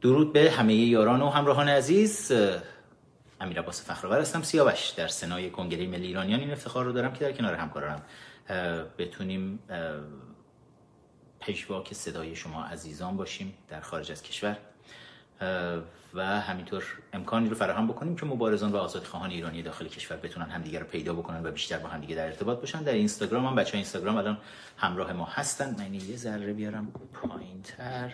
درود به همه یاران و همراهان عزیز. امیر عباس فخرآور هستم سیاوش. در سنای کنگره ملی ایرانیان این افتخار رو دارم که در کنار همکارانم. بتونیم پژواک صدای شما عزیزان باشیم در خارج از کشور. و همینطور امکانی رو فراهم بکنیم که مبارزان و خواهان ایرانی داخل کشور بتونن همدیگه رو پیدا بکنن و بیشتر با همدیگه در ارتباط باشن. در اینستاگرام هم بچه اینستاگرام الان همراه ما هستن. من یه ذره بیارم پایینتر.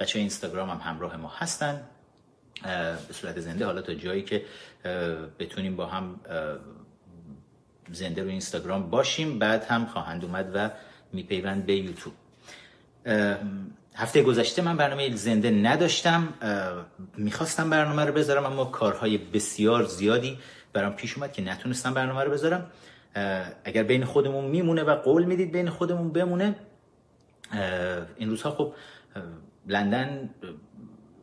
بچه اینستاگرام هم همراه ما هستن. به صورت زنده حالا تا جایی که بتونیم با هم زنده رو اینستاگرام باشیم بعد هم خواهند اومد و میپیوند به یوتیوب. هفته گذشته من برنامه زنده نداشتم. می‌خواستم برنامه رو بذارم اما کارهای بسیار زیادی برام پیش اومد که نتونستم برنامه رو بذارم. اگر بین خودمون میمونه و قول می‌دید بین خودمون بمونه این روزها خب لندن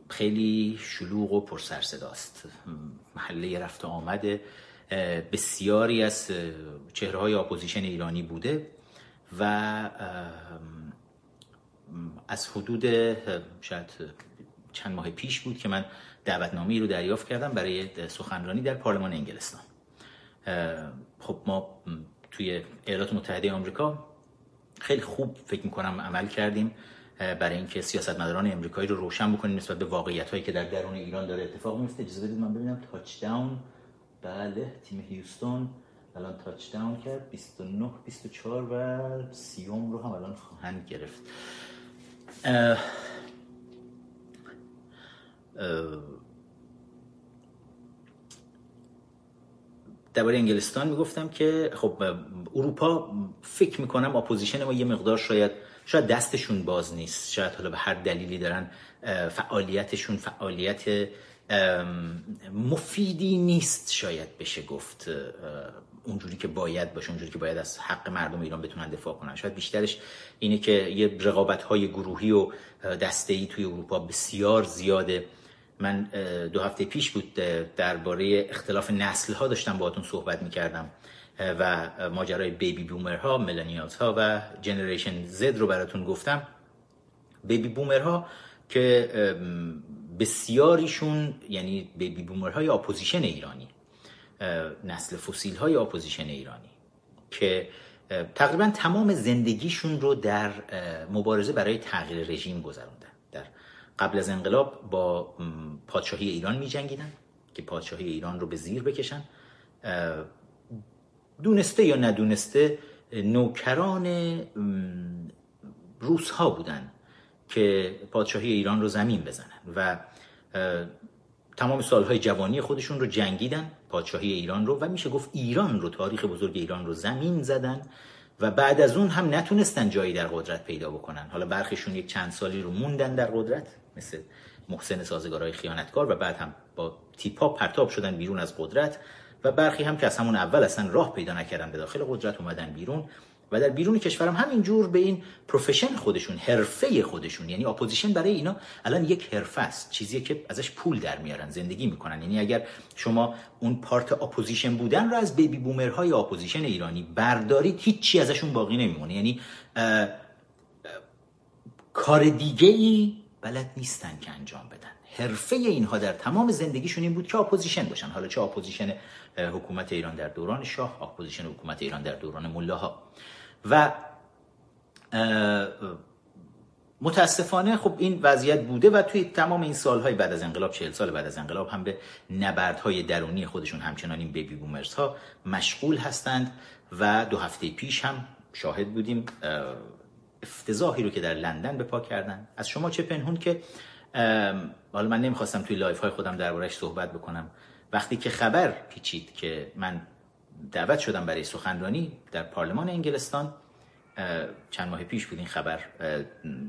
خیلی شلوغ و پر سر صداست. محل رفت و آمد بسیاری از چهره های opposition ایرانی بوده و از حدود شاید چند ماه پیش بود که من دعوتنامه رو دریافت کردم برای سخنرانی در پارلمان انگلستان. خب ما توی ایالات متحده آمریکا خیلی خوب فکر می‌کنم عمل کردیم. برای اینکه سیاستمداران امریکایی رو روشن بکنیم نسبت به واقعیت هایی که در درون ایران داره اتفاق میفته اجازه بدید من ببینم. تاچ داون بله تیم هیوستون الان تاچ داون کرد 29 24 و سیوم رو هم الان خواهند گرفت. درباره انگلستان می‌گفتم که خب اروپا فکر می‌کنم اپوزیشن ما یه مقدار شاید شاید دستشون باز نیست. شاید حالا به هر دلیلی دارن فعالیتشون فعالیت مفیدی نیست شاید بشه گفت. اونجوری که باید باشه اونجوری که باید از حق مردم ایران بتونن دفاع کنن. شاید بیشترش اینه که یه رقابت های گروهی و دسته ای توی اروپا بسیار زیاده. من دو هفته پیش بود درباره اختلاف نسل ها داشتم باهاتون صحبت می‌کردم. و ماجرای baby boomer ها ها و generation Z رو براتون گفتم. baby boomer ها که بسیاریشون یعنی baby boomer های اپوزیشن ایرانی نسل فسیل های اپوزیشن ایرانی که تقریبا تمام زندگیشون رو در مبارزه برای تغییر رژیم گذروندن. در قبل از انقلاب با پادشاهی ایران می جنگیدن که پادشاهی ایران رو به زیر بکشن. دونسته یا ندونسته نوکران روس ها بودن که پادشاهی ایران رو زمین بزنن و تمام سالهای جوانی خودشون رو جنگیدن پادشاهی ایران رو و میشه گفت ایران رو تاریخ بزرگ ایران رو زمین زدن و بعد از اون هم نتونستن جایی در قدرت پیدا بکنن. حالا برخیشون یک چند سالی رو موندن در قدرت مثل محسن سازگارای خیانتکار و بعد هم با تیپا پرتاب شدن بیرون از قدرت. و برخی هم که از همون اول اصلا راه پیدا نکردن به داخل قدرت اومدن بیرون و در بیرون کشورم همین جور به این profession خودشون حرفه خودشون یعنی اپوزیشن برای اینا الان یک حرفه است چیزی که ازش پول در میارن زندگی می‌کنن. یعنی اگر شما اون part اپوزیشن بودن رو از baby boomer های اپوزیشن ایرانی بردارید هیچی ازشون باقی نمیمونه. یعنی کار دیگه ای بلد نیستن که انجام بدن. حرفه اینها در تمام زندگیشون این بود که اپوزیشن باشن. حالا چه اپوزیشن حکومت ایران در دوران شاه اپوزیشن حکومت ایران در دوران ملاها. و متاسفانه خب این وضعیت بوده و توی تمام این سالهای بعد از انقلاب چهل سال بعد از انقلاب هم به نبردهای درونی خودشون همچنان این baby boomers ها مشغول هستند و دو هفته پیش هم شاهد بودیم افتضاحی رو که در لندن به پا کردن. از شما چه پنهون که حالا من نمی‌خواستم توی live های خودم دربارش صحبت بکنم. وقتی که خبر پیچید که من دعوت شدم برای سخنرانی در پارلمان انگلستان چند ماه پیش بود این خبر.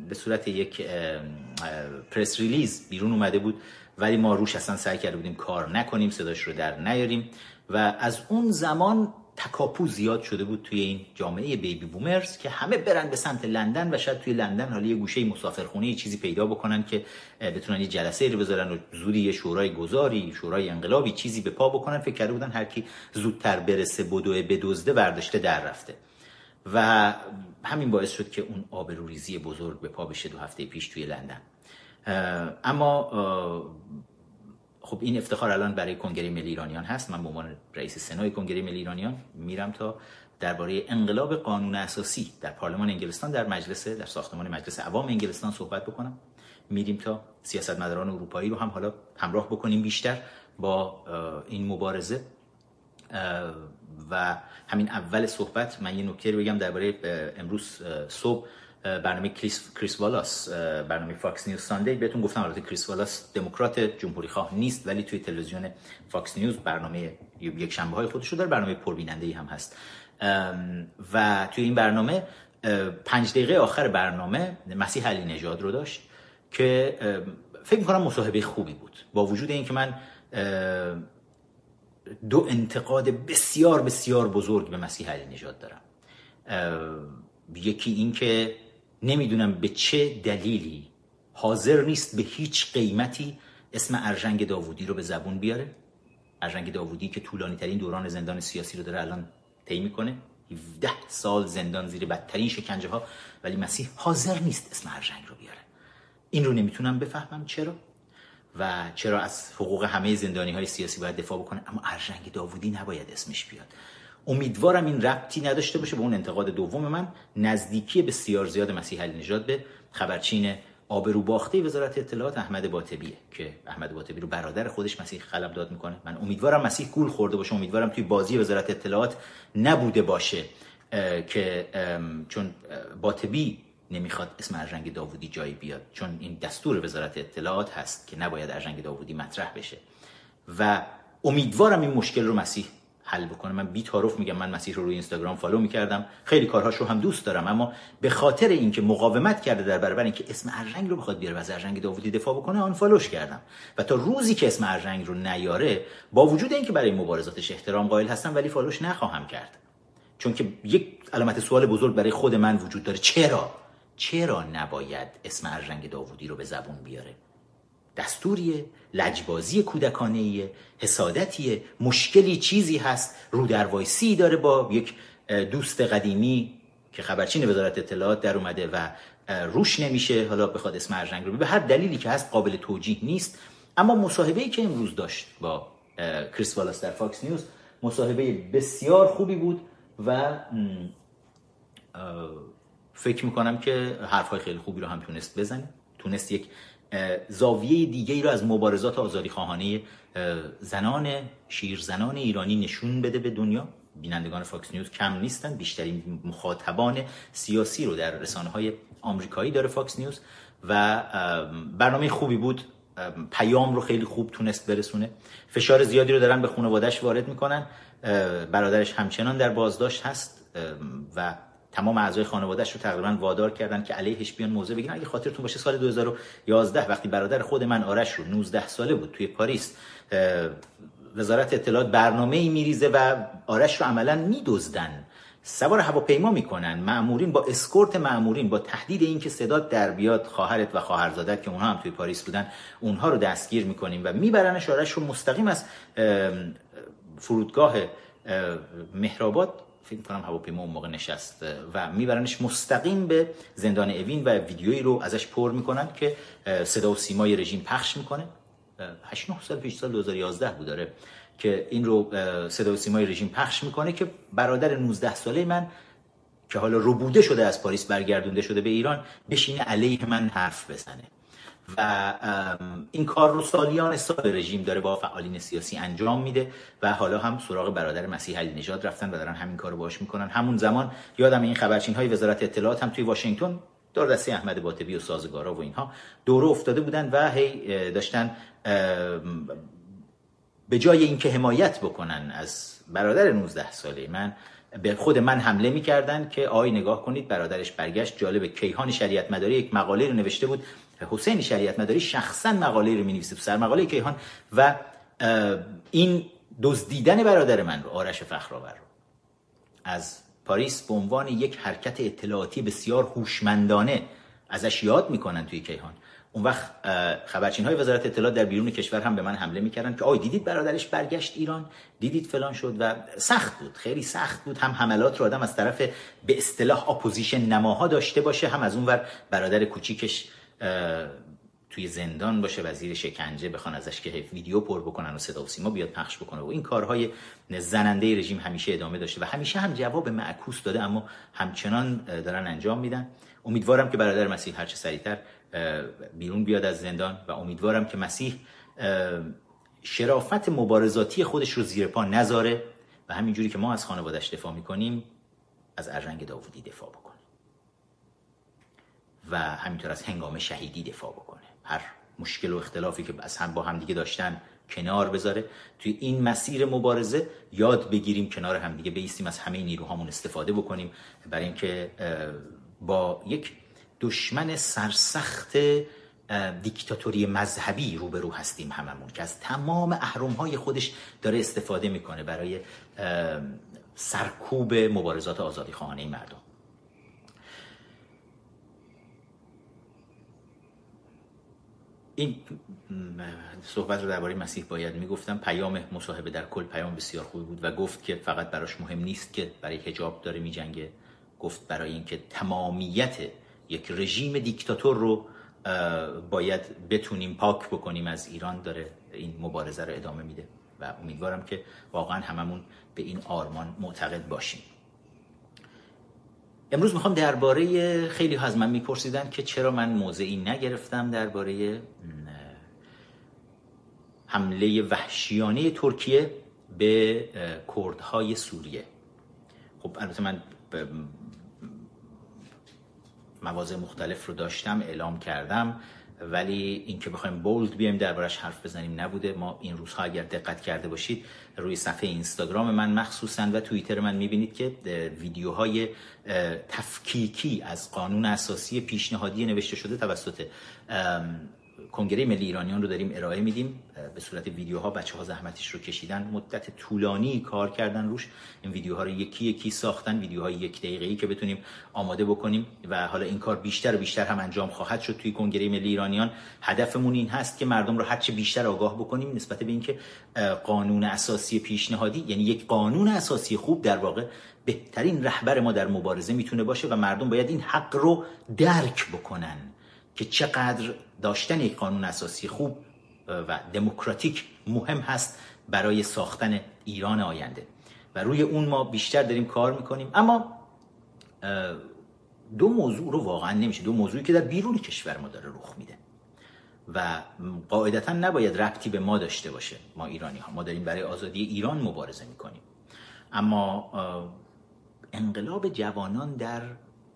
به صورت یک پرس ریلیز بیرون اومده بود ولی ما روش اصلا سعی کرده بودیم کار نکنیم صداش رو در نیاریم. و از اون زمان تکاپو زیاد شده بود توی این جامعه بیبی بومرز که همه برن به سمت لندن و شاید توی لندن حالا یه گوشه مسافرخونه یه چیزی پیدا بکنن که بتونن یه جلسه رو بذارن و زودی یه شورای گذاری شورای انقلابی چیزی به پا بکنن. فکر کرده بودن هر کی زودتر برسه بدوه بدزده برداشته در رفته. و همین باعث شد که اون آبروریزی بزرگ به پا بشه دو هفته پیش توی لندن. اما خب این افتخار الان برای کنگره ملی ایرانیان هست. من به عنوان رئیس سنای کنگره ملی ایرانیان میرم تا درباره انقلاب قانون اساسی در پارلمان انگلستان در مجلس در ساختمان مجلس عوام انگلستان صحبت بکنم. میریم تا سیاستمداران اروپایی رو هم حالا همراه بکنیم بیشتر با این مبارزه. و همین اول صحبت من یه نکته رو بگم درباره امروز صبح. برنامه کریس, کریس والاس برنامه Fox News Sunday. بهتون گفتم البته کریس والاس دموکرات جمهوری خواه نیست ولی توی تلویزیون فاکس نیوز برنامه یک شنبه های خودش رو داره برنامه پربیننده ای هم هست. و توی این برنامه پنج دقیقه آخر برنامه مسیح علی نژاد رو داشت که فکر می‌کنم مصاحبه خوبی بود. با وجود اینکه من دو انتقاد بسیار بسیار بزرگ به مسیح علی نژاد دارم. یکی این که نمی‌دونم به چه دلیلی. حاضر نیست به هیچ قیمتی اسم ارژنگ داوودی رو به زبون بیاره؟ ارژنگ داوودی که طولانی ترین دوران زندان سیاسی رو داره الان طی می‌کنه. 17 سال زندان زیر بدترین شکنجه ها ولی مسیح حاضر نیست اسم ارژنگ رو بیاره. این رو نمی‌تونم بفهمم. چرا؟ و چرا از حقوق همه زندانی های سیاسی باید دفاع بکنه؟ اما ارژنگ داوودی نباید اسمش بیاد. امیدوارم این ربطی نداشته باشه به اون انتقاد دوم من. نزدیکی بسیار زیاد مسیح علی نژاد به خبرچین آبرو باخته وزارت اطلاعات احمد باطبیه که احمد باطبی رو برادر خودش مسیح خلب داد می‌کنه. من امیدوارم مسیح گول خورده باشه. امیدوارم توی بازی وزارت اطلاعات نبوده باشه که چون باطبی نمی‌خواد اسم ارژنگ داوودی جایی بیاد. چون این دستور وزارت اطلاعات هست که نباید ارژنگ داوودی مطرح بشه. و امیدوارم این مشکل رو مسیح حل بکنه. من بی تعارف میگم من مسیح رو روی اینستاگرام follow می‌کردم. خیلی کارهاش رو هم دوست دارم اما به خاطر اینکه مقاومت کرده در برابر اینکه اسم ارژنگ رو بخواد بیاره و از ارژنگ داوودی دفاع بکنه unfollow ش کردم. و تا روزی که اسم ارژنگ رو نیاره با وجود اینکه برای مبارزاتش احترام قائل هستم ولی follow ش نخواهم کرد. چون که یک علامت سوال بزرگ برای خود من وجود داره. چرا؟ چرا نباید اسم ارژنگ داوودی رو به زبون بیاره؟ دستوریه لجبازی کودکانه حسادتیه مشکلی چیزی هست رودروایسی داره با یک دوست قدیمی که خبرچین وزارت اطلاعات در اومده و روش نمیشه حالا بخواد اسم ارژنگ رو به هر دلیلی که هست قابل توجیه نیست. اما مصاحبه ای که امروز داشت با کریس والاس در فاکس نیوز مصاحبه بسیار خوبی بود و فکر می‌کنم که حرفهای خیلی خوبی رو هم تونست بزنه. تونست یک زاویه دیگه ای رو از مبارزات آزادی خواهانه زنان شیرزنان ایرانی نشون بده به دنیا. بینندگان فاکس نیوز کم نیستن بیشترین مخاطبان سیاسی رو در رسانه های آمریکایی داره فاکس نیوز و برنامه خوبی بود. پیام رو خیلی خوب تونست برسونه. فشار زیادی رو دارن به خانوادهش وارد می‌کنن. برادرش همچنان در بازداشت هست. و تمام اعضای خانوادهش رو تقریبا وادار کردن که علیهش بیان موضع بگیرن. اگه خاطرتون باشه سال 2011 وقتی برادر خود من آرش رو 19 ساله بود توی پاریس وزارت اطلاعات برنامه ای میریزه و آرش رو عملا میدزدن. سوار هواپیما می‌کنن. مامورین با اسکورت مامورین با تهدید اینکه صدا در بیاد خواهرت و خواهرزادت که اونها هم توی پاریس بودن اونها رو دستگیر می‌کنیم و میبرنش آرش رو مستقیم از فرودگاه مهرآباد فکر کنم هواپیما اون موقع نشست و میبرنش مستقیم به زندان اوین و ویدیویی رو ازش پر می‌کنن که صدا و سیمای رژیم پخش می‌کنه. 8 9 سال پیش سال 2011 بود داره که این رو صدا و سیمای رژیم پخش می‌کنه که برادر 19 ساله من که حالا ربوده شده از پاریس برگردونده شده به ایران بشینه علیه من حرف بزنه. و این کار رو سالیان سال رژیم داره با فعالین سیاسی انجام میده و حالا هم سراغ برادر مسیح علی نژاد رفتن و دارن همین کار رو باش می‌کنن. همون زمان یادم این خبرچین های وزارت اطلاعات هم توی واشنگتن دور دسته احمد باطبی و سازگارا و اینها دوره افتاده بودن و هی داشتن به جای اینکه حمایت بکنن از برادر 19 ساله من به خود من حمله می‌کردن که آی نگاه کنید برادرش برگشت جالب کیهان شریعت مداری یک مقاله رو نوشته بود حسین شریعت مداری شخصا مقاله رو می‌نویسه سر مقاله کیهان و این دزدیدن برادر من رو آرش فخرآور رو از پاریس به عنوان یک حرکت اطلاعاتی بسیار هوشمندانه ازش یاد می‌کنن توی کیهان. اون وقت خبرچین های وزارت اطلاعات در بیرون کشور هم به من حمله می‌کردن که آی دیدید برادرش برگشت ایران؟ دیدید فلان شد؟ و سخت بود خیلی سخت بود. هم حملات رو آدم از طرف به اصطلاح اپوزیشن نماها داشته باشه هم از اون ور برادر کوچیکش توی زندان باشه و زیر شکنجه بخوان ازش که ویدیو پر بکنن و صدا و سیما بیاد پخش بکنه. و این کارهای زننده رژیم همیشه ادامه داشته و همیشه هم جواب معکوس داده اما همچنان دارن انجام میدن. امیدوارم که برادر مسیح هرچه سریعتر بیرون بیاد از زندان و امیدوارم که مسیح شرافت مبارزاتی خودش رو زیر پا نذاره و همینجوری که ما از خانوادش دفاع می‌کنیم از ارجنگ داوودی دفاع بکنه. و همینطور از هنگام شهیدی دفاع بکنه. هر مشکل و اختلافی که از هم با همدیگه داشتن کنار بذاره. توی این مسیر مبارزه یاد بگیریم کنار همدیگه بیستیم از همه نیروهامون استفاده بکنیم برای اینکه با یک دشمن سرسخت دیکتاتوری مذهبی روبرو هستیم هممون که از تمام احرامهای خودش داره استفاده می‌کنه برای سرکوب مبارزات آزادی خواهانه مردم. این صحبت رو درباره مسیح باید می‌گفتم. پیام مصاحبه در کل پیام بسیار خوبی بود و گفت که فقط براش مهم نیست که برای حجاب داره میجنگه. گفت برای اینکه تمامیت یک رژیم دیکتاتور رو باید بتونیم پاک بکنیم از ایران داره این مبارزه رو ادامه میده. و امیدوارم که واقعا هممون به این آرمان معتقد باشیم. امروز می‌خوام درباره خیلی از من میپرسیدن که چرا من موضعی نگرفتم درباره حمله وحشیانه ترکیه به کردهای سوریه. خب البته من مواضع مختلف رو داشتم اعلام کردم. ولی اینکه بخوایم بولد بیایم دربارش حرف بزنیم نبوده. ما این روزها اگر دقت کرده باشید روی صفحه اینستاگرام من مخصوصا و توییتر من می‌بینید که ویدیوهای تفکیکی از قانون اساسی پیشنهادی نوشته شده توسط کنگره ملی ایرانیان رو داریم ارائه میدیم. به صورت ویدیوها بچه ها زحمتش رو کشیدن. مدت طولانی کار کردن روش. این ویدیوها رو یکی یکی ساختن. ویدیوهای یک دقیقه ای که بتونیم آماده بکنیم و حالا این کار بیشتر و بیشتر هم انجام خواهد شد توی کنگره ملی ایرانیان. هدفمون این هست که مردم رو هرچه بیشتر آگاه بکنیم نسبت به اینکه قانون اساسی پیشنهادی یعنی یک قانون اساسی خوب در واقع بهترین رهبر ما در مبارزه می‌تونه باشه و مردم باید این حق رو درک بکنن که چقدر داشتن یک قانون اساسی خوب و دموکراتیک مهم هست برای ساختن ایران آینده. و روی اون ما بیشتر داریم کار می‌کنیم. اما دو موضوع رو واقعا نمیشه. دو موضوعی که در بیرون کشور ما داره رخ میده. و قاعدتا نباید ربطی به ما داشته باشه ما ایرانی ها ما داریم برای آزادی ایران مبارزه می‌کنیم. اما انقلاب جوانان در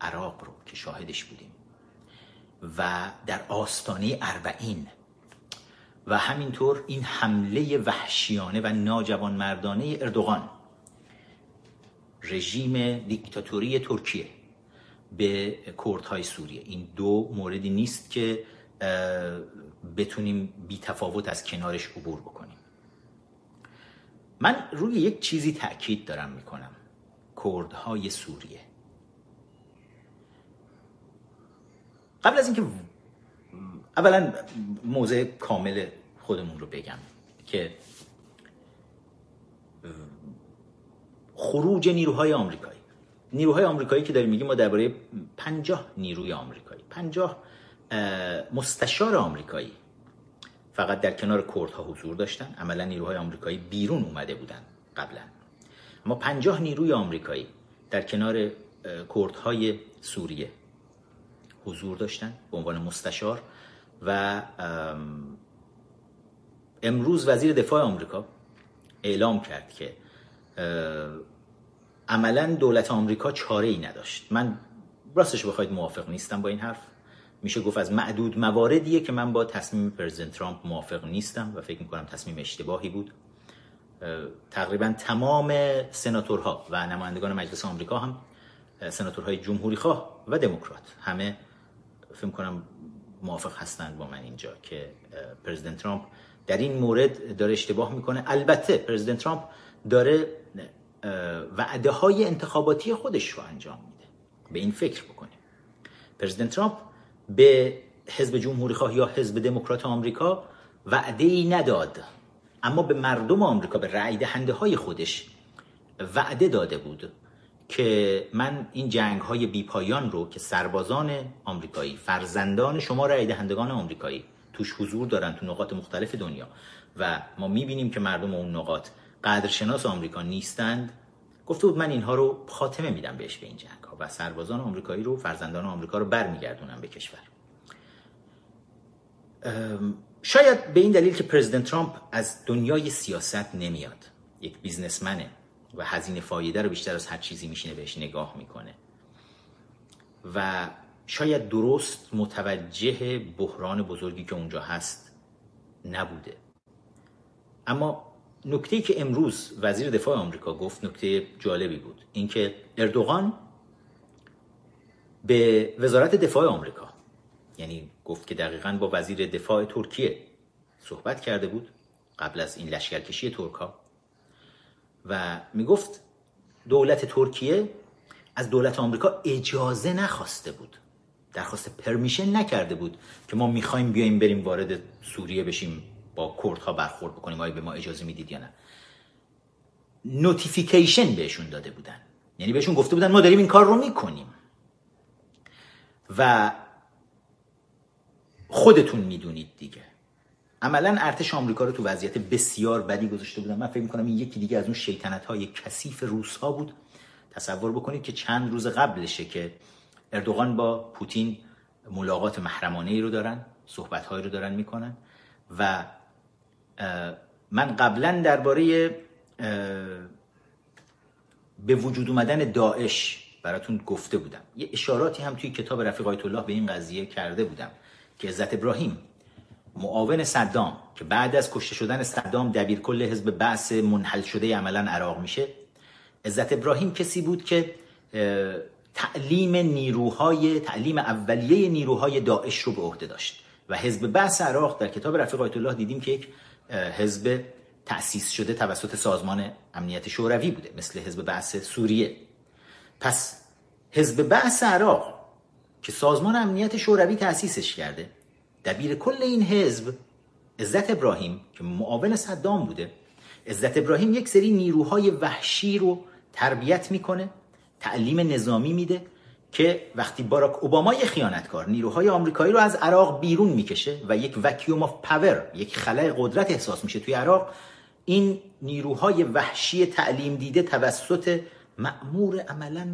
عراق رو که شاهدش بودیم. و در آستانه اربعین. و همینطور این حمله وحشیانه و ناجوان مردانه اردوغان. رژیم دیکتاتوری ترکیه به کردهای سوریه. این دو موردی نیست که بتونیم بی تفاوت از کنارش عبور بکنیم. من روی یک چیزی تاکید دارم می‌کنم. کردهای سوریه. قبل از اینکه اولا موضع کامل خودمون رو بگم که خروج نیروهای آمریکایی. نیروهای آمریکایی که داریم میگیم ما درباره پنجاه نیروی آمریکایی. پنجاه مستشار آمریکایی. فقط در کنار کردها حضور داشتن. عملا نیروهای آمریکایی بیرون اومده بودن قبلا. اما پنجاه نیروی آمریکایی در کنار کردهای سوریه حضور داشتن به عنوان مستشار و امروز وزیر دفاع آمریکا اعلام کرد که عملا دولت آمریکا چاره ای نداشت. من راستش بخواید موافق نیستم با این حرف. میشه گفت از معدود مواردیه که من با تصمیم پرزیدنت ترامپ موافق نیستم و فکر می‌کنم تصمیم اشتباهی بود. تقریبا تمام سناتورها و نمایندگان مجلس آمریکا هم سناتورهای جمهوری خواه و دموکرات همه فکر کنم موافق هستند با من اینجا که پرزیدنت ترامپ در این مورد داره اشتباه می‌کنه. البته پرزیدنت ترامپ داره وعده های انتخاباتی خودش رو انجام میده. به این فکر بکنیم پرزیدنت ترامپ به حزب جمهوری خواه یا حزب دموکرات آمریکا وعده ای نداد. اما به مردم آمریکا به رأی دهنده های خودش وعده داده بود. که من این جنگ های بی پایان رو که سربازان آمریکایی فرزندان شما رای دهندگان آمریکایی توش حضور دارن تو نقاط مختلف دنیا و ما می‌بینیم که مردم اون نقاط قدرشناس آمریکا نیستند گفته بود من اینها رو خاتمه میدم بهش به این جنگ ها و سربازان آمریکایی رو فرزندان آمریکا رو برمیگردونم به کشور. شاید به این دلیل که پرزیدنت ترامپ از دنیای سیاست نمیاد یک بیزنسمنه. و هزینه فایده رو بیشتر از هر چیزی میشینه بهش نگاه می‌کنه. و شاید درست متوجه بحران بزرگی که اونجا هست نبوده. اما نکته که امروز وزیر دفاع آمریکا گفت نکته جالبی بود. اینکه اردوغان به وزارت دفاع آمریکا یعنی گفت که دقیقا با وزیر دفاع ترکیه صحبت کرده بود قبل از این لشکرکشی ترکا و می‌گفت دولت ترکیه از دولت آمریکا اجازه نخواسته بود درخواست permission نکرده بود که ما می‌خوایم بیایم بریم وارد سوریه بشیم با کردها برخورد بکنیم آیا به ما اجازه می‌دید یا نه. notification بهشون داده بودن. یعنی بهشون گفته بودن ما داریم این کار رو می‌کنیم. و خودتون می‌دونید دیگه. عملا ارتش آمریکا رو تو وضعیت بسیار بدی گذاشته بودن. من فکر می‌کنم این یکی دیگه از اون شیطنت های کثیف روس ها بود. تصور بکنید که چند روز قبلشه که اردوغان با پوتین ملاقات محرمانه ای رو دارن صحبت هایی رو دارن می‌کنن و من قبلا درباره به وجود اومدن داعش براتون گفته بودم. یه اشاراتی هم توی کتاب رفیق آیت الله به این قضیه کرده بودم که عزت ابراهیم معاون صدام که بعد از کشته شدن صدام دبیر کل حزب بعث منحل شده عملا عراق میشه. عزت ابراهیم کسی بود که تعلیم نیروهای تعلیم اولیه نیروهای داعش رو به عهده داشت. و حزب بعث عراق در کتاب رفیق آیت الله دیدیم که یک حزب تأسیس شده توسط سازمان امنیت شوروی بوده مثل حزب بعث سوریه. پس حزب بعث عراق که سازمان امنیت شوروی تأسیسش کرده دبیر کل این حزب عزت ابراهیم که معاون صدام بوده عزت ابراهیم یک سری نیروهای وحشی رو تربیت می‌کنه تعلیم نظامی میده که وقتی باراک اوباما یه خیانتکار نیروهای آمریکایی رو از عراق بیرون می‌کشه و یک vacuum of power یک خلای قدرت احساس میشه توی عراق این نیروهای وحشی تعلیم دیده توسط مأمور عملا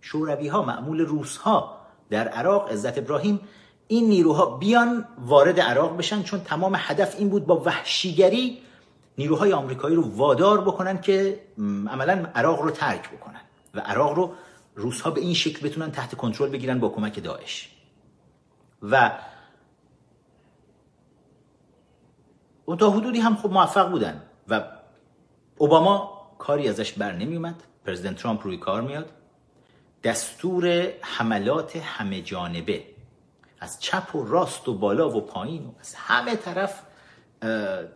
شوروی ها مأمور روس ها در عراق عزت ابراهیم این نیروها بیان وارد عراق بشن چون تمام هدف این بود با وحشیگری نیروهای آمریکایی رو وادار بکنن که عملا عراق رو ترک بکنن و عراق رو روس ها به این شکل بتونن تحت کنترل بگیرن با کمک داعش. و اون تا حدودی هم خب موفق بودن و اوباما کاری ازش بر نمی اومد پرزیدنت ترامپ روی کار میاد. دستور حملات همه جانبه. از چپ و راست و بالا و پایین و از همه طرف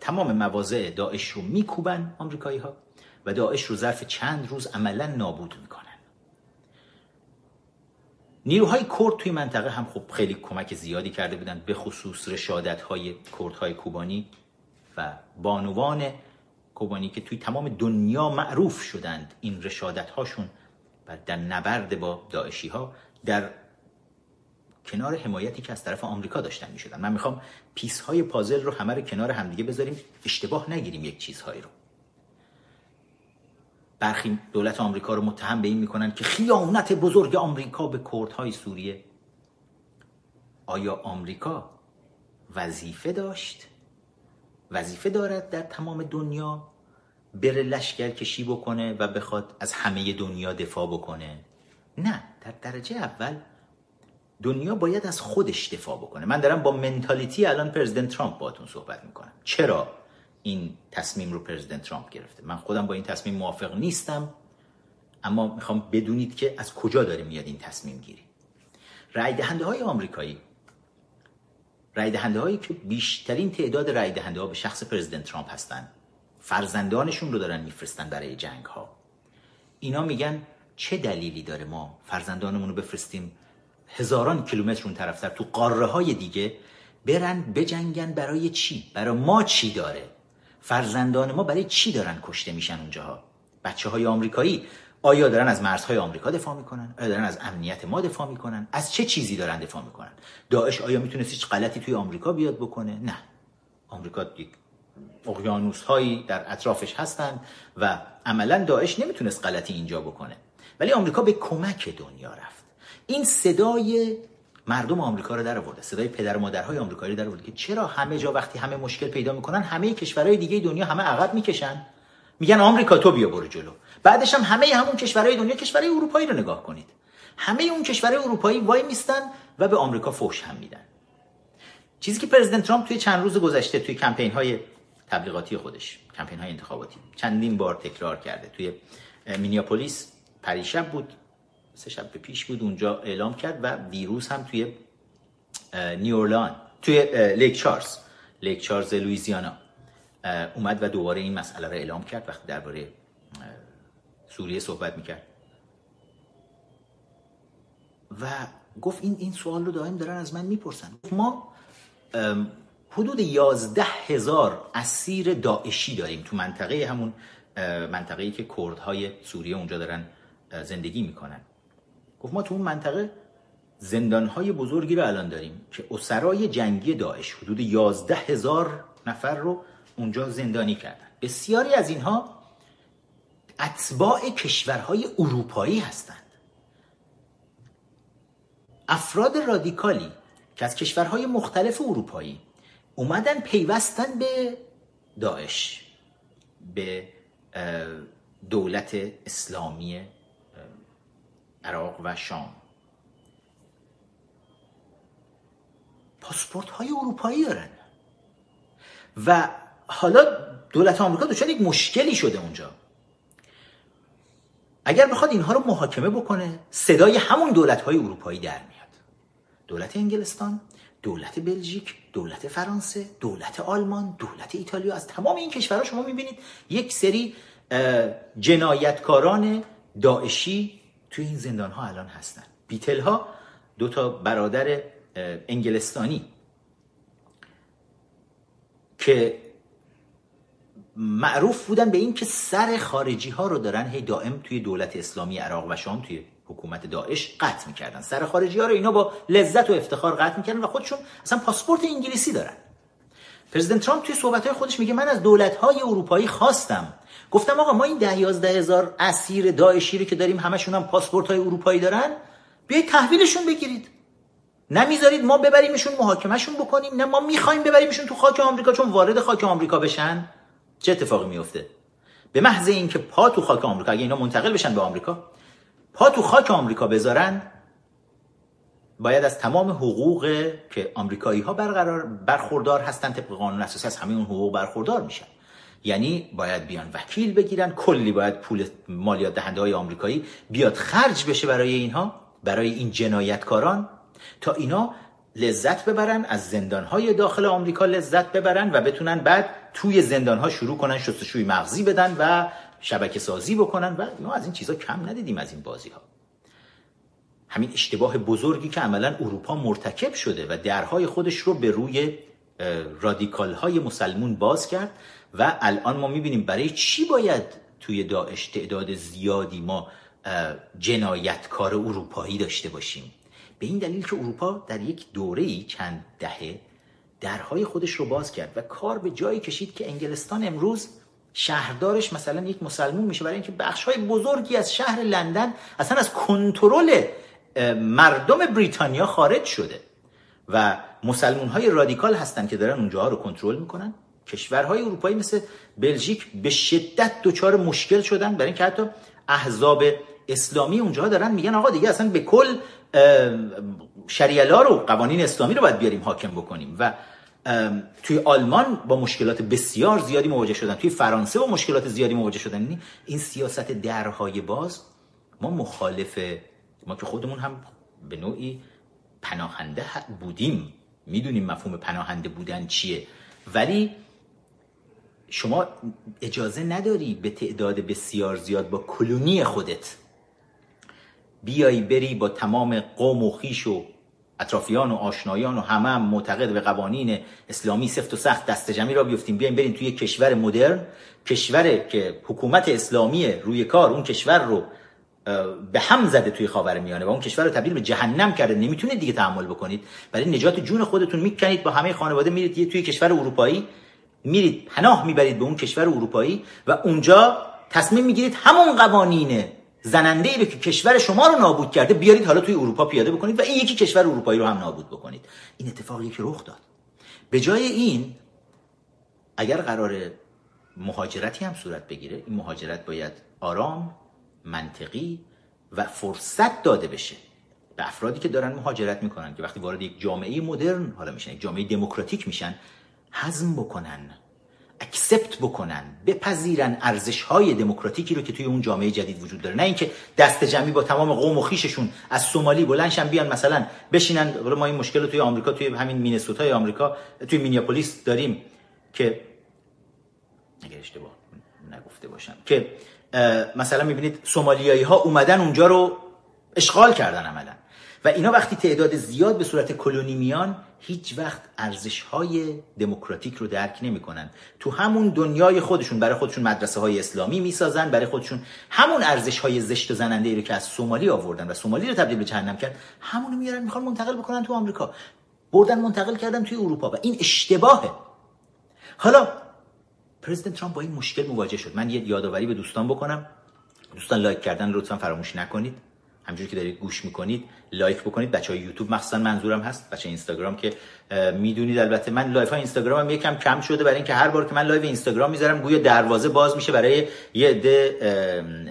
تمام مواضع داعش رو میکوبن آمریکایی ها و داعش رو ظرف چند روز عملا نابود می‌کنن. نیروهای کرد توی منطقه هم خب خیلی کمک زیادی کرده بودن به خصوص رشادت های کردهای کوبانی و بانوان کوبانی که توی تمام دنیا معروف شدند. این رشادت هاشون و در نبرد با داعشی ها در کنار حمایتی که از طرف آمریکا داشتن می شدن من می‌خوام پیس های پازل رو همه رو کنار همدیگه بذاریم اشتباه نگیریم یک چیزهایی رو. برخی دولت آمریکا رو متهم به این می‌کنن که خیانت بزرگ آمریکا به کردهای سوریه. آیا آمریکا وظیفه داشت؟ وظیفه دارد در تمام دنیا بره لشکر کشی بکنه و بخواد از همه دنیا دفاع بکنه؟ نه در درجه اول دنیا باید از خودش دفاع بکنه. من دارم با منتالیتی الان پرزیدنت ترامپ باتون صحبت می‌کنم. چرا این تصمیم رو پرزیدنت ترامپ گرفته؟ من خودم با این تصمیم موافق نیستم اما می‌خوام بدونید که از کجا داره میاد این تصمیم گیری. رای دهنده های آمریکایی. رای دهنده هایی که بیشترین تعداد رای دهنده ها به شخص پرزیدنت ترامپ هستن. فرزندانشون رو دارن میفرستن برای جنگ ها اینا میگن چه دلیلی داره ما فرزندانمون رو بفرستیم هزاران کیلومتر اون طرفتر تو قاره های دیگه برن بجنگن برای چی؟ برای ما چی داره؟ فرزندان ما برای چی دارن کشته میشن اونجاها؟ بچه های آمریکایی آیا دارن از مرزهای آمریکا دفاع می‌کنن؟ آیا دارن از امنیت ما دفاع می‌کنن؟ از چه چیزی دارن دفاع می‌کنن؟ داعش آیا می‌تونست هیچ غلطی توی آمریکا بیاد بکنه؟ نه. آمریکا یک اقیانوس هایی در اطرافش هستند و عملا داعش نمی‌تونست غلطی اینجا بکنه. ولی آمریکا به کمک دنیا رفت. این صدای مردم آمریکا رو در آورده صدای پدر و مادرهای آمریکایی در آورده که چرا همه جا وقتی همه مشکل پیدا می‌کنن همه کشورهای دیگه دنیا همه عقب می‌کشن؟ میگن آمریکا تو بیا برو جلو. بعدش هم همه همون کشورهای دنیا کشورهای اروپایی رو نگاه کنید. همه اون کشورهای اروپایی وای میستن و به آمریکا فوش هم میدن. چیزی که پرزیدنت ترامپ توی چند روز گذشته توی کمپین های تبلیغاتی خودش کمپین های انتخاباتی چندین بار تکرار کرده. توی مینیاپولیس پریشب بود. سه شب پیش بود اونجا اعلام کرد و دیروز هم توی نیواورلئان توی لیک چارلز لیک چارلز لویزیانا اومد و دوباره این مسئله رو اعلام کرد وقتی درباره سوریه صحبت می‌کرد. و گفت این این سوال رو دائم دارن از من می‌پرسن. ما حدود یازده هزار اسیر داعشی داریم تو منطقه همون منطقه ای که کردهای سوریه اونجا دارن زندگی می‌کنن. گفت ما تو اون منطقه زندانهای بزرگی رو الان داریم که اسرای جنگی داعش حدود یازده هزار نفر رو اونجا زندانی کردن. بسیاری از اینها اتباع کشورهای اروپایی هستند. افراد رادیکالی که از کشورهای مختلف اروپایی اومدن پیوستن به داعش به دولت اسلامی عراق و شام. پاسپورت های اروپایی دارن. و حالا دولت آمریکا دچار یک مشکلی شده اونجا. اگر بخواد اینها رو محاکمه بکنه صدای همون دولت های اروپایی در میاد. دولت انگلستان دولت بلژیک دولت فرانسه دولت آلمان دولت ایتالیا. از تمام این کشورها شما می‌بینید یک سری جنایتکاران داعشی توی این زندان ها الان هستن. بیتل ها دو تا برادر انگلستانی که معروف بودن به این که سر خارجی ها رو دارن هی دائم توی دولت اسلامی عراق و شام توی حکومت داعش قطع می‌کردن. سر خارجی ها رو اینا با لذت و افتخار قطع می‌کردن و خودشون اصلا پاسپورت انگلیسی دارن. پرزیدنت ترامپ توی صحبت های خودش میگه من از دولت های اروپایی خواستم گفتم آقا ما این ده یازده هزار اسیر داعشی رو که داریم همشون هم پاسپورت های اروپایی دارن بیایید تحویلشون بگیرید. نمی‌ذارید ما ببریمشون محاکمهشون بکنیم نه ما می‌خوایم ببریمشون تو خاک آمریکا چون وارد خاک آمریکا بشن. چه اتفاقی میفته به محض اینکه پا تو خاک آمریکا اگه اینا منتقل بشن به آمریکا پا تو خاک آمریکا بذارن باید از تمام حقوق که آمریکایی ها برقرار برخوردار هستن طبق قانون اساسی از همه اون حقوق برخوردار میشن. یعنی باید بیان وکیل بگیرن کلی باید پول مالیات دهنده های آمریکایی بیاد خرج بشه برای اینها برای این جنایتکاران تا اینا لذت ببرن از زندانهای داخل آمریکا لذت ببرن و بتونن بعد توی زندانها شروع کنن شستشوی مغزی بدن و شبکه سازی بکنن و ما از این چیزا کم ندیدیم از این بازی ها همین اشتباه بزرگی که عملا اروپا مرتکب شده و درهای خودش رو به روی رادیکال های مسلمون باز کرد. و الان ما می‌بینیم برای چی باید توی داعش تعداد زیادی ما جنایتکار اروپایی داشته باشیم؟ به این دلیل که اروپا در یک دوره چند دهه درهای خودش رو باز کرد و کار به جایی کشید که انگلستان امروز شهردارش مثلا یک مسلمون میشه برای اینکه بخش های بزرگی از شهر لندن اصلا از کنترل مردم بریتانیا خارج شده و مسلمون های رادیکال هستن که دارن اونجاها رو کنترل می‌کنن. کشورهای اروپایی مثل بلژیک به شدت دچار مشکل شدن. برای اینکه حتی احزاب اسلامی اونجا دارن میگن آقا دیگه اصلا به کل شریعه رو قوانین اسلامی رو باید بیاریم حاکم بکنیم. و توی آلمان با مشکلات بسیار زیادی مواجه شدن. توی فرانسه با مشکلات زیادی مواجه شدن. یعنی این سیاست درهای باز ما مخالف ما که خودمون هم به نوعی پناهنده بودیم. می‌دونیم مفهوم پناهنده بودن چیه. ولی شما اجازه نداری به تعداد بسیار زیاد با کلونی خودت. بیایی بری با تمام قوم و خیش و اطرافیان و آشنایان و همه هم معتقد به قوانین اسلامی سفت و سخت دست جمعی را بیفتیم. بیایم بریم توی کشور مدرن. کشور که حکومت اسلامی روی کار اون کشور رو به هم زده توی خاور میانه و اون کشور رو تبدیل به جهنم کرده. نمی‌تونید دیگه تحمل بکنید. برای نجات جون خودتون می‌کنید. با همه خانواده میرید توی کشور اروپایی. میرید پناه می‌برید به اون کشور اروپایی و اونجا تصمیم می‌گیرید همون قوانین زننده ای رو که کشور شما رو نابود کرده بیارید حالا توی اروپا پیاده بکنید و این یکی کشور اروپایی رو هم نابود بکنید. این اتفاقی که رخ داد. به جای این اگر قرار مهاجرتی هم صورت بگیره این مهاجرت باید آرام منطقی و فرصت داده بشه. به افرادی که دارن مهاجرت می‌کنن که وقتی وارد یک جامعه مدرن حالا میشن یک جامعه دموکراتیک میشن هضم بکنن accept بکنن بپذیرن ارزش های دموکراتیکی رو که توی اون جامعه جدید وجود داره. نه اینکه دست جمعی با تمام قوم و خویششون از سومالی بلند شن بیان مثلا بشینن. ما این مشکل رو توی آمریکا توی همین مینسوتای آمریکا توی مینیاپولیس داریم که اگر اشتباه نگفته باشم که مثلا می‌بینید سومالیایی ها اومدن اونجا رو اشغال کردن عملا. و اینا وقتی تعداد زیاد به صورت کلونی میان هیچ وقت ارزش های دموکراتیک رو درک نمی‌کنن. تو همون دنیای خودشون برای خودشون مدرسه های اسلامی می‌سازن برای خودشون همون ارزش های زشت و زننده ای رو که از سومالی آوردن و سومالی رو تبدیل به جهنم کرد همونو میارن می‌خوان منتقل بکنن تو آمریکا. بردن منتقل کردن توی اروپا و این اشتباهه. حالا پرزیدنت ترامپ با این مشکل مواجه شد. من یه یادآوری به دوستان بکنم. دوستان لایک کردن لطفا فراموش نکنید. همینجوری که دارید گوش می‌کنید لایک بکنید. بچه های یوتیوب مخصوصا منظورم هست. بچه اینستاگرام که می‌دونید البته من لایو های اینستاگرامم یکم کم شده. برای اینکه هر بار که من لایو اینستاگرام می‌ذارم گویا دروازه باز میشه برای یه عده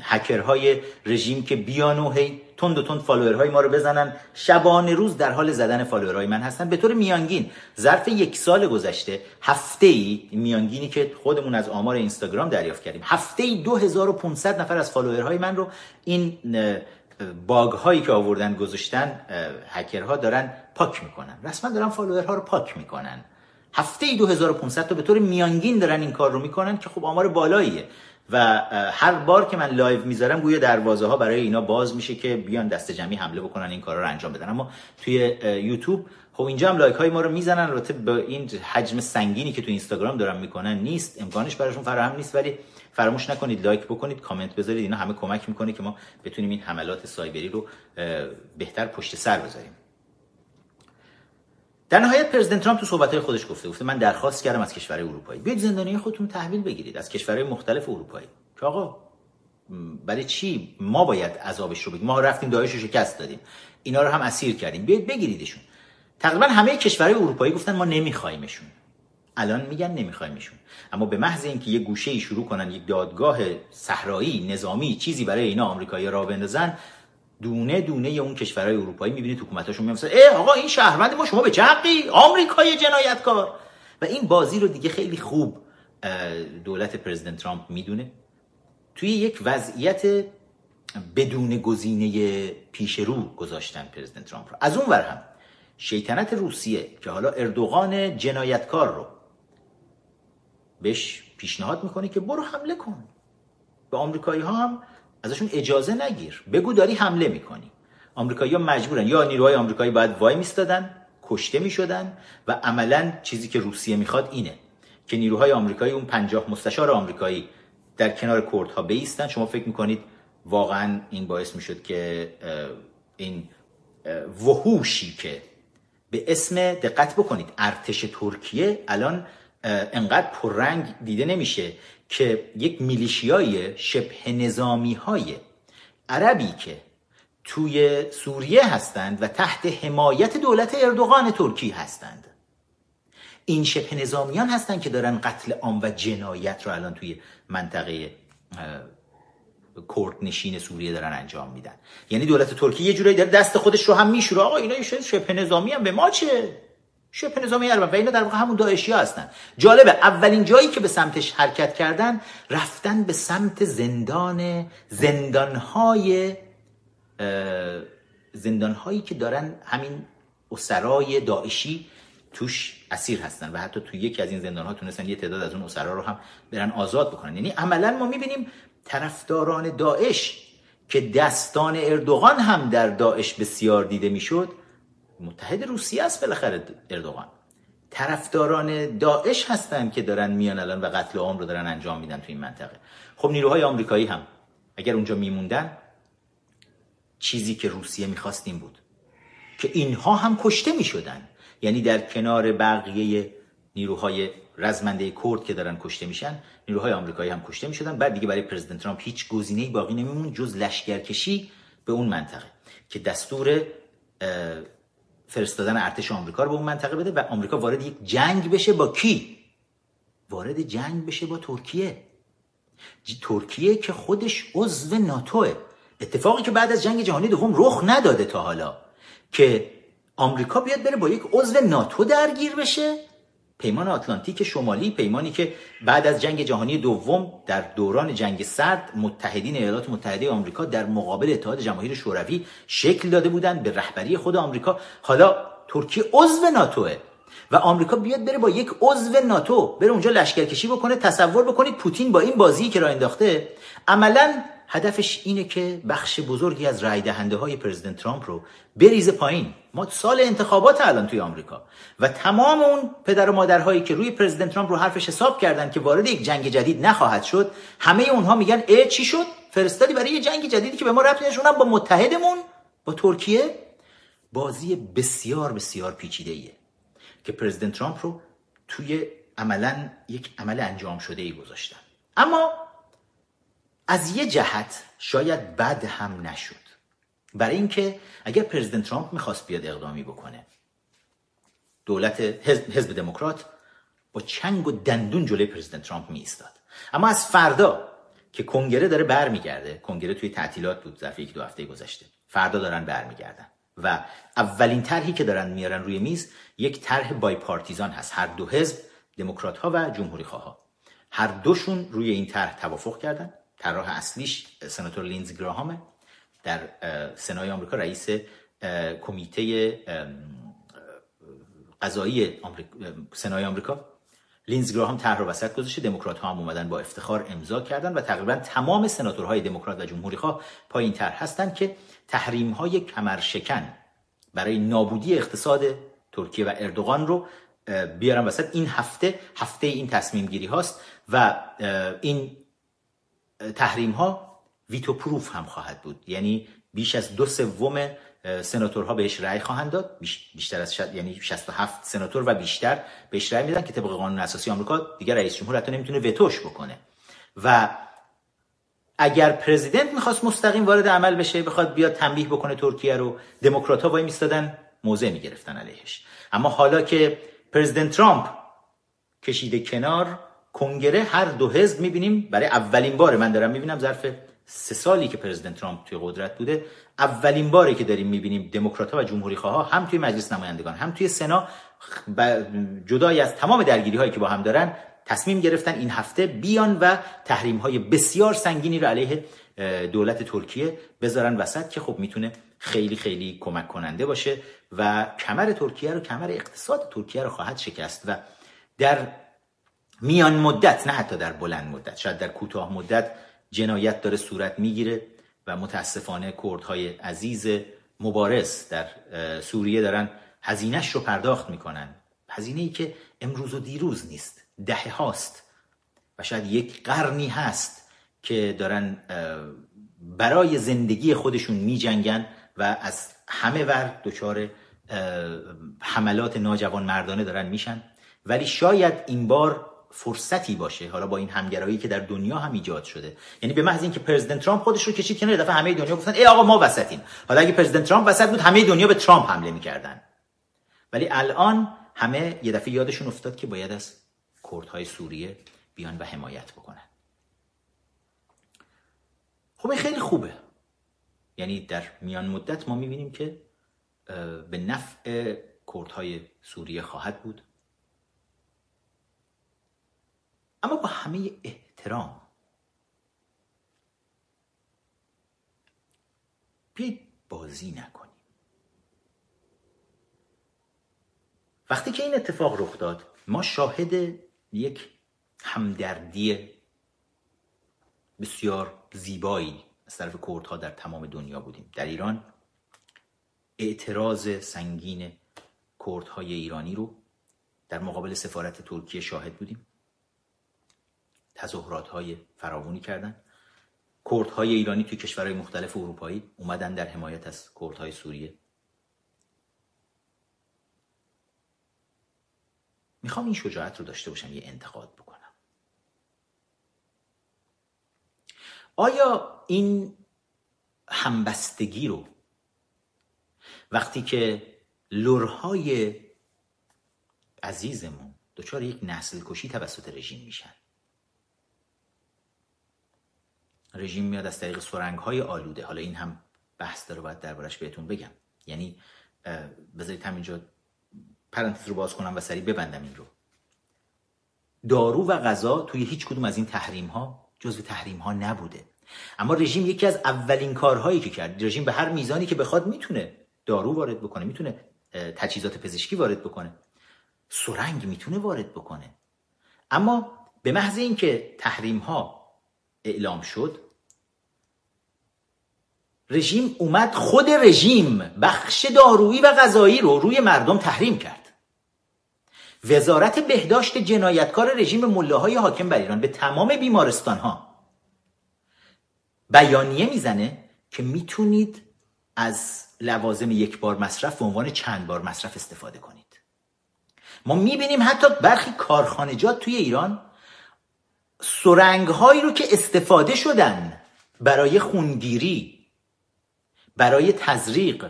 هکرهای رژیم که بیان و هی تند و تند فالوورهای ما رو بزنن. شبانه روز در حال زدن فالوورهای من هستن. به طور میانگین ظرف یک سال گذشته هفته ای میانگینی که خودمون از آمار اینستاگرام دریافت کردیم. هفته ای 2500 نفر از فالوورهای من رو این باگ هایی که آوردن گذاشتن هکرها دارن پاک می‌کنن. رسما دارن فالوورها رو پاک می‌کنن. هفته ای 2500 تا به طور میانگین دارن این کار رو می‌کنن که خب آمار بالاییه. و هر بار که من لایو می‌ذارم گویا دروازه ها برای اینا باز میشه که بیان دست جمعی حمله بکنن این کارا رو انجام بدن. اما توی یوتیوب خب اینجا هم لایک های ما رو می‌زنن. البته به این حجم سنگینی که تو اینستاگرام دارن می‌کنن نیست. امکانش براشون فراهم نیست. ولی فراموش نکنید لایک بکنید کامنت بذارید. اینا همه کمک می‌کنه که ما بتونیم این حملات سایبری رو بهتر پشت سر بذاریم. در نهایت پرزیدنت ترامپ تو صحبت‌های خودش گفته گفته من درخواست کردم از کشور اروپایی. بیاید زندانی خودتون تحویل بگیرید از کشورهای مختلف اروپایی. که آقا برای چی ما باید عذابش رو بگیریم ما رفتیم داعش رو شکست دادیم. اینا رو هم اسیر کردیم. بیاید بگیریدشون. تقریبا همه کشورهای اروپایی گفتن ما نمیخوایمشون الان میگن نمیخوایمشون اما به محض اینکه یه گوشه ای شروع کنن یک دادگاه صحرایی نظامی چیزی برای اینا آمریکایی را بندازن دونه دونه اون کشورهای اروپایی می‌بینید حکومتاشون میگن ای آقا این شهروند ما شما به چقی آمریکای جنایتکار. و این بازی رو دیگه خیلی خوب دولت پرزیدنت ترامپ می‌دونه. توی یک وضعیت بدون گزینه پیش رو گذاشتن پرزیدنت ترامپ رو. از اون ور هم شیطنت روسیه که حالا اردوغان جنایتکار رو بهش پیشنهاد می‌کنه که برو حمله کن. به آمریکایی ها هم ازشون اجازه نگیر. بگو داری حمله می‌کنی. آمریکایی ها مجبورن. یا نیروهای آمریکایی باید وای میستادن کشته می‌شدن و عملا چیزی که روسیه می‌خواد اینه که نیروهای آمریکایی اون پنجاه مستشار آمریکایی در کنار کردها بیستن. شما فکر می‌کنید واقعا این باعث می‌شد که این وحوشی که به اسم دقت بکنید ارتش ترکیه الان انقدر پررنگ دیده نمیشه که یک میلیشیای شبه نظامی های عربی که توی سوریه هستند و تحت حمایت دولت اردوغان ترکی هستند. این شبه نظامیان هستند که دارن قتل عام و جنایت رو الان توی منطقه کرد نشین سوریه دارن انجام میدن. یعنی دولت ترکیه یه جورایی داره دست خودش رو هم میشوره. آقا اینا شبه نظامی هم به ما چه؟ شبه نظامی عرب. و اینا در واقع همون داعشی ها هستن. جالبه اولین جایی که به سمتش حرکت کردن رفتن به سمت زندان زندانهای زندانهایی که دارن همین اسرای داعشی توش اسیر هستن. و حتی توی یکی از این زندان ها تونستن یه تعداد از اون اسرا رو هم برن آزاد بکنن. یعنی عملا ما می‌بینیم طرفداران داعش که دستان اردوغان هم در داعش بسیار دیده می‌شد متحد روسیه است بالاخره اردوغان. طرفداران داعش هستن که دارن میان الان و قتل عام رو دارن انجام میدن تو این منطقه. خب نیروهای آمریکایی هم اگر اونجا میموندن چیزی که روسیه می‌خواست این بود. که اینها هم کشته می‌شدن. یعنی در کنار بقیه نیروهای رزمنده کرد که دارن کشته میشن نیروهای آمریکایی هم کشته می‌شدن. بعد دیگه برای پرزیدنت ترامپ هیچ گزینه‌ای باقی نمیمون جز لشکرکشی به اون منطقه. که دستور فرستادن ارتش آمریکا رو به اون منطقه بده و آمریکا وارد یک جنگ بشه با کی؟ وارد جنگ بشه با ترکیه. ترکیه که خودش عضو ناتوه اتفاقی که بعد از جنگ جهانی دوم رخ نداده تا حالا که آمریکا بیاد بره با یک عضو ناتو درگیر بشه پیمان آتلانتیک شمالی پیمانی که بعد از جنگ جهانی دوم در دوران جنگ سرد متحدین ایالات متحده آمریکا در مقابل اتحاد جماهیر شوروی شکل داده بودند به رهبری خود آمریکا. حالا ترکیه عضو ناتوه و آمریکا بیاد بره با یک عضو ناتو بره اونجا لشکرکشی بکنه تصور بکنید پوتین با این بازی که را انداخته عملا هدفش اینه که بخش بزرگی از رای دهنده های پرزیدنت ترامپ رو بریزه پایین. ما سال انتخابات الان توی آمریکا و تمام اون پدر و مادرهایی که روی پرزیدنت ترامپ رو حرفش حساب کردن که وارد یک جنگ جدید نخواهد شد همه اونها میگن اه چی شد؟ فرستادی برای یه جنگ جدیدی که به ما ربطی نشونم با متحدمون با ترکیه. بازی بسیار بسیار پیچیده ایه که پرزیدنت ترامپ رو توی عملا یک عمل انجام شده ای گذاشتن. اما از یه جهت شاید بد هم نشد. برای اینکه اگر پرزیدنت ترامپ می‌خواست بیاد اقدامی بکنه دولت حزب دموکرات با چنگ و دندون جلوی پرزیدنت ترامپ می اما از فردا که کنگره داره برمیگرده کنگره توی تعطیلات بود ظرف یک دو هفته گذشته. فردا دارن برمیگردن و اولین طرحی که دارن میارن روی میز یک طرح بای پارتیزان هست. هر دو حزب دموکرات ها و جمهوری خواه هر دوشون روی این طرح توافق کردن. طراح اصلیش سناتور لینز گراهامه. در سنای آمریکا رئیس کمیته قضایی سنای آمریکا. لینز گراهام طرح رو وسط گذاشته. دموکرات ها هم اومدن با افتخار امضا کردن و تقریبا تمام سناتورهای دموکرات و جمهوری خواه پای این طرح هستند که تحریم های کمرشکن برای نابودی اقتصاد ترکیه و اردوغان رو بیارن وسط. این هفته هفته این تصمیم گیری هاست و این تحریم ها ویتو پروف هم خواهد بود. یعنی بیش از دو سوم سناتورها بهش رأی خواهند داد. بیشتر از شد... یعنی 67 سناتور و بیشتر بهش رأی میدن که طبق قانون اساسی آمریکا دیگر رئیس جمهور حتی نمی‌تونه وتوش بکنه. و اگر پرزیدنت می‌خواست مستقیم وارد عمل بشه بخواد بیاد تنبیه بکنه ترکیه رو دموکرات ها وای میستادن موضع می‌گرفتن علیهش. اما حالا که پرزیدنت ترامپ کشیده کنار کنگره هر دو حزب می‌بینیم. برای اولین بار من دارم می‌بینم ظرف سه سالی که پرزیدنت ترامپ توی قدرت بوده اولین باری که داریم می‌بینیم دموکرات و جمهوری هم توی مجلس نمایندگان هم توی سنا جدای از تمام درگیری هایی که با هم دارن تصمیم گرفتن این هفته بیان و تحریم های بسیار سنگینی رو علیه دولت ترکیه بذارن وسط که خب می‌تونه خیلی خیلی کمک کننده باشه و کمر ترکیه رو کمر اقتصاد ترکیه رو خواهد شکست. و در میان مدت نه حتی در بلند مدت. شاید در کوتاه مدت جنایت داره صورت می‌گیره و متاسفانه کردهای عزیز مبارز در سوریه دارن هزینهش رو پرداخت می‌کنن. هزینه ای که امروز و دیروز نیست دهه هاست. و شاید یک قرنی هست که دارن برای زندگی خودشون میجنگن و از همه ور دچار حملات ناجوان مردانه دارن میشن. ولی شاید این بار فرصتی باشه حالا با این همگرایی که در دنیا هم ایجاد شده. یعنی به محض اینکه پرزیدنت ترامپ خودش رو کشید کنار دفعه همه دنیا گفتن ای آقا ما وسطیم. حالا اگه پرزیدنت ترامپ وسط بود همه دنیا به ترامپ حمله می‌کردن. ولی الان همه یه دفعه یادشون افتاد که باید از کردهای سوریه بیان و حمایت بکنن. خب این خیلی خوبه. یعنی در میان مدت ما می‌بینیم که به نفع کردهای سوریه خواهد بود. اما با همه احترام. بیایید بازی نکنیم. وقتی که این اتفاق رخ داد ما شاهد یک همدردی بسیار زیبایی از طرف کردها در تمام دنیا بودیم. در ایران اعتراض سنگین کردهای ایرانی رو در مقابل سفارت ترکیه شاهد بودیم. تظاهرات های فراوانی کردن. کردهای ایرانی توی کشورهای مختلف اروپایی اومدن در حمایت از کردهای سوریه. می‌خوام این شجاعت رو داشته باشم یه انتقاد بکنم. آیا این همبستگی رو وقتی که لرهای عزیزمون دچار یک نسل کشی توسط رژیم میشن رژیم میاد از طریق سرنگ های آلوده. حالا این هم بحث داره باید دربارش بهتون بگم. یعنی بذارید همینجا پرانتز رو باز کنم و سریع ببندم این رو. دارو و غذا توی هیچ کدوم از این تحریم ها جزو تحریم ها نبوده. اما رژیم یکی از اولین کارهایی که کرد رژیم به هر میزانی که بخواد می‌تونه دارو وارد بکنه می‌تونه تجهیزات پزشکی وارد بکنه. سرنگ می‌تونه وارد بکنه. اما به محض اینکه تحریم ها اعلام شد رژیم اومد خود رژیم بخش دارویی و غذایی رو روی مردم تحریم کرد. وزارت بهداشت جنایتکار رژیم ملاهای حاکم بر ایران به تمام بیمارستان ها بیانیه می‌زنه که می‌تونید از لوازم یک بار مصرف به عنوان چند بار مصرف استفاده کنید. ما می‌بینیم حتی برخی کارخانجات توی ایران سرنگ هایی رو که استفاده شدن برای خونگیری برای تزریق.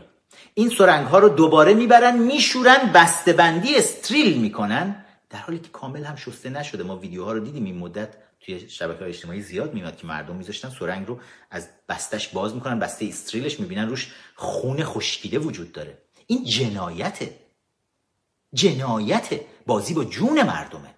این سرنگ ها رو دوباره می‌برن میشورن بندی استریل می‌کنن. در حالی که کامل هم شسته نشده. ما ویدیوها رو دیدیم. این مدت توی شبکه های اجتماعی زیاد میاد که مردم میذاشتن سرنگ رو از بستش باز می‌کنن بسته استریلش می‌بینن. روش خون خشکیده وجود داره. این جنایته. جنایته. بازی با جون مردمه.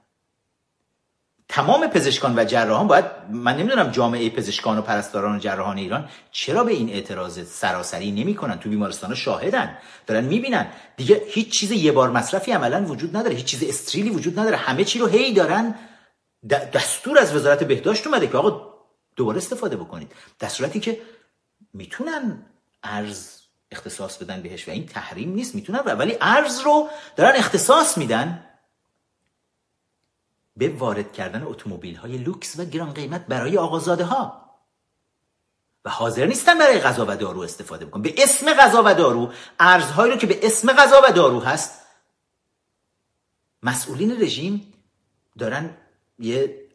تمام پزشکان و جراحان باید من نمی‌دونم جامعه پزشکان و پرستاران و جراحان ایران چرا به این اعتراض سراسری نمی‌کنن؟ تو بیمارستان شاهدن. دارن می‌بینن. دیگه هیچ چیز یه بار مصرفی عملا وجود نداره. هیچ چیز استریلی وجود نداره. همه چی رو هی دارن. دستور از وزارت بهداشت اومده که آقا دوباره استفاده بکنید. در صورتی که می‌تونن ارز اختصاص بدن بهش و این تحریم نیست. می‌تونن ولی ارز رو دارن اختصاص میدن. به وارد کردن اتومبیل های لوکس و گران قیمت برای آقازاده ها و حاضر نیستن برای غذا و دارو استفاده بکنن به اسم غذا و دارو ارزهایی رو که به اسم غذا و دارو هست مسئولین رژیم دارن یه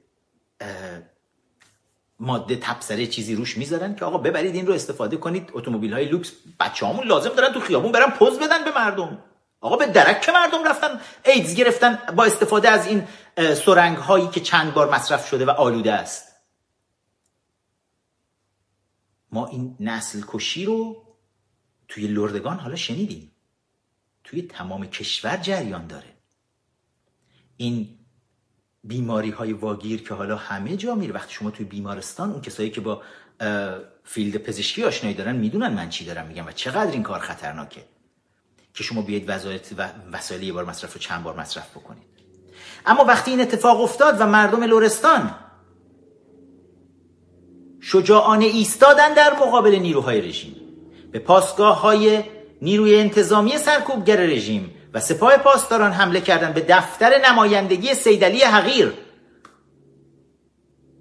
ماده تبصره چیزی روش می‌ذارن که آقا ببرید این رو استفاده کنید. اتومبیل های لوکس بچه‌هامون لازم دارن تو خیابون برن پوز بدن به مردم. آقا به درک مردم رفتن ایدز گرفتن با استفاده از این سرنگ هایی که چند بار مصرف شده و آلوده است. ما این نسل کشی رو توی لردگان حالا شنیدیم. توی تمام کشور جریان داره. این بیماری های واگیر که حالا همه جا میره وقتی شما توی بیمارستان اون کسایی که با فیلد پزشکی آشنایی دارن می‌دونن من چی دارم میگم و چقدر این کار خطرناکه که شما بیاید و وسایل یه بار مصرف رو چند بار مصرف بکنید. اما وقتی این اتفاق افتاد و مردم لورستان شجاعانه ایستادن در مقابل نیروهای رژیم به پاسگاه های نیروی انتظامی سرکوبگر رژیم و سپاه پاسداران حمله کردن به دفتر نمایندگی سیدلی حقیر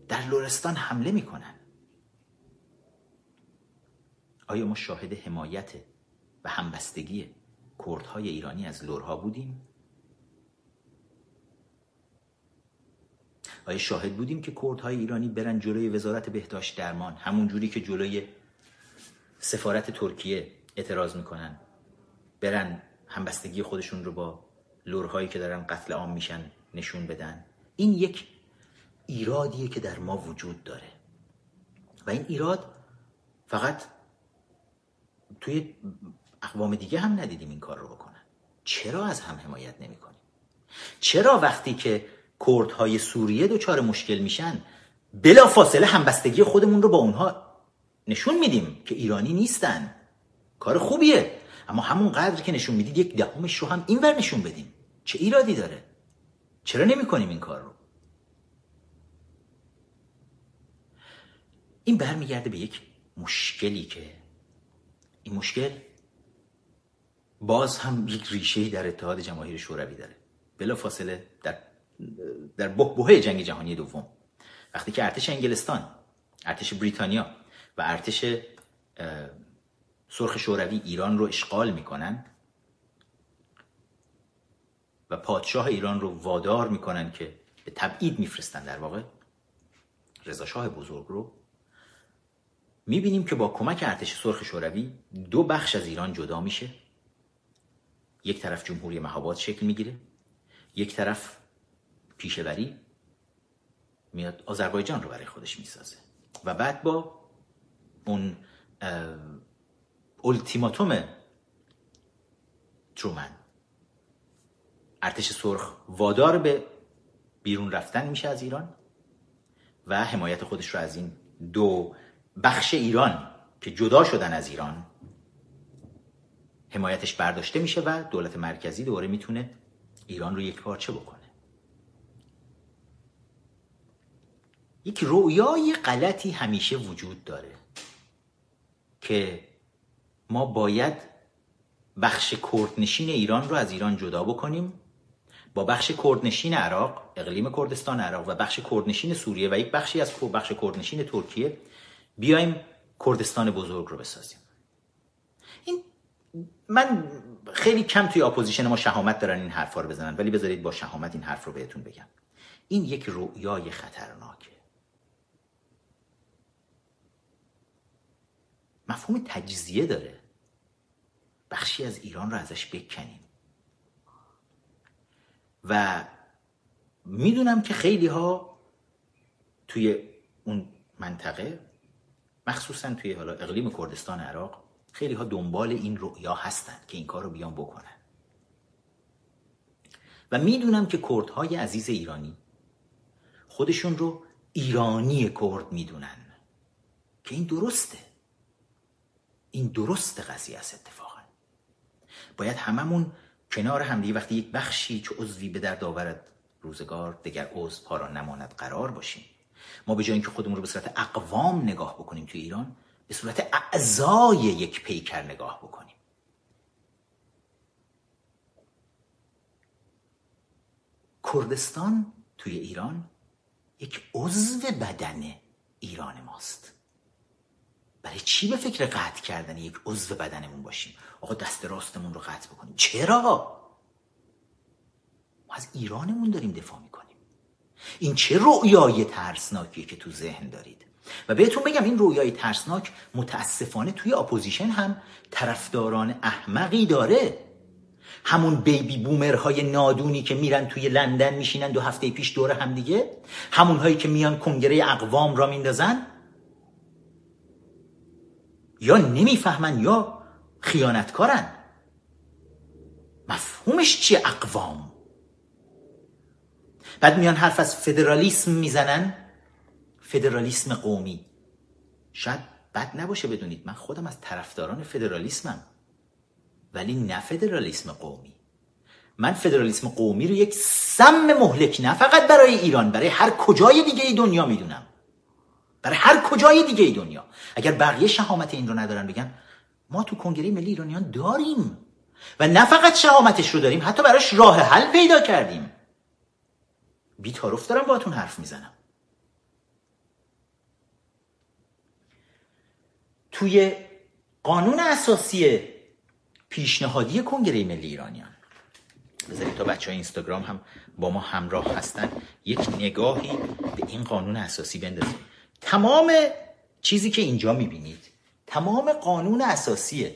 در لورستان حمله می‌کنن آیا ما شاهد حمایت و همبستگی کردهای ایرانی از لورها بودیم؟ آیا شاهد بودیم که کردهای ایرانی برن جلوی وزارت بهداشت درمان همون جوری که جلوی سفارت ترکیه اعتراض می‌کنن. برن همبستگی خودشون رو با لورهایی که دارن قتل عام میشن نشون بدن. این یک ایرادیه که در ما وجود داره. و این ایراد فقط توی اقوام دیگه هم ندیدیم این کار رو بکنن. چرا از هم حمایت نمی کنیم؟ چرا وقتی که کردهای سوریه دچار مشکل میشن بلا فاصله همبستگی خودمون رو با اونها نشون میدیم که ایرانی نیستن. کار خوبیه اما همون قدر که نشون می‌دید یک دهمش رو هم اینور نشون بدیم چه ایرادی داره؟ چرا نمی کنیم این کار رو؟ این برمیگرده به یک مشکلی که این مشکل باز هم یک ریشه در اتحاد جماهیر شوروی داره. بلا فاصله در بحبوه جنگ جهانی دوم. وقتی که ارتش انگلستان ارتش بریتانیا و ارتش سرخ شوروی ایران رو اشغال می‌کنن و پادشاه ایران رو وادار می‌کنن که به تبعید میفرستن در واقع رضاشاه بزرگ رو می‌بینیم که با کمک ارتش سرخ شوروی دو بخش از ایران جدا میشه. یک طرف جمهوری مهاباد شکل می‌گیره یک طرف پیشوری میاد آذربایجان رو برای خودش می‌سازه. و بعد با اون التیماتوم ترومن ارتش سرخ وادار به بیرون رفتن میشه از ایران و حمایت خودش رو از این دو بخش ایران که جدا شدن از ایران حمایتش برداشته میشه و دولت مرکزی دوباره می‌تونه ایران رو یک پارچه بکنه. یک رویای غلطی همیشه وجود داره که ما باید بخش کردنشین ایران رو از ایران جدا بکنیم با بخش کردنشین عراق اقلیم کردستان عراق و بخش کردنشین سوریه و یک بخشی از بخش کردنشین ترکیه بیایم کردستان بزرگ رو بسازیم. این من خیلی کم توی opposition ما شهامت دارن این حرفا رو بزنن ولی بذارید با شهامت این حرف رو بهتون بگم. این یک رؤیای خطرناکه. مفهوم تجزیه داره. بخشی از ایران رو ازش بکنیم و می‌دونم که خیلی ها توی اون منطقه مخصوصا توی حالا اقلیم کردستان عراق خیلی ها دنبال این رؤیا هستن که این کار رو بیان بکنن. و می‌دونم که کردهای عزیز ایرانی خودشون رو ایرانی کرد می‌دونن. که این درسته. این درست قضیه است اتفاقا. باید هممون کنار همدیگه وقتی یک بخشی چه عضوی به درد آورد روزگار دگر عضو پارا نماند قرار باشیم. ما به جای اینکه خودمون رو به صورت اقوام نگاه بکنیم تو ایران به صورت اعضای یک پیکر نگاه بکنیم. کردستان توی ایران یک عضو بدن ایران ماست. برای چی به فکر قطع کردن یک عضو بدنمون باشیم؟ آقا دست راستمون رو قطع بکنیم. چرا؟ ما از ایرانمون داریم دفاع می‌کنیم. این چه رویای ترسناکیه که تو ذهن دارید؟ و بهتون بگم این رویای ترسناک متاسفانه توی opposition هم طرفداران احمقی داره. همون baby boomer های نادونی که میرن توی لندن میشینن دو هفته پیش دور هم دیگه. همون هایی که میان کنگره اقوام را میندازن. یا نمی‌فهمن یا خیانتکارن. مفهومش چیه اقوام؟ بعد میان حرف از فدرالیسم می‌زنن. فدرالیسم قومی. شاید بد نباشه بدونید. من خودم از طرفداران فدرالیسمم. ولی نه فدرالیسم قومی. من فدرالیسم قومی رو یک سم مهلک نه فقط برای ایران برای هر کجای دیگه دنیا می‌دونم. برای هر کجای دیگه دنیا. اگر بقیه شهامت این رو ندارن بگن ما تو کنگره ملی ایرانیان داریم. و نه فقط شهامتش رو داریم حتی براش راه حل پیدا کردیم. بیتارف دارم باهاتون حرف می‌زنم. توی قانون اساسی پیشنهادی کنگره ملی ایرانیان. بذارید تا بچه های اینستاگرام هم با ما همراه هستن. یک نگاهی به این قانون اساسی بندازیم. تمام چیزی که اینجا می‌بینید تمام قانون اساسی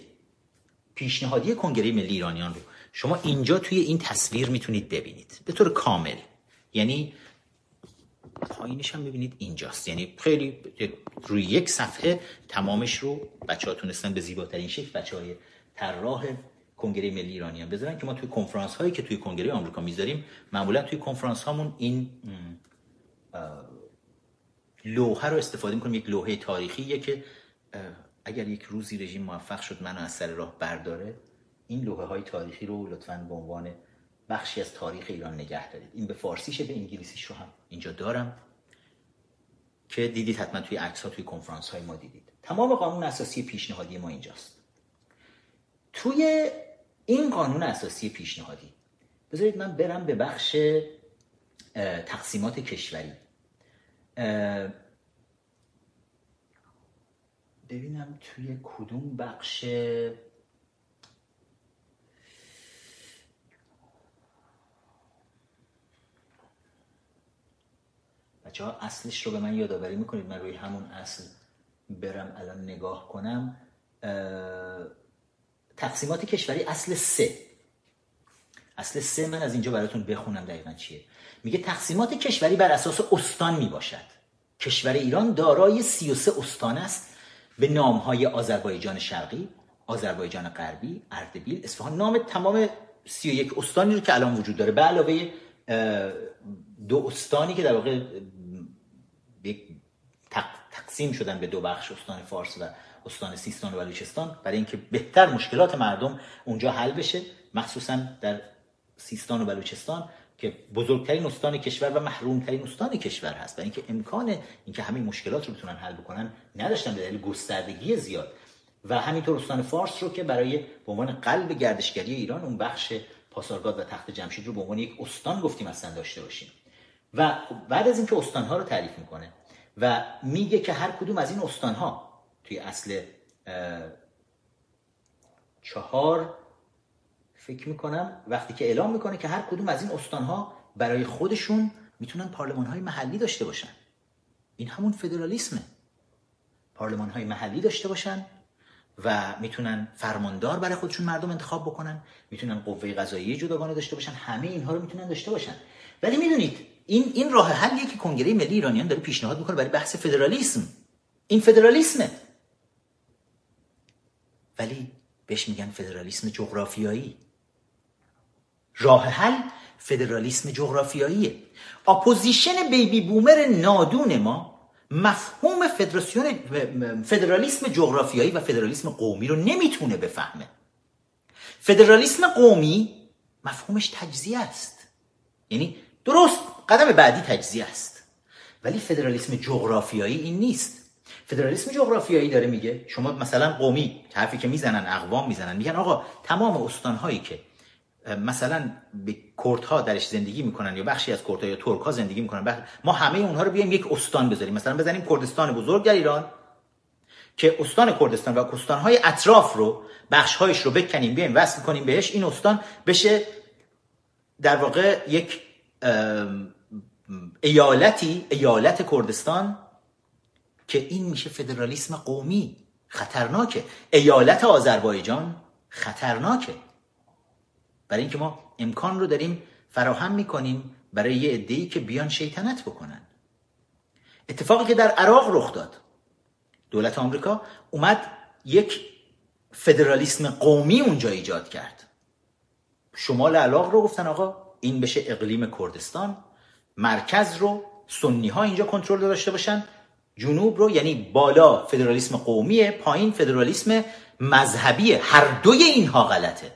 پیشنهادی کنگره ملی ایرانیان رو. شما اینجا توی این تصویر می‌تونید ببینید. به طور کامل. یعنی پایینش هم ببینید اینجاست. یعنی خیلی روی یک صفحه تمامش رو بچه ها تونستن به زیباترین شکل بچه های طراح کنگره ملی ایرانیان بذارن که ما توی کنفرانس هایی که توی کنگره آمریکا می‌ذاریم معمولا توی کنفرانس هامون این لوحه رو استفاده می‌کنیم یک لوحه تاریخیه که اگر یک روزی رژیم موفق شد منو از سر راه برداره این لوحه های تاریخی رو لطفا به عنوان بخشی از تاریخ ایران نگه دارید. این به فارسیشه به انگلیسیش رو هم اینجا دارم که دیدید حتما توی عکس ها توی کنفرانس های ما دیدید. تمام قانون اساسی پیشنهادی ما اینجاست. توی این قانون اساسی پیشنهادی بذارید من برم به بخش تقسیمات کشوری. ببینم توی کدوم بخش بچه ها اصلش رو به من یادآوری می‌کنید من روی همون اصل برم الان نگاه کنم. تقسیمات کشوری اصل سه. اصل سه من از اینجا براتون بخونم دقیقا چیه. میگه تقسیمات کشوری بر اساس استان می‌باشد. کشور ایران دارای 33 استان است. به نامهای آذربایجان شرقی آذربایجان غربی اردبیل اصفهان نام تمام 31 استانی رو که الان وجود داره. به علاوه دو استانی که در واقع تقسیم شدن به دو بخش استان فارس و استان سیستان و بلوچستان. برای اینکه بهتر مشکلات مردم اونجا حل بشه. مخصوصا در سیستان و بلوچستان. که بزرگترین استان کشور و محرومترین استان کشور هست برای اینکه امکان اینکه همه مشکلات رو بتونن حل بکنن نداشتن به دلیل گستردگی زیاد. و همینطور استان فارس رو که برای به عنوان قلب گردشگری ایران اون بخش پاسارگاد و تخت جمشید رو به عنوان یک استان گفتیم اصلا داشته باشیم. و بعد از اینکه استانها رو تعریف می‌کنه و میگه که هر کدوم از این استانها توی اصل چهار فکر می‌کنم وقتی که اعلام می‌کنه که هر کدوم از این استانها برای خودشون می‌تونن پارلمان های محلی داشته باشن. این همون فدرالیسمه. پارلمان های محلی داشته باشن و می‌تونن فرماندار برای خودشون مردم انتخاب بکنن می‌تونن قوه قضاییه جداگانه داشته باشن همه اینها رو می‌تونن داشته باشن. ولی می‌دونید این این راه حلیه که کنگره ملی ایرانیان داره پیشنهاد می‌کنه برای بحث فدرالیسم. این فدرالیسمه. ولی بهش میگن فدرالیسم جغرافیایی. راه حل فدرالیسم جغرافیاییه. opposition baby boomer نادون ما مفهوم فدراسیون فدرالیسم جغرافیایی و فدرالیسم قومی رو نمی‌تونه بفهمه. فدرالیسم قومی مفهومش تجزیه است. یعنی درست قدم بعدی تجزیه است. ولی فدرالیسم جغرافیایی این نیست. فدرالیسم جغرافیایی داره میگه شما مثلا قومی حرفی که می‌زنن اقوام می‌زنن میگن آقا تمام استانهایی که مثلا به کردها درش زندگی می‌کنن یا بخشی از کردها یا ترک ها زندگی می‌کنن. ما همه اونها رو بیایم یک استان بذاریم. مثلا بزنیم کردستان بزرگ در ایران که استان کردستان و استانهای اطراف رو بخشهایش رو بکنیم بیایم وصل کنیم بهش. این استان بشه در واقع یک ایالتی ایالت کردستان که این میشه فدرالیسم قومی. خطرناکه. ایالت آذربایجان خطرناکه. برای اینکه ما امکان رو داریم فراهم می‌کنیم برای یه عده‌ای که بیان شیطنت بکنن. اتفاقی که در عراق رخ داد. دولت آمریکا اومد یک فدرالیسم قومی اونجا ایجاد کرد. شمال عراق رو گفتن آقا این بشه اقلیم کردستان. مرکز رو سنی ها اینجا کنترل داشته باشن. جنوب رو یعنی بالا فدرالیسم قومیه پایین فدرالیسم مذهبیه. هر دوی اینها غلطه.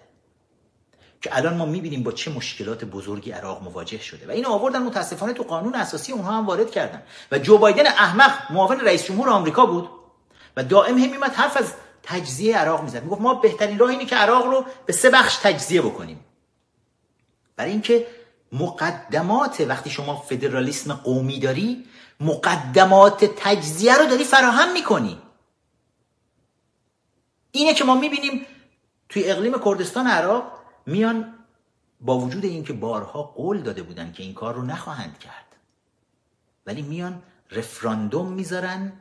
که الان ما می‌بینیم با چه مشکلات بزرگی عراق مواجه شده. و این آوردن متاسفانه تو قانون اساسی اونها هم وارد کردن. و جو بایدن احمق معاون رئیس جمهور آمریکا بود. و دائم هم میمد حرف از تجزیه عراق می‌زد. می‌گفت ما بهترین راه اینه که عراق رو به سه بخش تجزیه بکنیم. برای اینکه مقدمات وقتی شما فدرالیسم قومی داری مقدمات تجزیه رو داری فراهم می‌کنی. اینه که ما می‌بینیم توی اقلیم کردستان عراق میان با وجود اینکه بارها قول داده بودن که این کار رو نخواهند کرد ولی میان رفراندوم می‌ذارن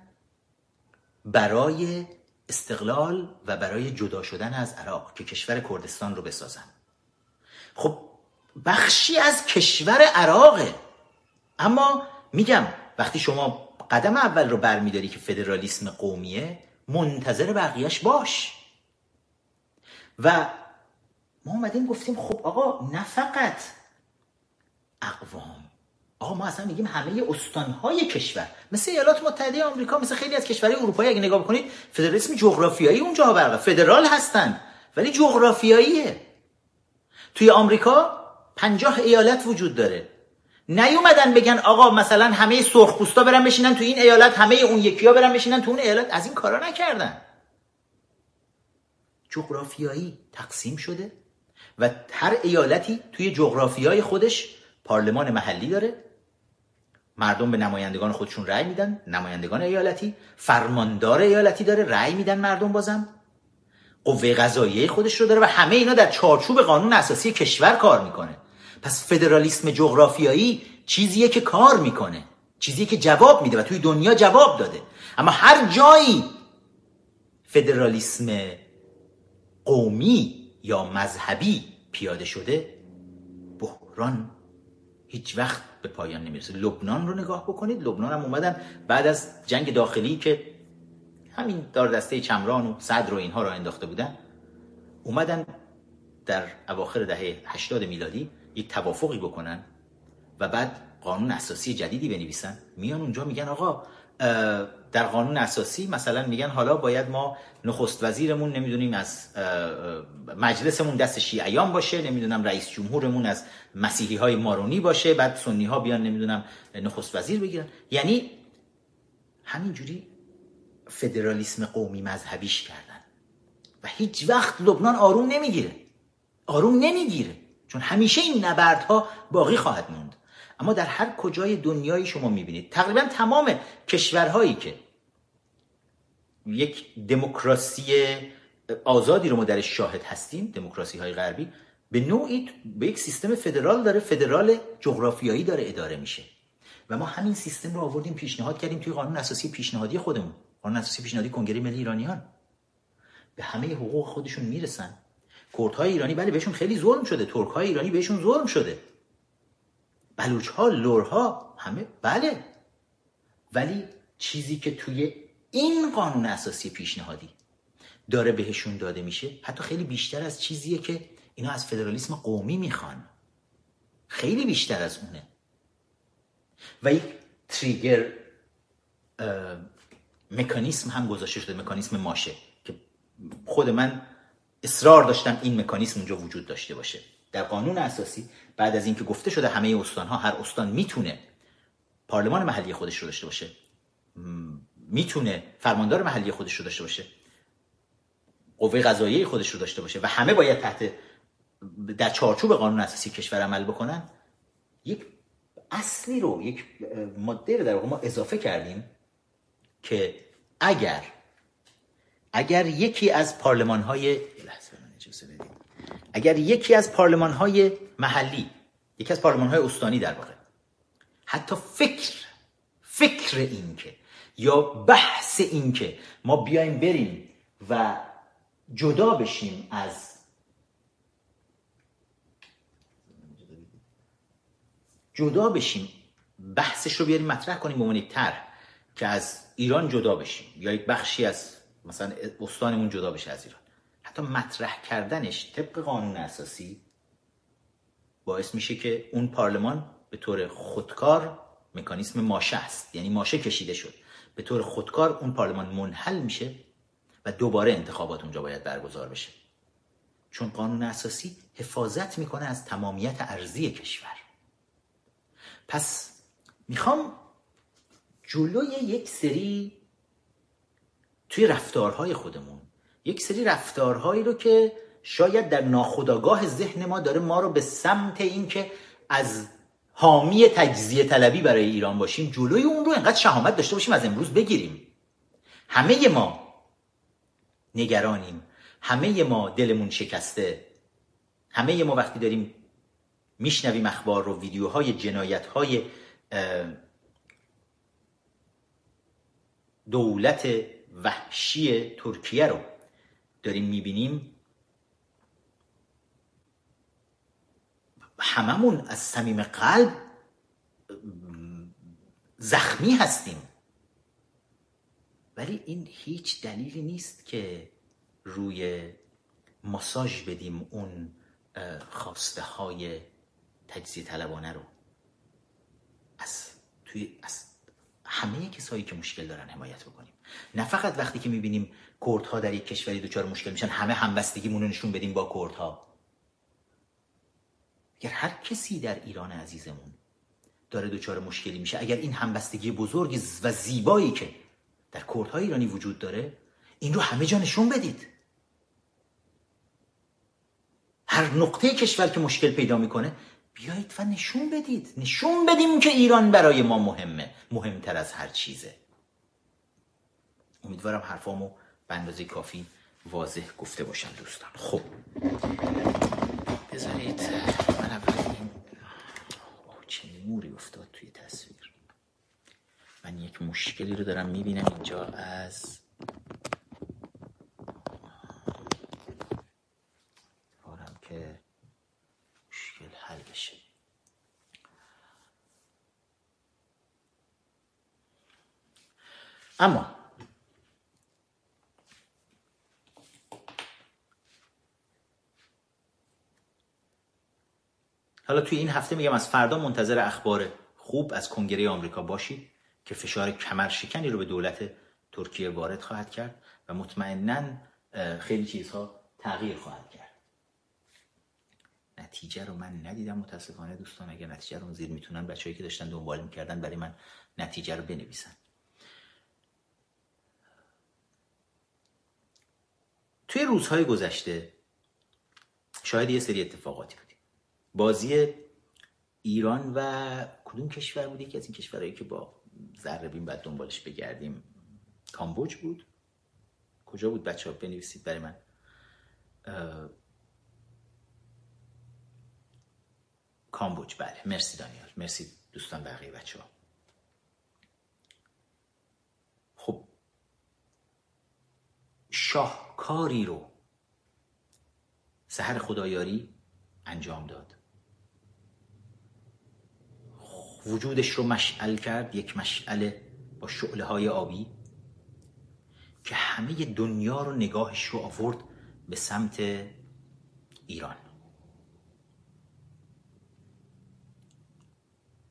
برای استقلال و برای جدا شدن از عراق که کشور کردستان رو بسازن. خب بخشی از کشور عراقه. اما میگم وقتی شما قدم اول رو برمیداری که فدرالیسم قومیه منتظر بقیهش باش. و ما اومدیم گفتیم خب آقا نه فقط اقوام. آقا ما اصلا میگیم همه استانهای کشور مثل ایالات متحده آمریکا مثل خیلی از کشورهای اروپایی اگه نگاه بکنید فدرالیسم جغرافیایی اونجا برقه فدرال هستن ولی جغرافیاییه. توی آمریکا پنجاه ایالت وجود داره. نیومدن بگن آقا مثلا همه سرخپوستا برن بشینن تو این ایالت همه اون یکی ها برن بشینن تو اون ایالت. از این کارا نکردن. جغرافیایی تقسیم شده. و هر ایالتی توی جغرافیای خودش پارلمان محلی داره. مردم به نمایندگان خودشون رأی میدن نمایندگان ایالتی فرماندار ایالتی داره رأی میدن مردم بازم. قوه قضاییه خودش رو داره و همه اینا در چارچوب قانون اساسی کشور کار می‌کنه. پس فدرالیسم جغرافیایی چیزیه که کار می‌کنه چیزیه که جواب میده و توی دنیا جواب داده. اما هر جایی فدرالیسم قومی یا مذهبی پیاده شده بحران هیچ وقت به پایان نمی‌رسه. لبنان رو نگاه بکنید لبنان هم اومدن بعد از جنگ داخلی که همین دار دسته چمران و صدر و اینها را انداخته بودن اومدن در اواخر دهه 80 میلادی یک توافقی بکنن و بعد قانون اساسی جدیدی بنویسن. میان اونجا میگن آقا در قانون اساسی مثلا میگن حالا باید ما نخست وزیرمون نمی‌دونیم از مجلسمون دست شیعیان باشه نمی‌دونم رئیس جمهورمون از مسیحی های مارونی باشه بعد سنی ها بیان نمی‌دونم نخست وزیر بگیرن. یعنی همینجوری فدرالیسم قومی مذهبیش کردن. و هیچ وقت لبنان آروم نمی‌گیره. آروم نمی‌گیره. چون همیشه این نبردها باقی خواهد موند. اما در هر کجای دنیایی شما می‌بینید. تقریبا تمام کشورهایی که یک دموکراسی آزادی رو ما درش شاهد هستیم دموکراسی های غربی به نوعی به یک سیستم فدرال داره فدرال جغرافیایی داره اداره میشه. و ما همین سیستم رو آوردیم پیشنهاد کردیم توی قانون اساسی پیشنهادی خودمون. قانون اساسی پیشنهادی کنگره ملی ایرانیان. به همه حقوق خودشون می‌رسن. کردهای ایرانی بله بهشون خیلی ظلم شده. ترک های ایرانی بهشون ظلم شده. بلوچ ها لورها همه بله. ولی چیزی که توی این قانون اساسی پیشنهادی داره بهشون داده میشه حتی خیلی بیشتر از چیزیه که اینا از فدرالیسم قومی می‌خوان. خیلی بیشتر از اونه. و یک تریگر مکانیسم هم گذاشته شده مکانیسم ماشه که خود من اصرار داشتم این مکانیسم اونجا وجود داشته باشه. در قانون اساسی بعد از اینکه گفته شده همه استان ها هر استان می‌تونه پارلمان محلی خودش رو داشته باشه می‌تونه فرماندار محلی خودش رو داشته باشه قوه قضاییه خودش رو داشته باشه و همه باید تحت در چارچوب قانون اساسی کشور عمل بکنن یک اصلی رو یک ماده رو در واقع ما اضافه کردیم که اگر اگر یکی از پارلمان های اگر یکی از پارلمان های محلی یکی از پارلمان های استانی در واقع حتی فکر فکر این که یا بحث این که ما بیایم بریم و جدا بشیم از جدا بشیم بحثش رو بیاریم مطرح کنیم به عنوان طرح که از ایران جدا بشیم یا یک بخشی از مثلا استانمون جدا بشه از ایران. حتی مطرح کردنش طبق قانون اساسی باعث میشه که اون پارلمان به طور خودکار مکانیسم ماشه است. یعنی ماشه کشیده شد. به طور خودکار اون پارلمان منحل میشه و دوباره انتخابات اونجا باید برگزار بشه. چون قانون اساسی حفاظت می‌کنه از تمامیت ارزی کشور. پس می‌خوام جلوی یک سری توی رفتارهای خودمون یک سری رفتارهایی رو که شاید در ناخودآگاه ذهن ما داره ما رو به سمت اینکه از حامی تجزیه طلبی برای ایران باشیم جلوی اون رو انقدر شهامت داشته باشیم از امروز بگیریم. همه ما نگرانیم. همه ما دلمون شکسته. همه ما وقتی داریم میشنویم اخبار رو ویدیوهای جنایت های دولت وحشی ترکیه رو. داریم می‌بینیم هممون از صمیم قلب زخمی هستیم. ولی این هیچ دلیلی نیست که روی ماساژ بدیم اون خواسته های تجزیه طلبانه رو. از توی از همه کسایی که مشکل دارن حمایت بکنیم. نه فقط وقتی که می‌بینیم کردها در یک کشوری دچار مشکل میشن همه همبستگیمون رو نشون بدیم با کردها. اگر هر کسی در ایران عزیزمون داره دچار مشکلی میشه اگر این همبستگی بزرگ و زیبایی که در کردهای ایرانی وجود داره این رو همه جا نشون بدید. هر نقطه کشور که مشکل پیدا می‌کنه بیایید و نشون بدید. نشون بدیم که ایران برای ما مهمه مهمتر از هر چیزه. امیدوارم حرفامو به اندازه کافی واضح گفته باشم دوستان. خب. بذارید من اول این چه نوری افتاد توی تصویر. من یک مشکلی رو دارم می‌بینم اینجا از که مشکل حل بشه. اما حالا توی این هفته میگم از فردا منتظر اخبار خوب از کنگره آمریکا باشید که فشار کمر شکنی رو به دولت ترکیه وارد خواهد کرد و مطمئنا خیلی چیزها تغییر خواهد کرد. نتیجه رو من ندیدم متاسفانه دوستان اگر نتیجه رو زیر می‌تونن بچه‌ای که داشتن دنبال می‌کردن برای من نتیجه رو بنویسن. توی روزهای گذشته شاید یه سری اتفاقاتی بودیم بازی ایران و کدوم کشور بود یکی از این کشورهایی که با ذره بعد دنبالش بگردیم؟ کامبوج بود. کجا بود بچه ها بنویسید برای من. کامبوج. بله. مرسی دانیال. مرسی دوستان بقیه بچه ها خب شاهکاری رو سهر خدایاری انجام داد. وجودش رو مشعل کرد یک مشعله با شعله های آبی که همه دنیا رو نگاهش رو آورد به سمت ایران.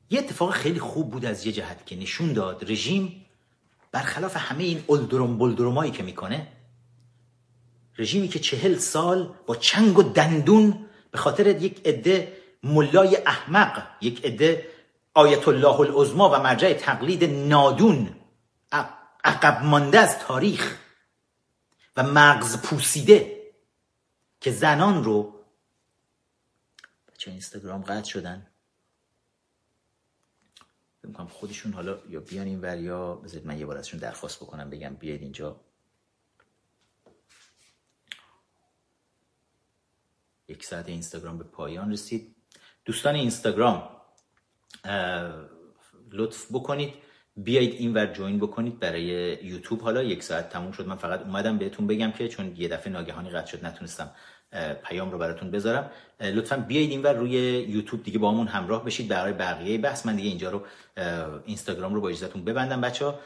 یه اتفاق خیلی خوب بود از یه جهت که نشون داد رژیم برخلاف همه این الدروم بلدرومایی که می‌کنه رژیمی که چهل سال با چنگ و دندون به خاطر یک عده ملای احمق یک عده آیت الله العظما و مرجع تقلید نادون عقب مانده از تاریخ و مغز پوسیده که زنان رو بچه اینستاگرام قطع شدن. می‌کنم خودشون حالا یا بیان این ور یا بذارید من یه بار ازشون درخواست بکنم بگم بیاید اینجا. یک ساعت اینستاگرام به پایان رسید. دوستان اینستاگرام لطف بکنید. بیایید این ور جوین بکنید برای یوتیوب. حالا یک ساعت تموم شد. من فقط اومدم بهتون بگم که چون یه دفعه ناگهانی قطع شد نتونستم پیام رو براتون بذارم. لطفا بیایید اینور روی یوتیوب دیگه با همون همراه بشید. برای بقیه بحث من دیگه اینجا رو اینستاگرام رو با اجازهتون ببندم. بچه ها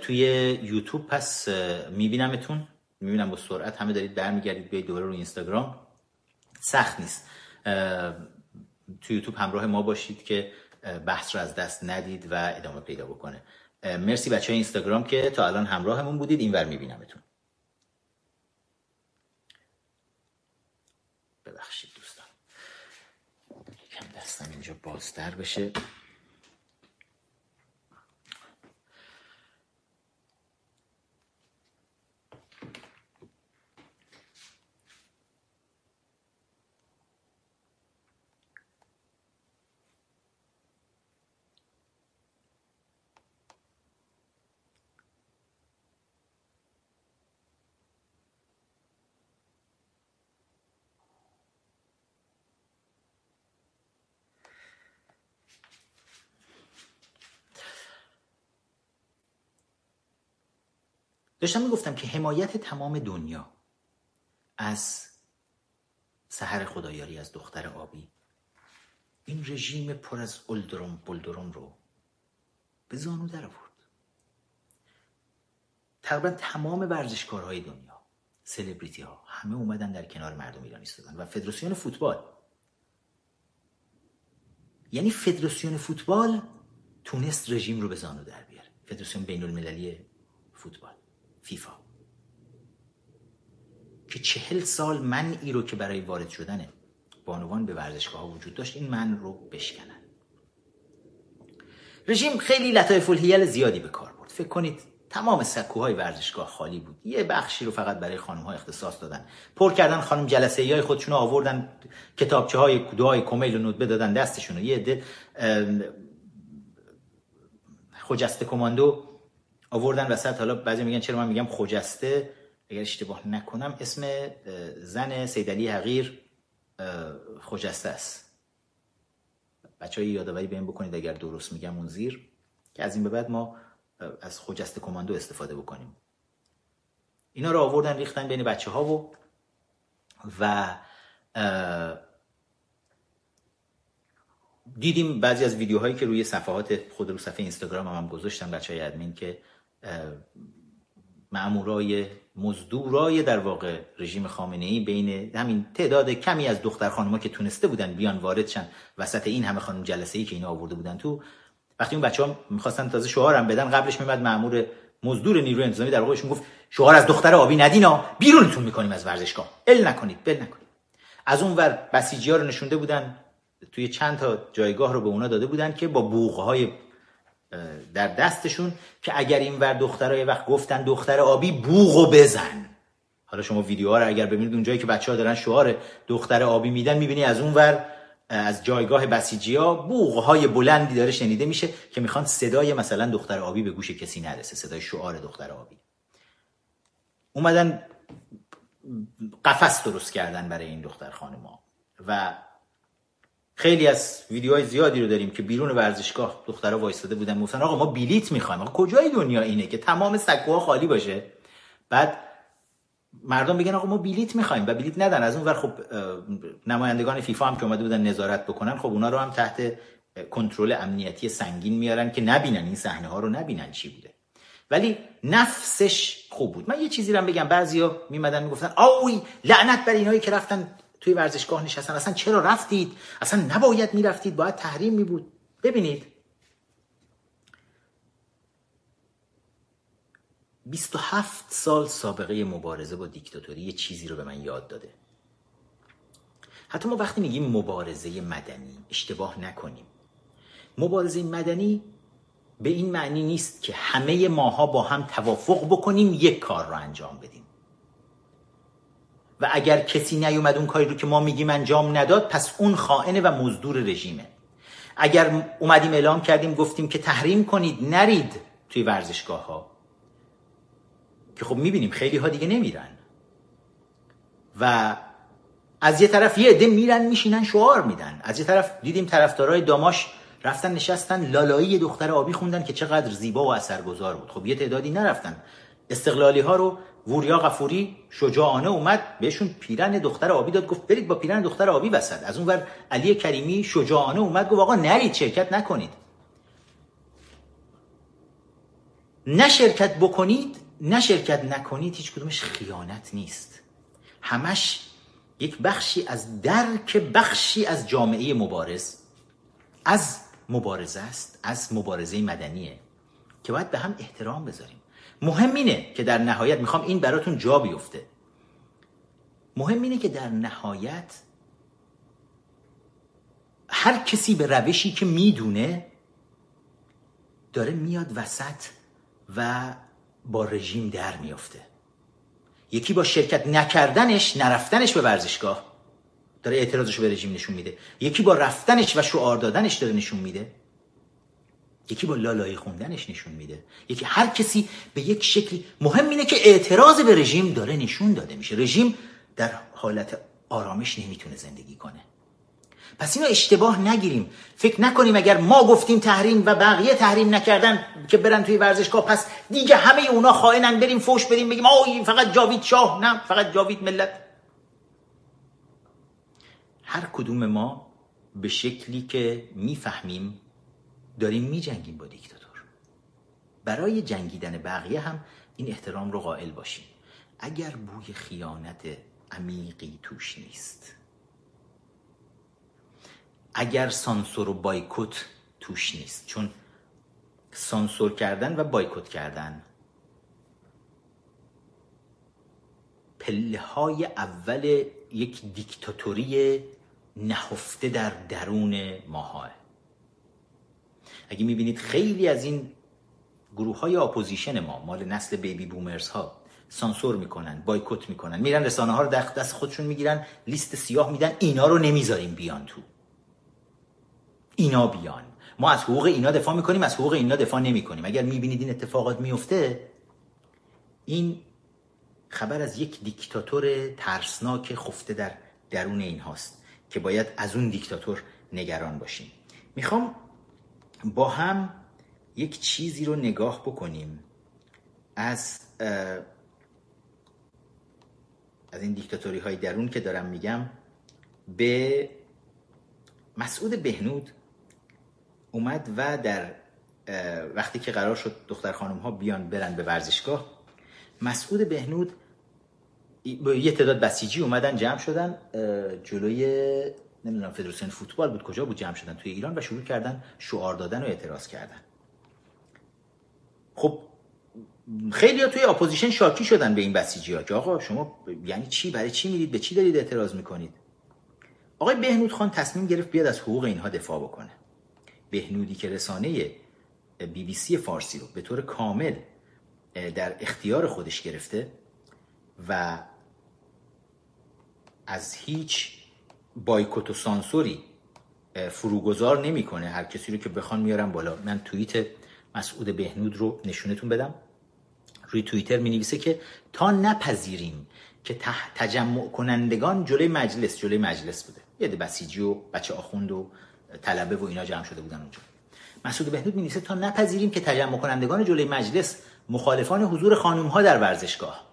توی یوتیوب پس میبینمتون. می‌بینم با سرعت همه دارید برمیگردید. بیایید دوباره روی اینستاگرام. سخت نیست. توی یوتیوب همراه ما باشید که بحث رو از دست ندید و ادامه پیدا بکنه. مرسی بچه های اینستاگرام که تا الان همراهمون بودید. اینور میبینمتون. ببخشید دوستان. یکم دستم اینجا بازتر بشه. داشتم می‌گفتم که حمایت تمام دنیا از سهر خدایاری از دختر آبی. این رژیم پر از الدروم بلدروم رو به زانو در آورد. تقریبا تمام ورزشکارهای دنیا سلبریتی ها همه اومدن در کنار مردم ایران ایستادن و فدراسیون فوتبال. یعنی فدراسیون فوتبال تونست رژیم رو به زانو در بیاره. فدراسیون بین المللی فوتبال. فیفا. که چهل سال منعی رو که برای وارد شدن بانوان به ورزشگاه ها وجود داشت این من رو بشکنن. رژیم خیلی لطایف الهیل زیادی به کار برد. فکر کنید تمام سکوهای ورزشگاه خالی بود. یه بخشی رو فقط برای خانم ها اختصاص دادن. پر کردن خانم جلسه های خودشون آوردن کتابچه های دعای کمیل و ندبه دادن دستشون یه عده خجسته کماندو آوردن وسط حالا بعضی میگن چرا من میگم خجسته؟ اگر اشتباه نکنم اسم زن سیدلی حقیر خجسته است. بچه های یادآوری بهم بکنید اگر درست میگم اون زیر که از این به بعد ما از خجسته کماندو استفاده بکنیم. اینا رو آوردن ریختن بین بچه ها و و دیدیم بعضی از ویدیوهایی که روی صفحات خود رو صفحه اینستاگرام هم, هم گذاشتن بچه های ادمین که معمورای مزدورای در واقع رژیم خامنه ای بین همین تعداد کمی از دختر خانوما که تونسته بودن بیان وارد شن وسط این همه خانم جلسه ای که اینا آورده بودن تو وقتی اون بچه ها می‌خواستن تازه شعارم بدن قبلش میمد مامور مزدور نیروی انتظامی در واقعشون گفت شعار از دختر آبی ندینا بیرونتون می‌کنیم از ورزشگاه. ال نکنید بل نکنید. از اون ور بسیجی ها رو نشونده بودن توی چند تا جایگاه رو به اونا داده بودن که با بوغ در دستشون که اگر این ور دخترای وقت گفتن دختر آبی بوغو بزن. حالا شما ویدیوها رو اگر ببینید اونجایی که بچه ها دارن شعار دختر آبی میدن می‌بینی از اون ور از جایگاه بسیجی ها بوغ بلندی داره شنیده میشه که می‌خوان صدای مثلا دختر آبی به گوش کسی نرسه صدای شعار دختر آبی. اومدن قفس درست کردن برای این دختر خانما و خیلی از ویدیوهای زیادی رو داریم که بیرون ورزشگاه دخترها وایستاده بودن. گفتن آقا ما بلیت می‌خوایم. آقا کجای دنیا اینه که تمام سکوها خالی باشه؟ بعد مردم بگن آقا ما بلیت می‌خوایم. و بلیت ندن. از اون ور خب نمایندگان فیفا هم که اومده بودن نظارت بکنن خب اونا رو هم تحت کنترل امنیتی سنگین میارن که نبینن این صحنه ها رو نبینن چی بوده. ولی نفسش خوب بود. من یه چیزی رو بگم. بعضیا میمدن می‌گفتن آوی لعنت بر اینایی که رفتن توی ورزشگاه نشستن. اصلا چرا رفتید؟ اصلا نباید می‌رفتید. باید تحریم می بود ببینید 27 سال سابقه مبارزه با دیکتاتوری یه چیزی رو به من یاد داده. حتی ما وقتی میگیم مبارزه مدنی اشتباه نکنیم. مبارزه مدنی به این معنی نیست که همه ماها با هم توافق بکنیم یک کار رو انجام بدیم. و اگر کسی نیومد اون کاری رو که ما میگیم انجام نداد پس اون خائنه و مزدور رژیمه. اگر اومدیم اعلام کردیم گفتیم که تحریم کنید نرید توی ورزشگاه ها که خب می‌بینیم خیلی ها دیگه نمیرن. و از یه طرف یه عده میرن میشینن شعار میدن. از یه طرف دیدیم طرفدارای داماش رفتن نشستن لالایی دختر آبی خوندن که چقدر زیبا و اثرگذار بود. خب یه تعدادی نرفتن. استقلالی ها رو وریا غفوری شجاعانه اومد بهشون پیرن دختر آبی داد گفت برید با پیرن دختر آبی وسط. از اونور علی کریمی شجاعانه اومد گفت آقا نرید شرکت نکنید. نه شرکت بکنید نه شرکت نکنید هیچ کدومش خیانت نیست. همش یک بخشی از درک بخشی از جامعه مبارز. از مبارزه است از مبارزه مدنیه که باید به هم احترام بذاریم. مهم اینه که در نهایت می‌خوام این براتون جا بیفته. مهم اینه که در نهایت هر کسی به روشی که می‌دونه داره میاد وسط و با رژیم در میافته. یکی با شرکت نکردنش نرفتنش به ورزشگاه داره اعتراضش به رژیم نشون میده. یکی با رفتنش و شعار دادنش داره نشون میده. یکی با لالایی خوندنش نشون میده. یکی هر کسی به یک شکلی مهم اینه که اعتراض به رژیم داره نشون داده میشه. رژیم در حالت آرامش نمی‌تونه زندگی کنه. پس اینو اشتباه نگیریم. فکر نکنیم اگر ما گفتیم تحریم و بقیه تحریم نکردن که برن توی ورزشگاه پس دیگه همه اونا خائنن بریم فوش بریم بگیم آه فقط جاوید شاه نه فقط جاوید ملت. هر کدوم ما به شکلی که می‌فهمیم داریم میجنگیم با دیکتاتور. برای جنگیدن بقیه هم این احترام رو قائل باشیم اگر بوی خیانت عمیقی توش نیست. اگر سانسور و بایکوت توش نیست. چون سانسور کردن و بایکوت کردن پله های اول یک دیکتاتوری نهفته در درون ماها اگه می‌بینید خیلی از این گروه های opposition ما مال نسل baby boomers ها سانسور می‌کنن بایکوت می‌کنن میرن رسانه ها رو دست خودشون می‌گیرن لیست سیاه میدن اینا رو نمی‌ذاریم بیان تو. اینا بیان. ما از حقوق اینا دفاع می‌کنیم از حقوق اینا دفاع نمی‌کنیم. اگر می‌بینید این اتفاقات میفته این خبر از یک دیکتاتور ترسناک خفته در درون این هاست که باید از اون دیکتاتور نگران باشیم. می‌خوام با هم یک چیزی رو نگاه بکنیم. از از این دیکتاتوری های درون که دارم میگم به مسعود بهنود اومد و در وقتی که قرار شد دختر خانم ها بیان برن به ورزشگاه مسعود بهنود یه تعداد بسیجی اومدن جمع شدن جلوی نمی‌دونم فدراسیون فوتبال بود کجا بود جمع شدن توی ایران و شروع کردن شعار دادن و اعتراض کردن. خب خیلی توی opposition شاکی شدن به این بسیجی ها که آقا شما یعنی چی؟ برای چی میرید؟ به چی دارید اعتراض می‌کنید؟ آقای بهنود خان تصمیم گرفت بیاد از حقوق اینها دفاع بکنه. بهنودی که رسانه بی بی سی فارسی رو به طور کامل در اختیار خودش گرفته و از هیچ بایکوت و سانسوری فروگذار نمی‌کنه. هر کسی رو که بخوان میارم بالا. من توییت مسعود بهنود رو نشونتون بدم. روی توییتر می نویسه که تا نپذیریم که تجمع کنندگان جلوی مجلس جلوی مجلس بوده. یه بسیجی و بچه آخوند و طلبه و اینا جمع شده بودن اونجا. مسعود بهنود می تا نپذیریم که تجمع کنندگان جلوی مجلس مخالفان حضور خانم ها در ورزشگاه.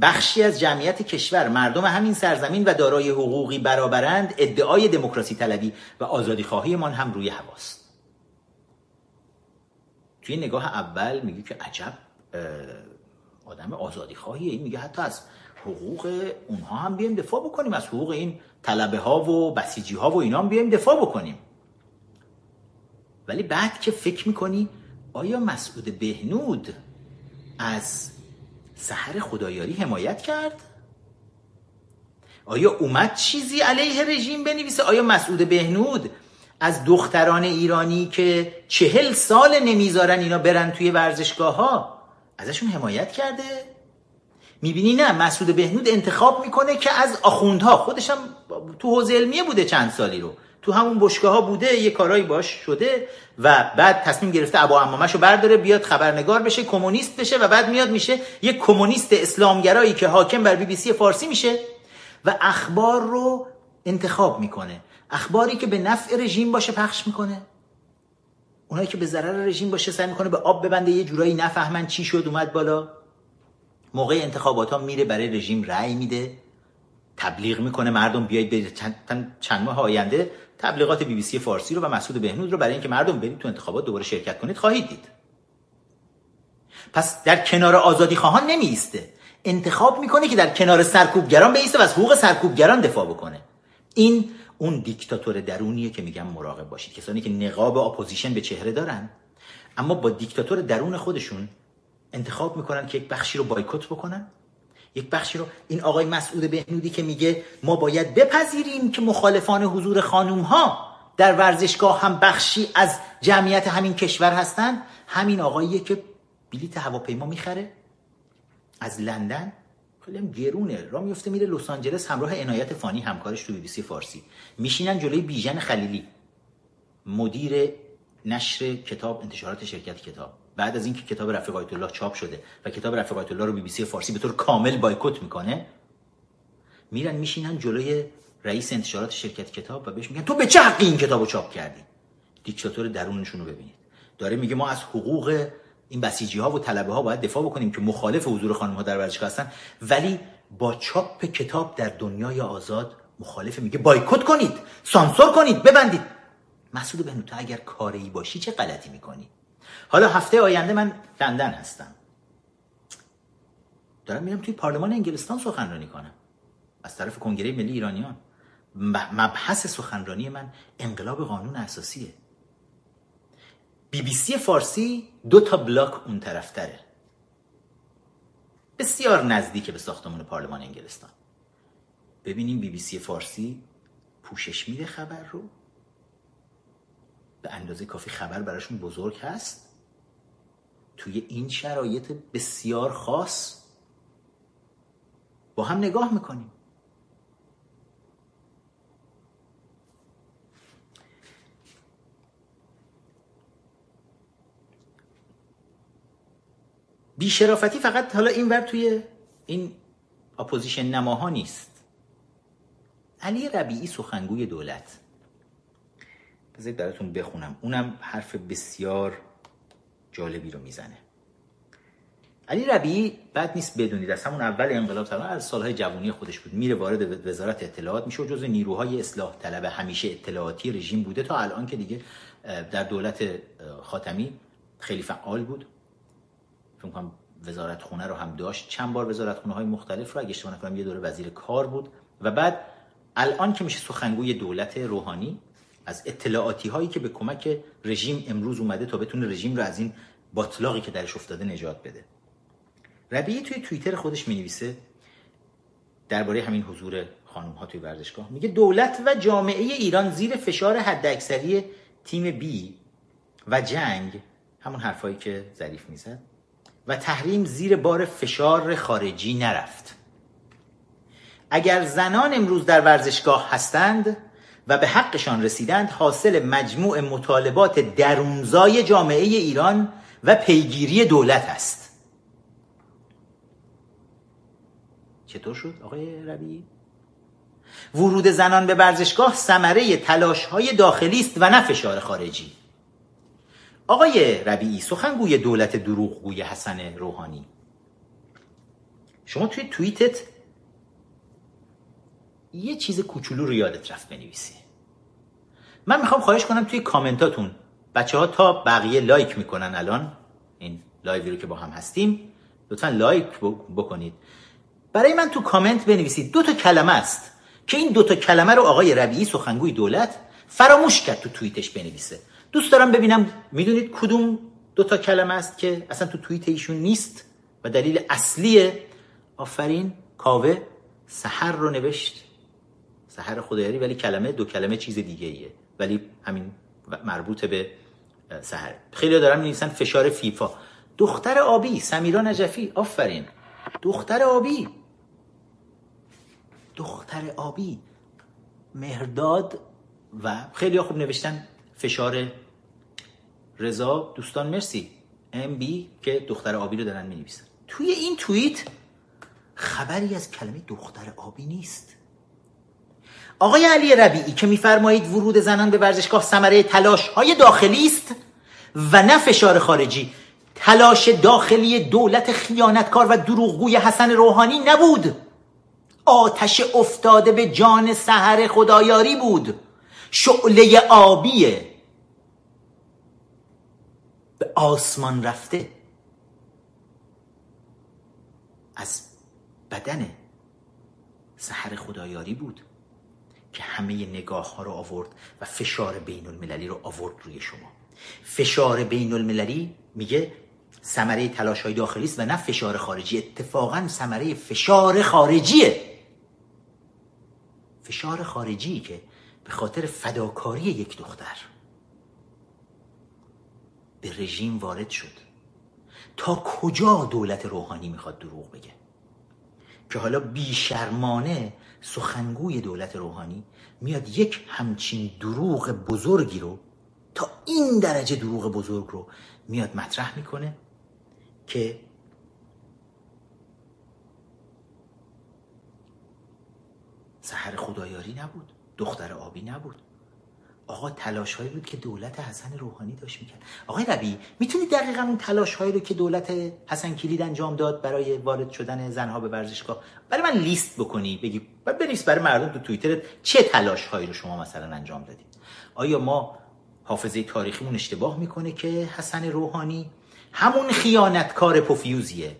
بخشی از جمعیت کشور مردم همین سرزمین و دارای حقوقی برابرند ادعای دموکراسی طلبی و آزادی خواهی من هم روی هواست. توی نگاه اول میگه که عجب آدم آزادی خواهیه این میگه حتی از حقوق اونها هم بیایم دفاع بکنیم از حقوق این طلبه ها و بسیجی ها و اینا هم بیایم دفاع بکنیم. ولی بعد که فکر می‌کنی آیا مسعود بهنود از سحر خدایاری حمایت کرد؟ آیا اومد چیزی علیه رژیم بنویسه؟ آیا مسعود بهنود از دختران ایرانی که چهل سال نمی‌ذارن اینا برن توی ورزشگاه ها ازشون حمایت کرده؟ می‌بینی نه مسعود بهنود انتخاب می‌کنه که از آخوندها خودشم تو حوزه علمیه بوده چند سالی رو تو همون بشگاه ها بوده یه کارایی باش شده و بعد تصمیم گرفته ابا امامش رو برداره بیاد خبرنگار بشه کمونیست بشه و بعد میاد میشه یه کمونیست اسلامگرایی که حاکم بر بی بی سی فارسی میشه و اخبار رو انتخاب می‌کنه. اخباری که به نفع رژیم باشه پخش می‌کنه. اونایی که به ضرر رژیم باشه سعی می‌کنه به آب ببنده یه جورایی نفهمن چی شد اومد بالا. موقع انتخابات ها میره برای رژیم رأی میده تبلیغ می‌کنه مردم بیاید به چند, چند ماه آینده تبلیغات بی بی سی فارسی رو و مسعود بهنود رو برای اینکه مردم برید تو انتخابات دوباره شرکت کنید خواهید دید. پس در کنار آزادی خواهان نمیسته انتخاب می‌کنه که در کنار سرکوبگران بیسته و از حقوق سرکوبگران دفاع بکنه. این اون دیکتاتور درونیه که میگم مراقب باشید. کسانی که نقاب opposition به چهره دارن. اما با دیکتاتور درون خودشون انتخاب می‌کنن که یک بخشی رو بایکوت بکنن. یک بخشی رو این آقای مسعود بهنودی که میگه ما باید بپذیریم که مخالفان حضور خانوم ها در ورزشگاه هم بخشی از جمعیت همین کشور هستن. همین آقاییه که بلیت هواپیما می‌خره از لندن. خیلی گرونه. را میفته میره لس آنجلس همراه عنایت فانی همکارش تو بی بی سی فارسی. میشینن جلوی بیژن خلیلی. مدیر نشر کتاب انتشارات شرکت کتاب. بعد از اینکه کتاب رفیق آیت الله چاپ شده و کتاب رفیق آیت الله رو بی بی سی فارسی به طور کامل بایکوت می‌کنه میرن میشینن جلوی رئیس انتشارات شرکت کتاب و بهش میگن تو به چه حقی این کتابو چاپ کردی؟ دیکتاتور درونشون رو ببینید. داره میگه ما از حقوق این بسیجی ها و طلبه ها باید دفاع بکنیم که مخالف حضور خانم ها در ورزشگاه هستن ولی با چاپ کتاب در دنیای آزاد مخالف میگه بایکوت کنید سانسور کنید ببندید. مسعود بنو تو اگر کاری باشی چه غلطی می‌کنی؟ حالا هفته آینده من لندن هستم. دارم میرم توی پارلمان انگلستان سخنرانی کنم. از طرف کنگره ملی ایرانیان. مبحث سخنرانی من انقلاب قانون اساسیه. بی بی سی فارسی دو تا بلاک اون طرفتره. بسیار نزدیک به ساختمان پارلمان انگلستان. ببینیم بی بی سی فارسی پوشش میده خبر رو؟ به اندازه کافی خبر براشون بزرگ هست؟ توی این شرایط بسیار خاص با هم نگاه می‌کنیم. بیشرافتی فقط حالا این ور توی این اپوزیشن نماها نیست. علی ربیعی سخنگوی دولت. بذارید براتون بخونم. اونم حرف بسیار جالبی رو می‌زنه. علی ربیعی بد نیست بدونید از همون اول انقلاب طبعا از سالهای جوانی خودش بود. میره وارد وزارت اطلاعات میشه و جزو نیروهای اصلاح طلب همیشه اطلاعاتی رژیم بوده تا الان که دیگه در دولت خاتمی خیلی فعال بود. فکر کنم وزارت خونه رو هم داشت. چند بار وزارت خونه های مختلف رو اگه اشتباه نکنم یه دوره وزیر کار بود. و بعد الان که میشه سخنگوی دولت روحانی از اطلاعاتی هایی که به کمک رژیم امروز اومده تا بتونه رژیم رو از این باطلاقی که درش افتاده نجات بده. ربیعی توی توییتر خودش می نویسه درباره همین حضور خانم ها توی ورزشگاه. میگه دولت و جامعه ایران زیر فشار حداکثری تیم بی و جنگ همون حرفایی که ظریف می‌زد و تحریم زیر بار فشار خارجی نرفت. اگر زنان امروز در ورزشگاه هستند و به حقشان رسیدند حاصل مجموع مطالبات درونزای جامعه ایران و پیگیری دولت است. چطور شد آقای ربی؟ ورود زنان به ورزشگاه ثمره تلاش های داخلی است و نه فشار خارجی. آقای ربیعی سخنگوی دولت دروغگوی حسن روحانی. شما توی توییتت یه چیز کوچولو رو یادت رفت بنویسی. من می‌خوام خواهش کنم توی کامنتاتون بچه ها تا بقیه لایک می‌کنن الان. این live ی رو که با هم هستیم. لطفا لایک بکنید. برای من تو کامنت بنویسید. دو تا کلمه است که این دو تا کلمه رو آقای ربیعی سخنگوی دولت فراموش کرد تو توییتش بنویسه. دوست دارم ببینم می‌دونید کدوم دو تا کلمه است که اصلا تو توییت ایشون نیست و دلیل اصلی آفرین کاوه سحر رو نوشت. سحر خدایاری ولی کلمه دو کلمه چیز دیگه ایه ولی همین مربوط به سحر. خیلی دارم نویسن فشار فیفا. دختر آبی سمیرا نجفی. آفرین. دختر آبی. دختر آبی. مهرداد و خیلی خوب نوشتن فشار رضا. دوستان مرسی. ام بی که دختر آبی رو دارن می توی این توییت خبری از کلمه دختر آبی نیست. آقای علی ربیعی که میفرمایید ورود زنان به ورزشگاه ثمره تلاش های داخلی است و نه فشار خارجی. تلاش داخلی دولت خیانتکار و دروغگوی حسن روحانی نبود. آتش افتاده به جان سحر خدایاری بود. شعله آبیه. به آسمان رفته. از بدن سحر خدایاری بود. که همه نگاه ها رو آورد و فشار بین المللی رو آورد روی شما. فشار بین المللی میگه ثمره تلاش های داخلی است و نه فشار خارجی. اتفاقا ثمره فشار خارجیه. فشار خارجی که به خاطر فداکاری یک دختر به رژیم وارد شد. تا کجا دولت روحانی می‌خواد دروغ بگه؟ که حالا بیشرمانه سخنگوی دولت روحانی میاد یک همچین دروغ بزرگی رو تا این درجه دروغ بزرگ رو میاد مطرح می‌کنه که سحر خدایاری نبود دختر آبی نبود. آقا تلاش هایی بود که دولت حسن روحانی داشت می‌کرد. آقای ربی می‌تونی دقیقا اون تلاش هایی رو که دولت حسن کلید انجام داد برای وارد شدن زنها به ورزشگاه برای من لیست بکنی بگی بنویس برای مردم تو توییتر چه تلاش هایی رو شما مثلا انجام دادید آیا ما حافظه تاریخیمون اشتباه می‌کنه که حسن روحانی همون خیانتکار پوفیوزیه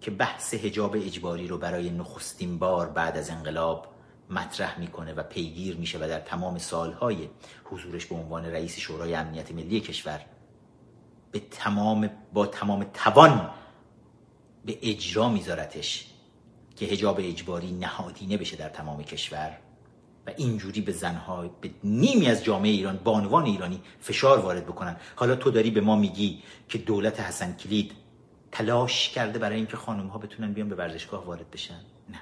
که بحث حجاب اجباری رو برای نخستین بار بعد از انقلاب مطرح می‌کنه و پیگیر میشه و در تمام سالهای حضورش به عنوان رئیس شورای امنیت ملی کشور به تمام با تمام توان به اجرا میذارتش که هجاب اجباری نهادینه بشه در تمام کشور و اینجوری به زنها به نیمی از جامعه ایران بانوان ایرانی فشار وارد بکنن. حالا تو داری به ما میگی که دولت حسن کلید تلاش کرده برای اینکه خانم ها بتونن بیان به ورزشگاه وارد بشن نه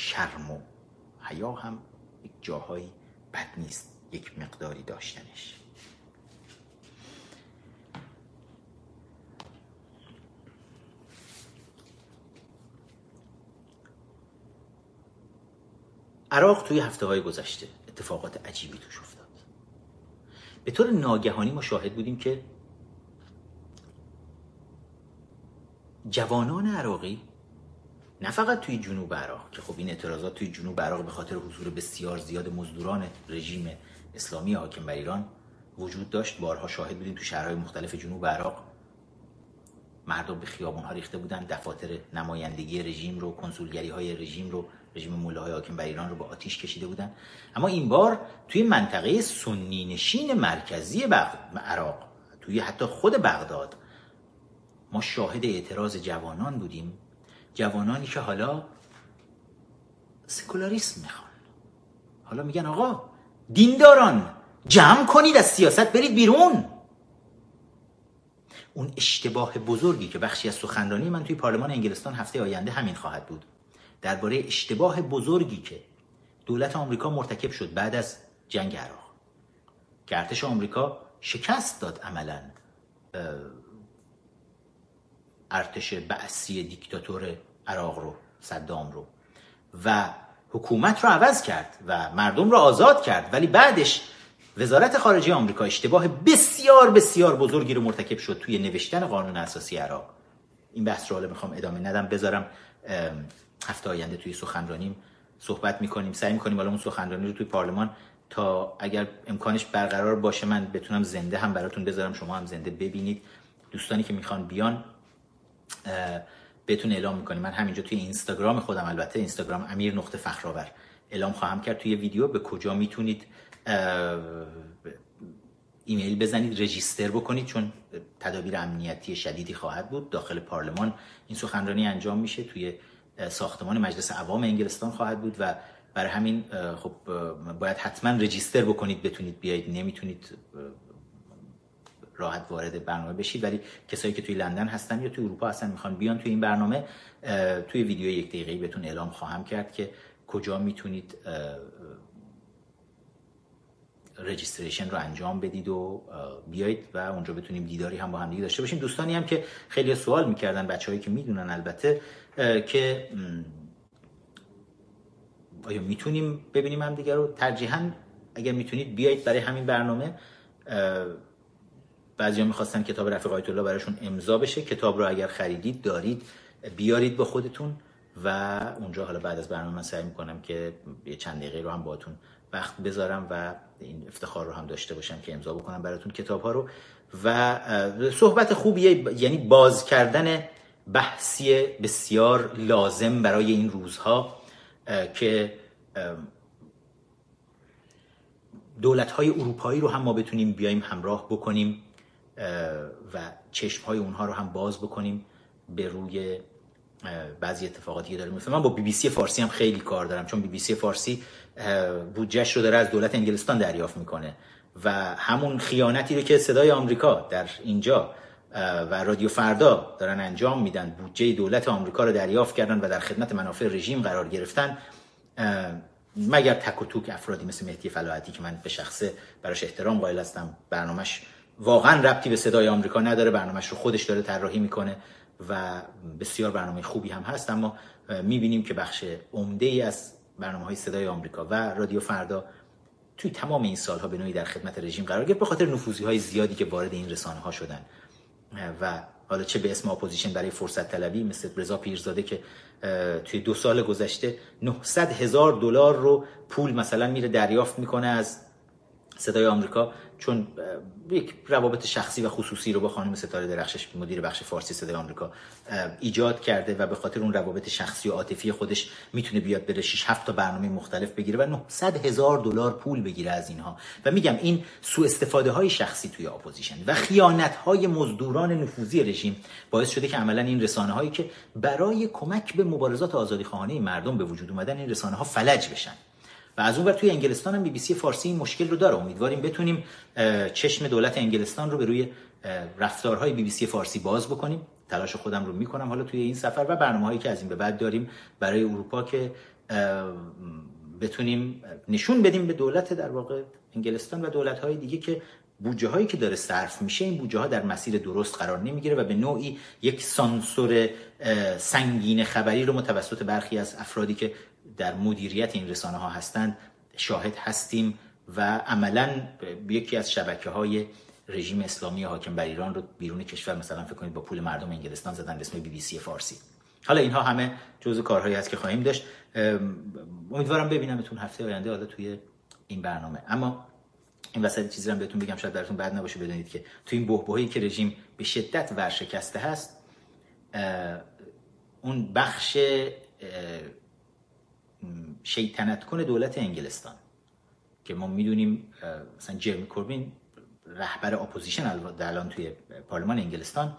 شرم و حیا هم یک جاهایی بد نیست یک مقداری داشتنش. عراق توی هفته های گذشته اتفاقات عجیبی توش افتاد. به طور ناگهانی ما شاهد بودیم که جوانان عراقی نه فقط توی جنوب عراق که خب این اعتراضات توی جنوب عراق به خاطر حضور بسیار زیاد مزدوران رژیم اسلامی حاکم بر ایران وجود داشت. بارها شاهد بودیم تو شهرهای مختلف جنوب عراق مردم به خیابون ها ریخته بودن دفاتر نمایندگی رژیم رو کنسولگری های رژیم رو رژیم موله های حاکم بر ایران رو به آتیش کشیده بودن. اما این بار توی منطقه سنی نشین مرکزی عراق توی حتی خود بغداد ما شاهد اعتراض جوانان بودیم. جوانانی که حالا سکولاریسم می‌خوان. حالا میگن آقا دینداران جمع کنید از سیاست برید بیرون. اون اشتباه بزرگی که بخشی از سخنرانی من توی پارلمان انگلستان هفته آینده همین خواهد بود. درباره اشتباه بزرگی که دولت آمریکا مرتکب شد بعد از جنگ عراق. که ارتش آمریکا شکست داد عملا ارتش بعثی دیکتاتور عراق رو صدام رو. و حکومت رو عوض کرد و مردم رو آزاد کرد. ولی بعدش وزارت خارجه آمریکا اشتباه بسیار بسیار بزرگی رو مرتکب شد توی نوشتن قانون اساسی عراق. این بحث رو حالا می‌خوام ادامه ندم. بذارم هفته آینده توی سخنرانیم صحبت می‌کنیم. سعی می‌کنیم حالا اون سخنرانی رو توی پارلمان تا اگر امکانش برقرار باشه من بتونم زنده هم براتون بذارم. شما هم زنده ببینید. دوستانی که می‌خوان بیان بهتون اعلام می‌کنیم. من همینجا توی اینستاگرام خودم البته اینستاگرام امیر نقطه فخرآور. اعلام خواهم کرد توی ویدیو به کجا می‌تونید ایمیل بزنید رجیستر بکنید چون تدابیر امنیتی شدیدی خواهد بود داخل پارلمان. این سخنرانی انجام میشه توی ساختمان مجلس عوام انگلستان خواهد بود و برای همین خب باید حتما رجیستر بکنید بتونید بیایید. نمی‌تونید راحت وارد برنامه بشید. ولی کسایی که توی لندن هستن یا توی اروپا هستن می‌خوان بیان توی این برنامه توی ویدیو یک دقیقه بهتون اعلام خواهم کرد که کجا می‌تونید رجیستریشن رو انجام بدید و بیایید و اونجا بتونیم دیداری هم با هم دیگه داشته باشیم. دوستانی هم که خیلی سوال می‌کردن بچههایی که می‌دونن البته که آیا می‌تونیم ببینیم هم دیگه رو؟ ترجیحاً اگر می‌تونید بیایید برای همین برنامه بعضیا می‌خواستن کتاب رفیق آیت الله براشون امضا بشه. کتاب رو اگر خریدید دارید بیارید با خودتون و اونجا حالا بعد از برنامه من سعی می‌کنم که یه چند دقیقه رو هم باتون وقت بذارم و این افتخار رو هم داشته باشم که امضا بکنم براتون کتاب ها رو. و صحبت خوبیه یعنی باز کردن بحثی بسیار لازم برای این روزها که دولت های اروپایی رو هم ما بتونیم بیایم همراه بکنیم. و چشم های اونها رو هم باز بکنیم به روی بعضی اتفاقاتی که داره میفته من با بی بی سی فارسی هم خیلی کار دارم چون بی بی سی فارسی بودجهش رو داره از دولت انگلستان دریافت می‌کنه و همون خیانتی رو که صدای آمریکا در اینجا و رادیو فردا دارن انجام میدن بودجه دولت آمریکا رو دریافت کردن و در خدمت منافع رژیم قرار گرفتن مگر تک و توک افرادی مثل مهدی فلاحتی که من به شخصه براش احترام قائل هستم برنامهش واقعا ربطی به صدای آمریکا نداره برنامهش رو خودش داره طراحی می‌کنه و بسیار برنامه خوبی هم هست اما می‌بینیم که بخش عمده ای از برنامه های صدای آمریکا و رادیو فردا توی تمام این سالها به نوعی در خدمت رژیم قرار گرفت به خاطر نفوذی های زیادی که وارد این رسانه ها شدن. و حالا چه به اسم اپوزیشن برای فرصت طلبی مثل رضا پیرزاده که توی دو سال گذشته 900 هزار دلار رو پول مثلا میره دریافت می‌کنه از صدای آمریکا. چون یک روابط شخصی و خصوصی رو با خانم ستاره درخشش مدیر بخش فارسی صدای آمریکا ایجاد کرده و به خاطر اون روابط شخصی و عاطفی خودش می‌تونه بیاد بره 6 7 تا برنامه مختلف بگیره و 900 هزار دلار پول بگیره از اینها. و میگم این سوء استفاده های شخصی توی اپوزیشن و خیانت های مزدوران نفوذی رژیم باعث شده که عملا این رسانه هایی که برای کمک به مبارزات آزادی خواهانه مردم به وجود اومدن این رسانه ها فلج بشن. و از اون توی انگلستان هم بی بی سی فارسی این مشکل رو داره. امیدواریم بتونیم چشم دولت انگلستان رو به روی رفتارهای بی بی سی فارسی باز بکنیم. تلاش خودم رو می‌کنم حالا توی این سفر و برنامه هایی که از این به بعد داریم برای اروپا که بتونیم نشون بدیم به دولت در واقع انگلستان و دولت های دیگه که بودجه هایی که داره صرف میشه این بودجه ها در مسیر درست قرار نمی‌گیره و به نوعی یک سانسور سنگین خبری رو متوسط برخی از افرادی که در مدیریت این رسانه ها هستند شاهد هستیم و عملا یکی از شبکه های رژیم اسلامی حاکم بر ایران رو بیرون کشور مثلا فکر کنید با پول مردم انگلستان زدن اسم بی بی سی فارسی. حالا اینها همه جزء کارهایی هست که خواهیم داشت. امیدوارم ببینمتون هفته آینده حالا توی این برنامه. اما این وسط چیزی رو بهتون بگم شاید براتون بد نباشه بدونید که تو این بحبوحی که رژیم به شدت ورشکسته هست اون بخش شیطنت کنه دولت انگلستان. که ما می‌دونیم مثلا جرمی کوربین رهبر اپوزیشن الان توی پارلمان انگلستان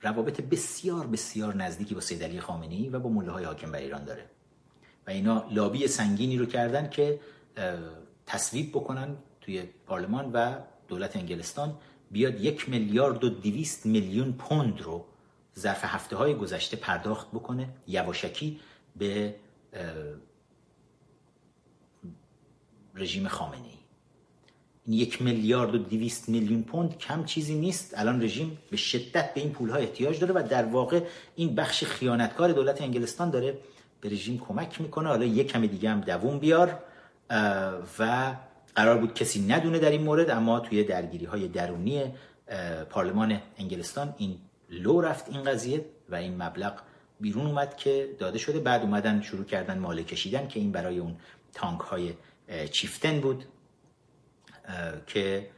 روابط بسیار بسیار نزدیکی با سید علی خامنه‌ای و با ملای حاکم بر ایران داره. و اینا لابی سنگینی رو کردن که تصویب بکنن توی پارلمان و دولت انگلستان. بیاد یک میلیارد و دویست میلیون پوند رو ظرف هفته های گذشته پرداخت بکنه یواشکی به رژیم خامنه ای این یک میلیارد و دویست میلیون پوند کم چیزی نیست. الان رژیم به شدت به این پول ها احتیاج داره و در واقع این بخش خیانتکار دولت انگلستان داره به رژیم کمک می‌کنه. حالا یک کمی دیگه هم دووم بیار و قرار بود کسی ندونه در این مورد اما توی درگیری های درونی پارلمان انگلستان این لو رفت این قضیه و این مبلغ بیرون اومد که داده شده. بعد اومدن شروع کردن ماله کشیدن که این برای اون تانک های چیفتن بود که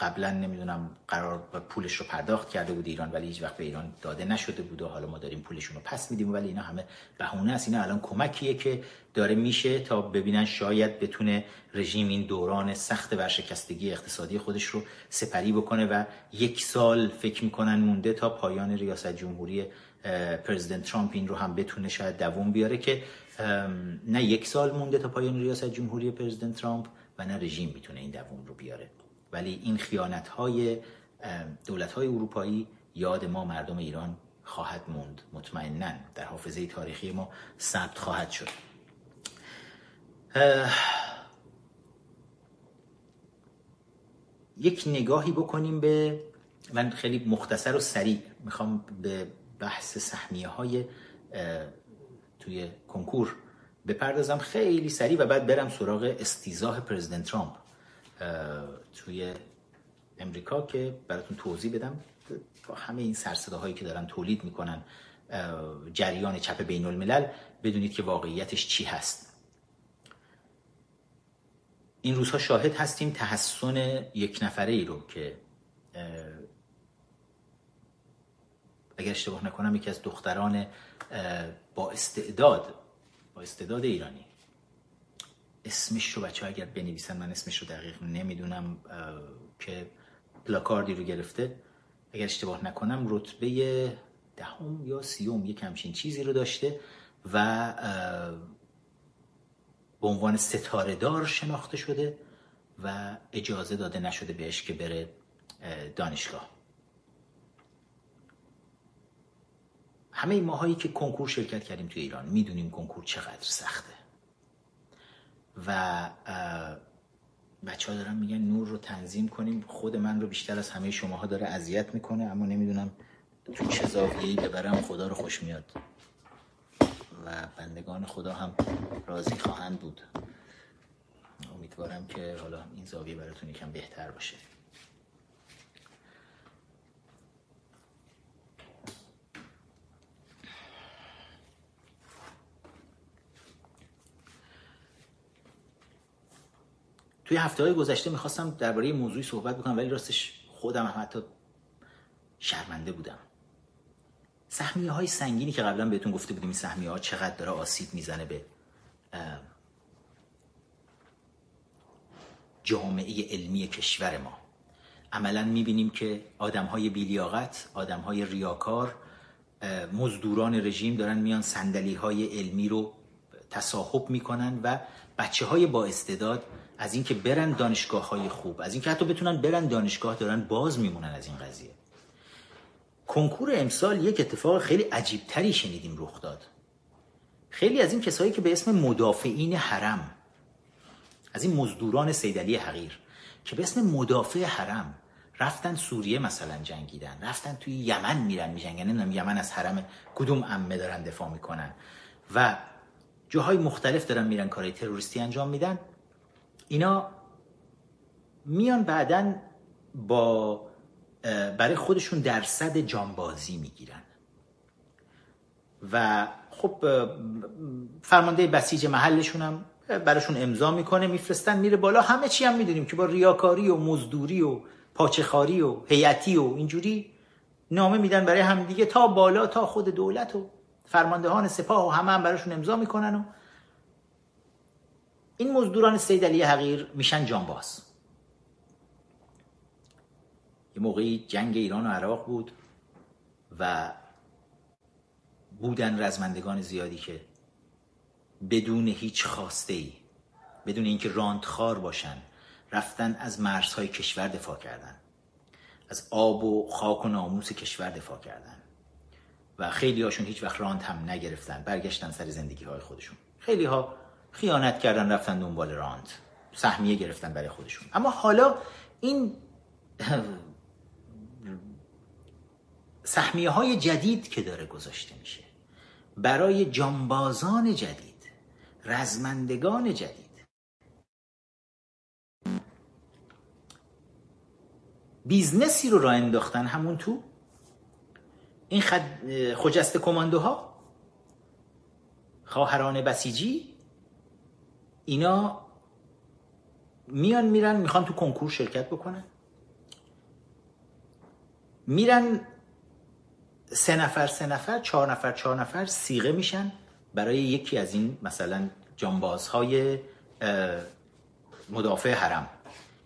قبلا نمی‌دونم قرار پولش رو پرداخت کرده بود ایران ولی هیچ وقت به ایران داده نشده بود و حالا ما داریم پولشون رو پس میدیم ولی اینا همه بهونه است. اینا الان کمکیه که داره میشه تا ببینن شاید بتونه رژیم این دوران سخت ورشکستگی اقتصادی خودش رو سپری بکنه و یک سال فکر می‌کنن مونده تا پایان ریاست جمهوری پرزیدنت ترامپ این رو هم بتونه شاید دووم بیاره که نه یک سال مونده تا پایان ریاست جمهوری پرزیدنت ترامپ و نه رژیم می‌تونه این دووم رو بیاره. ولی این خیانت های دولت های اروپایی یاد ما مردم ایران خواهد موند. مطمئنا در حافظه تاریخی ما ثبت خواهد شد. یک نگاهی بکنیم به من خیلی مختصر و سریع می‌خوام به بحث سهمیه های توی کنکور بپردازم. خیلی سریع و بعد برم سراغ استیزاه پرزیدنت ترامپ. توی امریکا که براتون توضیح بدم با همه این سرصداهایی که دارن تولید می‌کنن جریان چپ بین الملل بدونید که واقعیتش چی هست. این روزها شاهد هستیم تحسن یک نفره ای رو که اگر اشتباه نکنم یکی از دختران با استعداد با استعداد ایرانی. اسمش رو بچه اگر بنویسن من اسمش رو دقیق نمی‌دونم که پلاکاردی رو گرفته. اگر اشتباه نکنم رتبه دهم یا سیوم یک همچین چیزی رو داشته و به عنوان ستاره دار شناخته شده و اجازه داده نشده بهش که بره دانشگاه. همه ماهایی که کنکور شرکت کردیم توی ایران می‌دونیم کنکور چقدر سخته. و بچه ها دارن میگن نور رو تنظیم کنیم. خود من رو بیشتر از همه شماها داره اذیت می‌کنه اما نمی‌دونم تو چه زاویه‌ای ببرم. خدا رو خوش میاد. و بندگان خدا هم راضی خواهند بود. امیدوارم که حالا این زاویه براتون یکم بهتر باشه. توی هفته های گذشته می‌خواستم درباره موضوعی صحبت بکنم ولی راستش خودم هم حتی شرمنده بودم. سهمیه های سنگینی که قبلا بهتون گفته بودیم این سهمیه ها چقدر داره آسیب می‌زنه به جامعه علمی کشور ما. عملا می‌بینیم که آدم های بیلیاقت آدم های ریاکار مزدوران رژیم دارن میان سندلی های علمی رو تصاحب می‌کنن و بچه های با استعداد از اینکه برن دانشگاه های خوب از اینکه حتی بتونن برن دانشگاه دارن باز میمونن از این قضیه. کنکور امسال یک اتفاق خیلی عجیب تری شنیدیم رخ داد. خیلی از این کسایی که به اسم مدافعین حرم از این مزدوران سیدلی حقیر که به اسم مدافع حرم رفتن سوریه مثلا جنگیدن رفتن توی یمن میرن میجنگن نمی‌دونم یمن از حرم کدوم امه دارن دفاع می‌کنن و جاهای مختلف دارن میرن کارهای تروریستی انجام میدن. اینا میان بعدا با برای خودشون درصد جانبازی می‌گیرن. و خب فرمانده بسیج محلشون هم براشون امضا می‌کنه میفرستن میره بالا. همه چی هم می‌دونیم که با ریاکاری و مزدوری و پاچخاری و هیئتی و اینجوری نامه میدن برای همدیگه تا بالا تا خود دولت و فرماندهان سپاه و همه هم براشون امضا می‌کنن و این مزدوران سید علی حقیر میشن جانباز یه موقعی جنگ ایران و عراق بود و بودن رزمندگان زیادی که بدون هیچ خواسته ای بدون اینکه راندخار باشن رفتن از مرزهای کشور دفاع کردن. از آب و خاک و ناموس کشور دفاع کردن. و خیلی هاشون هیچ وقت راند هم نگرفتن برگشتن سر زندگی های خودشون. خیلی ها خیانت کردن رفتن دنبال راند سهمیه گرفتن برای خودشون. اما حالا این سهمیه های جدید که داره گذاشته میشه برای جانبازان جدید رزمندگان جدید. business ی رو راه انداختن همون تو. این خد... خجسته کماندوها خواهران بسیجی اینا میان میرن می‌خوان تو کنکور شرکت بکنن. میرن سه نفر سه نفر چهار نفر چهار نفر صیغه میشن برای یکی از این مثلا جانبازهای مدافع حرم.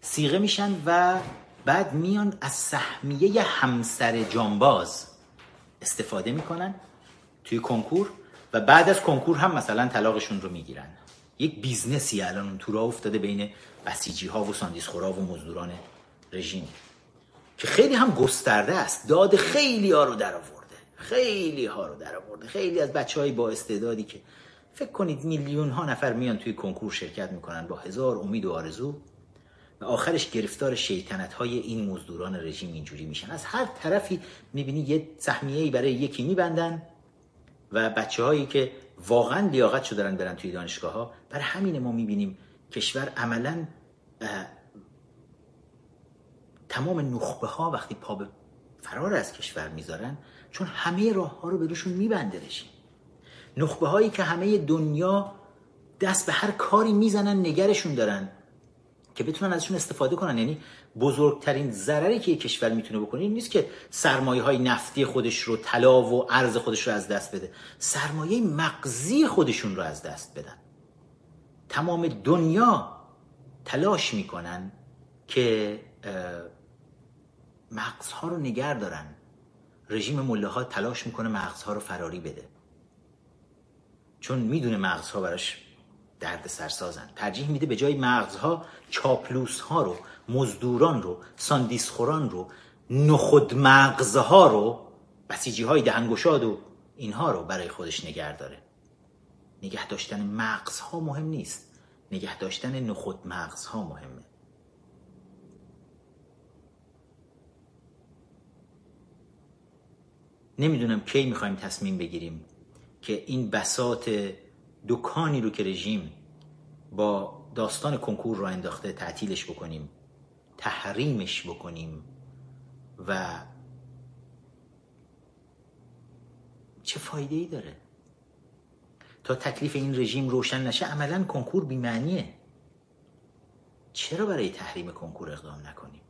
صیغه میشن و بعد میان از سهمیه همسر جانباز استفاده می‌کنن توی کنکور و بعد از کنکور هم مثلا طلاقشون رو می‌گیرن. یک business ی الان تو راه افتاده بین بسیجی ها و ساندیس خورا و مزدوران رژیم. که خیلی هم گسترده است. داد خیلی ها رو در آورده. خیلی ها رو در آورده. خیلی از بچه های با استعدادی که فکر کنید میلیون ها نفر میان توی کنکور شرکت می‌کنن با هزار امید و آرزو و آخرش گرفتار شیطنت های این مزدوران رژیم اینجوری میشن. از هر طرفی می‌بینی یه سهمیه برای یکی میبندن. و بچه هایی که واقعا لیاقت شده دارن برن توی دانشگاه ها برای همین ما می‌بینیم کشور عملا تمام نخبه ها وقتی پا به فرار از کشور می‌ذارن چون همه راه ها رو به روشون میبنده رژیم نخبه هایی که همه دنیا دست به هر کاری می‌زنن نگرشون دارن. که بتونن ازشون استفاده کنن. یعنی بزرگترین ضرری که یک کشور می‌تونه بکنه این نیست که سرمایه های نفتی خودش رو طلا و ارز خودش رو از دست بده. سرمایه مغزی خودشون رو از دست بدن. تمام دنیا تلاش می‌کنن که مغزها رو نگر دارن. رژیم مله ها تلاش می‌کنه مغزها رو فراری بده. چون می‌دونه مغزها براش درد سرسازن ترجیح میده به جای مغزها چاپلوس ها رو مزدوران رو ساندیسخوران رو نخود مغزها رو بسیجی های دهنگشاد و اینها رو برای خودش نگه داره نگه داشتن مغزها مهم نیست. نگه داشتن نخود مغزها مهمه. نمی‌دونم کی می‌خوایم تصمیم بگیریم که این بسات دکانی رو که رژیم با داستان کنکور رو انداخته تعطیلش بکنیم تحریمش بکنیم و چه فایده ای داره؟ تا تکلیف این رژیم روشن نشه عملا کنکور بیمعنیه چرا برای تحریم کنکور اقدام نکنیم؟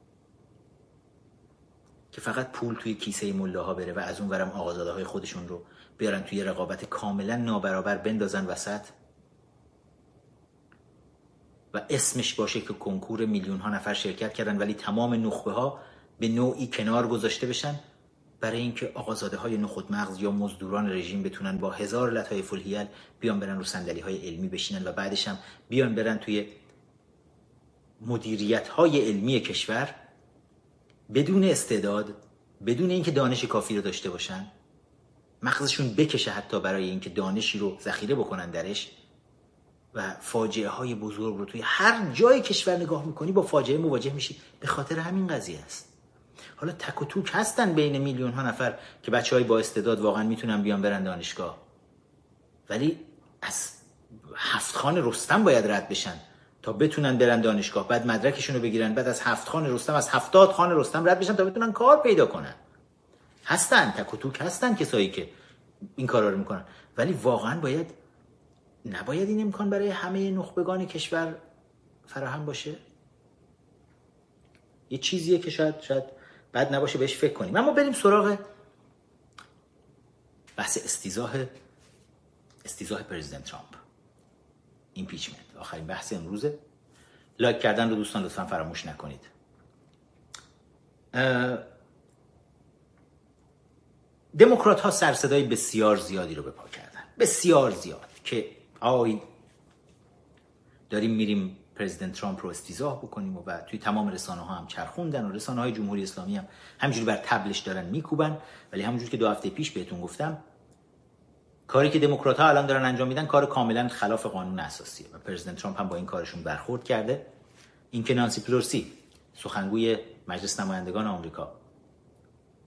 که فقط پول توی کیسه ملاها بره و از اون ورم آقازاده های خودشون رو بیارن توی رقابت کاملا نابرابر بندازن وسط. و اسمش باشه که کنکور میلیون ها نفر شرکت کردن ولی تمام نخبه ها به نوعی کنار گذاشته بشن برای اینکه آقازاده های نخود مغز یا مزدوران رژیم بتونن با هزار لطای فلهیل بیان برن رو صندلی های علمی بشینن و بعدش هم بیان برن توی مدیریت های علمی کشور بدون استعداد بدون اینکه دانش کافی رو داشته باشن. مغزشون بکشه حتی برای اینکه دانشی رو ذخیره بکنن درش و فاجعه های بزرگ رو توی هر جای کشور نگاه می‌کنی با فاجعه مواجه میشی. به خاطر همین قضیه است. حالا تک و توک هستن بین میلیون ها نفر که بچه های با استعداد واقعا می‌تونن بیان برن دانشگاه. ولی از هفت خان رستم باید رد بشن تا بتونن برن دانشگاه. بعد مدرکشون رو بگیرن بعد از هفت خان رستم از هفتاد خان رستم رد بشن تا بتونن کار پیدا کنن. هستن تک و توک هستن کسایی که این کارا رو می‌کنن. ولی واقعا باید نباید این امکان برای همه نخبگان کشور فراهم باشه؟ یه چیزیه که شاید شاید بد نباشه بهش فکر کنیم. اما بریم سراغ بحث استیضاح استیضاح پرزیدنت ترامپ. impeachment. آخرین بحث امروزه. لایک کردن رو دوستان لطفا فراموش نکنید. دموکرات ها سر و صدای بسیار زیادی رو به پا کردن. بسیار زیاد که آی داریم میریم پرزیدنت ترامپ رو استیضاح بکنیم و, و توی تمام رسانه ها هم چرخوندن و رسانه های جمهوری اسلامی هم همجوری بر تبلش دارن میکوبن. ولی همونجور که دو هفته پیش بهتون گفتم کاری که دموکرات ها الان دارن انجام میدن کار کاملا خلاف قانون اساسیه و پرزیدنت ترامپ هم با این کارشون برخورد کرده. اینکه نانسی پلورسی سخنگوی مجلس نمایندگان آمریکا.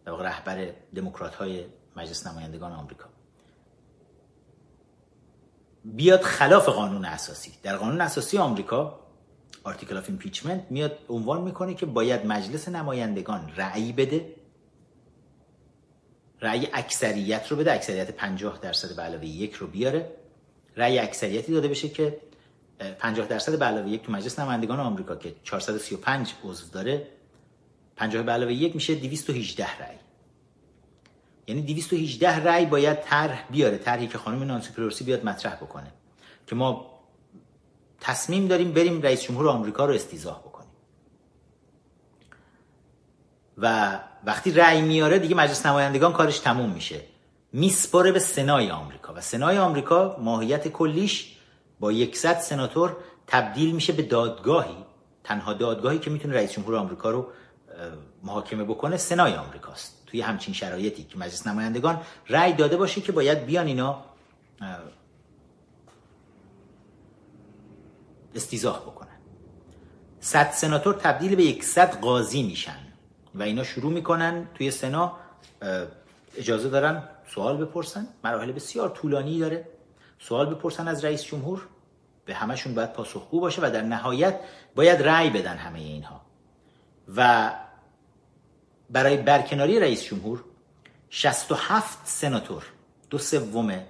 در واقع رهبر دموکرات های مجلس نمایندگان آمریکا. بیاد خلاف قانون اساسی. در قانون اساسی آمریکا article of impeachment میاد عنوان می‌کنه که باید مجلس نمایندگان رأی بده. رأی اکثریت رو بده اکثریت 50 درصد به علاوه یک رو بیاره. رأی اکثریتی داده بشه که 50 درصد به علاوه یک تو مجلس نمایندگان آمریکا که 435 عضو داره. 50 به علاوه یک میشه 218 رأی یعنی 218 رأی باید طرح بیاره طرحی که خانم نانسی پلوسی بیاد مطرح بکنه که ما تصمیم داریم بریم رئیس جمهور آمریکا رو استیزاه بکنیم. و وقتی رأی میاره دیگه مجلس نمایندگان کارش تموم میشه. میسپره به سنای آمریکا و سنای آمریکا ماهیت کلیش با 100 سناتور تبدیل میشه به دادگاهی تنها دادگاهی که می‌تونه رئیس جمهور آمریکا رو محاکمه بکنه سنای آمریکاست. توی همچین شرایطی که مجلس نمایندگان رأی داده باشه که باید بیان اینا استیزاه بکنن. صد سناتور تبدیل به یکصد قاضی میشن و اینا شروع می‌کنن توی سنا اجازه دارن سوال بپرسن. مراحل بسیار طولانی داره. سوال بپرسن از رئیس جمهور. به همشون باید پاسخگو باشه و در نهایت باید رأی بدن همه اینها. و برای برکناری رئیس جمهور 67 سناتور دو سوم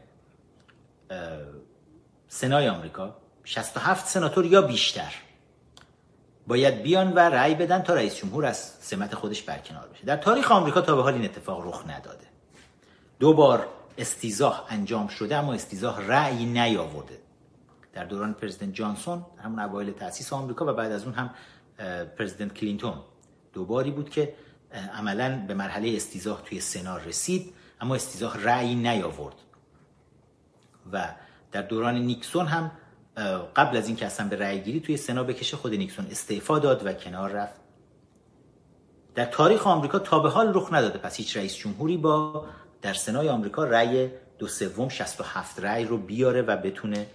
سنای آمریکا 67 سناتور یا بیشتر باید بیان و رأی بدن تا رئیس جمهور از سمت خودش برکنار بشه. در تاریخ آمریکا تا به حال این اتفاق رخ نداده. دو بار استیزاه انجام شده اما استیزاه رأی نیاورده. در دوران پرزیدنت جانسون همون اوایل تأسیس آمریکا و بعد از اون هم پرزیدنت کلینتون. دو باری بود که عملا به مرحله استیضاح توی سنا رسید اما استیضاح رأی نیاورد. و در دوران نیکسون هم قبل از اینکه اصلا به رأی گیری توی سنا بکشه خود نیکسون استعفا داد و کنار رفت. در تاریخ آمریکا تا به حال رخ نداده پس هیچ رئیس جمهوری با در سنای آمریکا رأی دو سوم 67 رأی رو بیاره و بتونه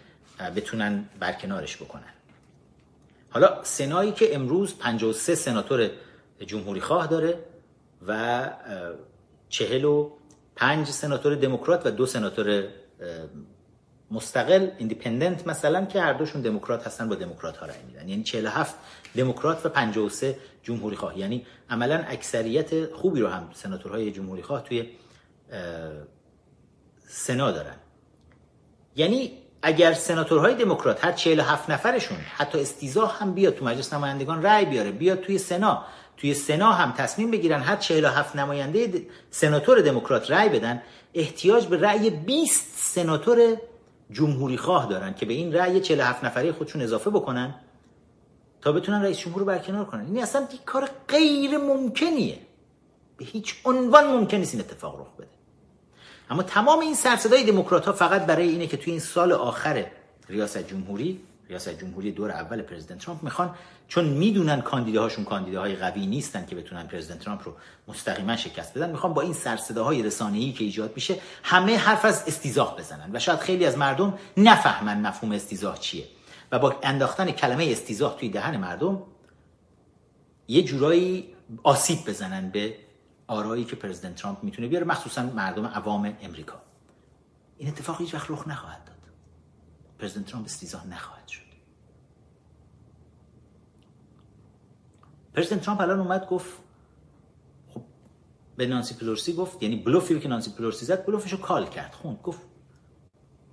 بتونن برکنارش بکنن. حالا سنایی که امروز 53 سناتور جمهوری خواه داره و 45 سناتور دموکرات و دو سناتور مستقل ایندیپندنت مثلا که هر دوشون دموکرات هستن با دموکرات ها رأی میدن. یعنی 47 دموکرات و 53 جمهوری خواه. یعنی عملا اکثریت خوبی رو هم سناتورهای جمهوری خواه توی سنا دارن. یعنی اگر سناتورهای دموکرات هر 47 نفرشون حتی استیزاه هم بیاد تو مجلس نمایندگان رأی بیاره بیاد توی سنا. توی سنا هم تصمیم بگیرن هر 47 نماینده سناتور دموکرات رأی بدن احتیاج به رأی 20 سناتور جمهوری خواه دارن که به این رأی 47 نفره خودشون اضافه بکنن تا بتونن رئیس جمهور رو برکنار کنن. این اصلا یک کار غیر ممکنیه. به هیچ عنوان ممکن نیست این اتفاق رخ بده. اما تمام این سرصدای دموکرات ها فقط برای اینه که توی این سال آخر ریاست جمهوری ریاست جمهوری دور اول پرزیدنت ترامپ می‌خوان چون می‌دونن کاندیداهاشون کاندیداهای قوی نیستن که بتونن پرزیدنت ترامپ رو مستقیما شکست بدن. می‌خوان با این سرصداهای رسانه‌ای که ایجاد میشه همه حرف از استیزاح بزنن و شاید خیلی از مردم نفهمن مفهوم استیزاح چیه. و با انداختن کلمه استیزاح توی دهن مردم یه جورایی آسیب بزنن به آرایی که پرزیدنت ترامپ می‌تونه بیاره مخصوصا مردم عوام امریکا. این اتفاق هیچ وقت رخ نخواهد داد. پرزیدنت ترامپ استیزاه نخواهد شد. پرزیدنت ترامپ الان اومد گفت خب به نانسی پلورسی گفت یعنی بلوفی که نانسی پلورسی زد بلوفشو کال کرد خوند گفت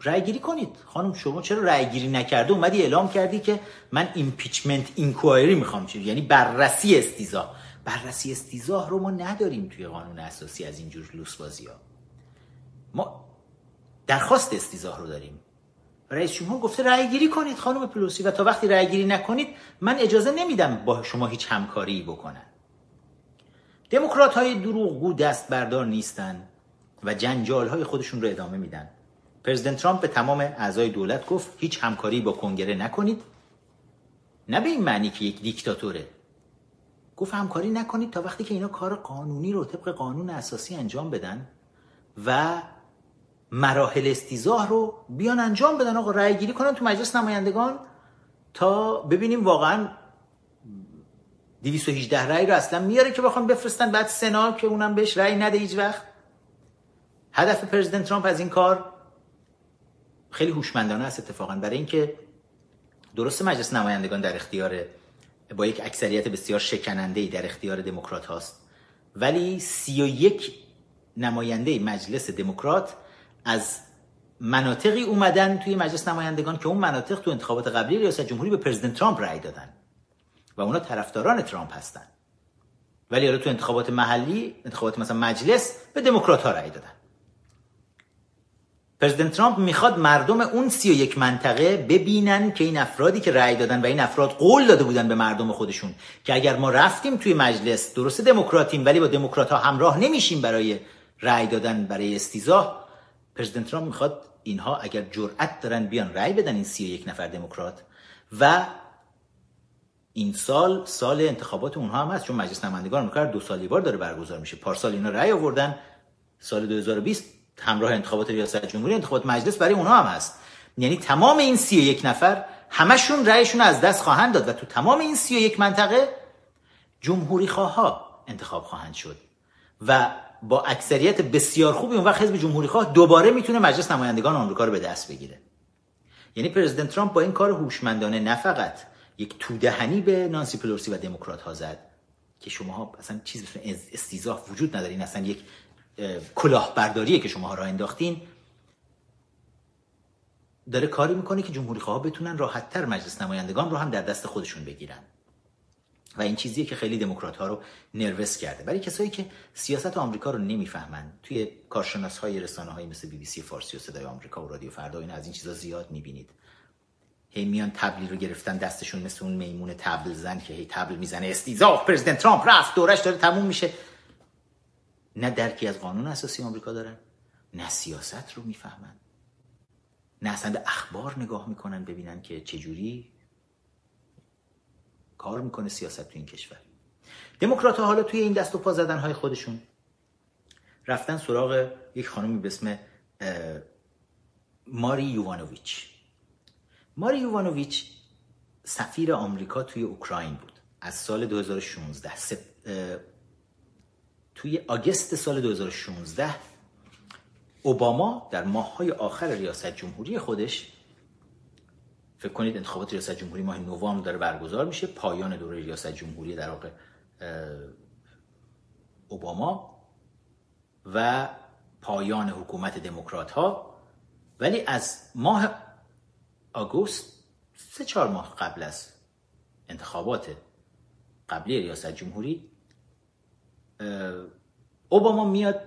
رأی گیری کنید. خانم شما چرا رأی گیری نکرده؟ اومدی اعلام کردی که من impeachment inquiry می‌خوام چیز یعنی بررسی استیضاح. بررسی استیضاح رو ما نداریم توی قانون اساسی از اینجور لوس بازی ها ما درخواست استیضاح رو داریم. رئیس جمهور گفته رأی گیری کنید خانم پلوسی و تا وقتی رأی گیری نکنید من اجازه نمیدم با شما هیچ همکاری بکنن دموکرات های دروغگو دست بردار نیستن و جنجال های خودشون رو ادامه میدن. پرزیدنت ترامپ به تمام اعضای دولت گفت هیچ همکاری با کنگره نکنید. نه به این معنی که یک دیکتاتوره. گفت همکاری نکنید تا وقتی که اینا کار قانونی رو طبق قانون اساسی انجام بدن و مراحل استیزاه رو بیان انجام بدن. آقا رأی گیری کنن تو مجلس نمایندگان تا ببینیم واقعا 218 رأی رو اصلا میاره که بخوام بفرستن. بعد سنا که اونم بهش رأی نده هیچ وقت. هدف پرزیدنت ترامپ از این کار خیلی هوشمندانه است اتفاقا. برای اینکه درست مجلس نمایندگان در اختیار با یک اکثریت بسیار شکننده در اختیار دموکرات هاست. ولی سی و یک نماینده مجلس دموکرات از مناطقی اومدن توی مجلس نمایندگان که اون مناطق تو انتخابات قبلی ریاست جمهوری به پرزیدنت ترامپ رأی دادن و اونا طرفداران ترامپ هستن. ولی حالا تو انتخابات محلی انتخابات مثلا مجلس به دموکرات ها رأی دادن. پرزیدنت ترامپ می‌خواد مردم اون سی و یک منطقه ببینن که این افرادی که رأی دادن و این افراد قول داده بودن به مردم خودشون که اگر ما رفتیم توی مجلس درست دموکراتیم ولی با دموکرات ها همراه نمیشیم برای رأی دادن برای استیزاه پرزیدنت ترامپ می‌خواد اینها اگر جرأت دارن بیان رأی بدن این سی و یک نفر دموکرات و این سال سال انتخابات اونها هم هست چون مجلس نمایندگان آمریکا دو سالی بار داره برگزار میشه. پارسال اینا رأی آوردن سال 2020 همراه انتخابات ریاست جمهوری انتخابات مجلس برای اونها هم هست. یعنی تمام این سی و یک نفر همشون رأیشون از دست خواهند داد و تو تمام این سی و یک منطقه جمهوری خواه انتخاب خواهند شد. و با اکثریت بسیار خوبی اون وقت حزب جمهوری خواه دوباره می‌تونه مجلس نمایندگان آمریکا رو به دست بگیره. یعنی پرزیدنت ترامپ با این کار هوشمندانه نه فقط یک تودهنی به نانسی پلورسی و دموکرات ها زد که شما اصلا چیز استیزاه وجود ندارین اصلا یک کلاهبرداریه که شما را انداختین. داره کاری می‌کنه که جمهوری خواه بتونن راحتتر مجلس نمایندگان رو هم در دست خودشون بگیرن. و این چیزیه که خیلی دموکرات ها رو نروس کرده. برای کسایی که سیاست آمریکا رو نمی‌فهمن توی کارشناس های رسانه های مثل بی بی سی فارسی و صدای آمریکا و رادیو فردا این از این چیزا زیاد می‌بینید. هی میان تبلی رو گرفتن دستشون مثل اون میمون تبل زن که هی تبل می‌زنه. استیزاف پرزیدنت ترامپ رفت دورش داره تموم میشه. نه درکی از قانون اساسی آمریکا دارن نه سیاست رو می‌فهمن. نه اصلا اخبار نگاه می‌کنن ببینن که چجوری کار می‌کنه سیاست تو این کشور. دموکرات حالا توی این دست و پا زدن های خودشون رفتن سراغ یک خانمی به اسم ماری یووانوویچ. ماری یووانوویچ سفیر آمریکا توی اوکراین بود. از سال 2016 توی آگست سال 2016 اوباما در ماههای آخر ریاست جمهوری خودش فکر کنید انتخابات ریاست جمهوری ماه نوامبر داره برگزار میشه. پایان دوره ریاست جمهوری در واقع اوباما و پایان حکومت دموکرات ها ولی از ماه آگوست سه چهار ماه قبل از انتخابات قبلی ریاست جمهوری اوباما میاد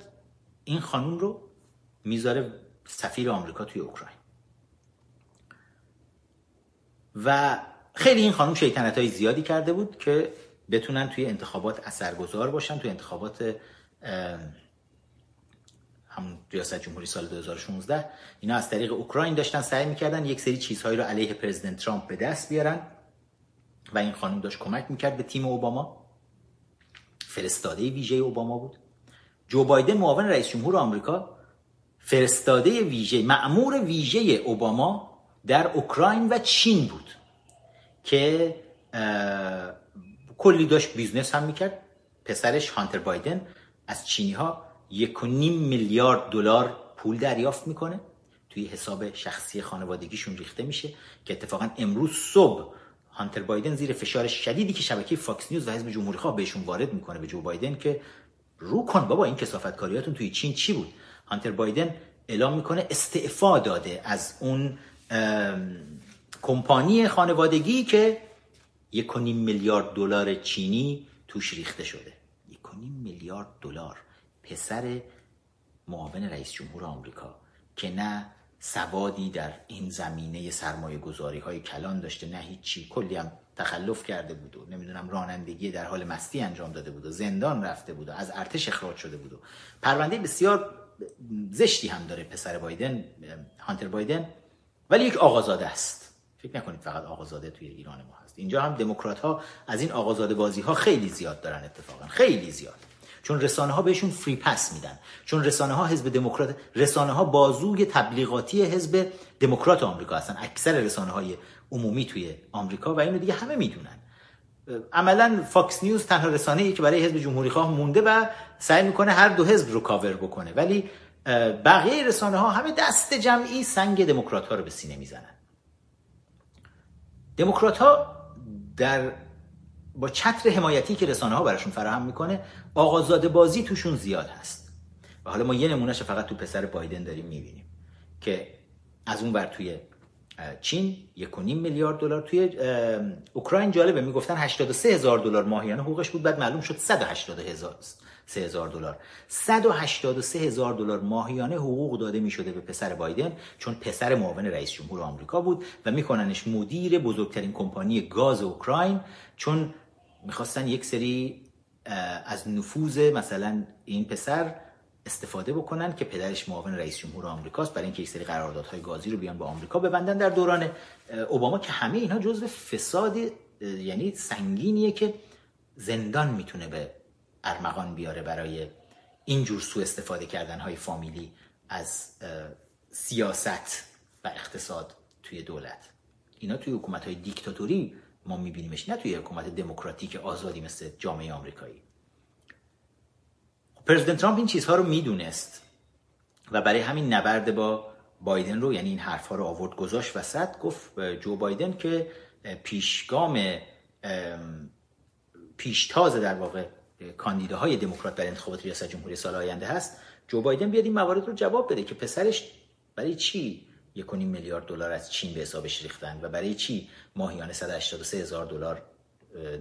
این خانوم رو می‌ذاره سفیر آمریکا توی اوکراین. و خیلی این خانوم شیطنت های زیادی کرده بود که بتونن توی انتخابات اثرگذار باشن توی انتخابات همون ریاست جمهوری سال 2016 اینا از طریق اوکراین داشتن سعی می‌کردن یک سری چیزهایی رو علیه پرزیدنت ترامپ به دست بیارن و این خانم داشت کمک می‌کرد به تیم اوباما. فرستاده ویژه اوباما بود. جو بایدن معاون رئیس جمهور آمریکا فرستاده ویژه معمور ویژه اوباما در اوکراین و چین بود که کلی داشت business هم می‌کرد. پسرش هانتر بایدن از چینی ها یک و میلیارد دلار پول دریافت می‌کنه. توی حساب شخصی خانوادگیشون ریخته میشه که اتفاقا امروز صبح هانتر بایدن زیر فشار شدیدی که شبکه فاکس نیوز و حزب جمهوری خواه بهشون وارد می‌کنه به جو بایدن که رو کن بابا این کثافت کاریاتون توی چین چی بود؟ هانتر بایدن اعلام می‌کنه استعفا داده از اون کمپانی خانوادگی که یک میلیارد دلار چینی توش ریخته شده. یک میلیارد دلار. پسر معاون رئیس جمهور آمریکا که نه سوادی در این زمینه سرمایه گذاری های کلان داشته نه هیچی. کلی هم تخلف کرده بود و نمی‌دونم رانندگی در حال مستی انجام داده بود و زندان رفته بود و از ارتش اخراج شده بود و پرونده بسیار زشتی هم داره پسر بایدن هانتر بایدن. ولی یک آقازاده است. فکر نکنید فقط آقازاده توی ایران ما هست. اینجا هم دموکرات ها از این آقازاده بازی ها خیلی زیاد دارن اتفاقا. خیلی زیاد. چون رسانه ها بهشون free pass میدن. چون رسانه ها حزب دموکرات رسانه ها بازوی تبلیغاتی حزب دموکرات آمریکا هستن. اکثر رسانه های عمومی توی آمریکا و اینو دیگه همه می‌دونن. عملا فاکس نیوز تنها رسانه ای که برای حزب جمهوری خواه مونده و سعی می‌کنه هر دو حزب رو کاور بکنه. ولی بقیه رسانه ها همه دست جمعی سنگ دموکرات ها رو به سینه می‌زنن. دموکرات ها در با چتر حمایتی که رسانه ها براشون فراهم می‌کنه آقازاده بازی توشون زیاد هست. و حالا ما یه نمونهش فقط تو پسر بایدن داریم می‌بینیم که از اون بر توی چین یک میلیارد دلار توی اوکراین جالبه می‌گفتن 83 هزار دلار ماهیانه حقوقش بود بعد معلوم شد 180 هزار سه هزار دلار. 183 هزار دلار ماهیانه حقوق داده می شده به پسر بایدن چون پسر معاون رئیس جمهور آمریکا بود و میکننش مدیر بزرگترین کمپانی گاز اوکراین چون می‌خواستن یک سری از نفوذ مثلا این پسر استفاده بکنن که پدرش معاون رئیس جمهور آمریکاست برای اینکه یک سری قراردادهای گازی رو بیان با آمریکا ببندن در دوران اوباما که همه اینها جزو فساد یعنی سنگینیه که زندان می‌تونه به ارمغان بیاره برای اینجور سوء استفاده کردن های فامیلی از سیاست و اقتصاد توی دولت. اینا توی حکومت های دیکتاتوری ما میبینیمش نه توی حکومت دموکراتیک آزادی مثل جامعه آمریکایی. پرزیدنت ترامپ این چیزها رو می‌دونست و برای همین نبرد با بایدن رو یعنی این حرفها رو آورد گذاشت وسط گفت جو بایدن که پیشگام پیشتاز در واقع کاندیداهای دموکرات در انتخابات ریاست جمهوری سال آینده هست جو بایدن بیاد این موارد رو جواب بده که پسرش برای چی یک میلیارد دلار از چین به حسابش ریختن و برای چی ماهیانه 183 هزار دلار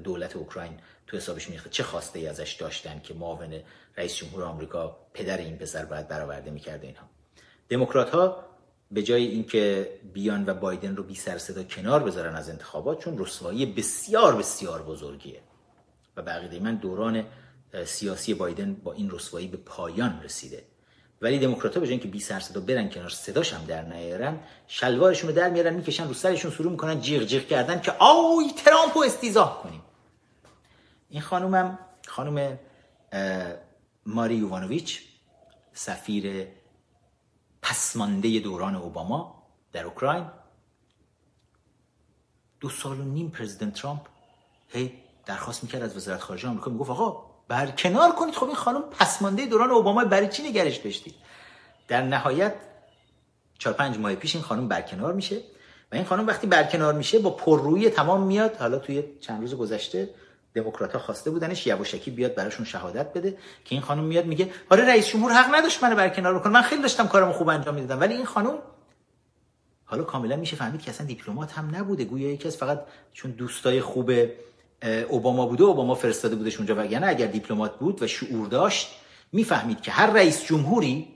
دولت اوکراین تو حسابش میریخته؟ چه خواسته ای ازش داشتن که معاون رئیس جمهور آمریکا پدر این پسر باید برآورده می‌کرده اینها؟ دموکرات ها به جای اینکه بیان و بایدن رو بی سر صدا کنار بذارن از انتخابات چون رسوایی بسیار بسیار بزرگیه. و به من دوران سیاسی بایدن با این رسوایی به پایان رسیده. ولی دموکرات‌ها به جای اینکه بی سر صدا برن کنار صداش هم در نیارن شلوارشون رو در میارن می‌کشن رو سرشون شروع می‌کنن جیغ جیغ کردن که آی ترامپ رو استیزاه کنیم. این خانومم خانم ماری یووانوویچ سفیر پسمانده دوران اوباما در اوکراین. دو سال و نیم پرزیدنت ترامپ هی درخواست می‌کرد از وزارت خارجه آمریکا می‌گفت آقا برکنار کنید. خب این خانم پسمانده دوران اوباما برای چی نگرش داشتید؟ در نهایت چهار پنج ماه پیش این خانم برکنار میشه و این خانم وقتی برکنار میشه با پررویی تمام میاد. حالا توی چند روز گذشته دموکرات ها خواسته بودنش یواشکی بیاد براشون شهادت بده که این خانم میاد میگه آره رئیس جمهور حق نداشت منو برکنار بکنه. من خیلی داشتم کارمو خوب انجام می‌دادم. ولی این خانم حالا کاملا میشه فهمید که اصلا دیپلمات هم نبوده. گویا یکی از فقط چون دوستای خوب اوباما بوده اوباما فرستاده بودش اونجا. وگرنه اگر دیپلمات بود و شعور داشت می‌فهمید که هر رئیس جمهوری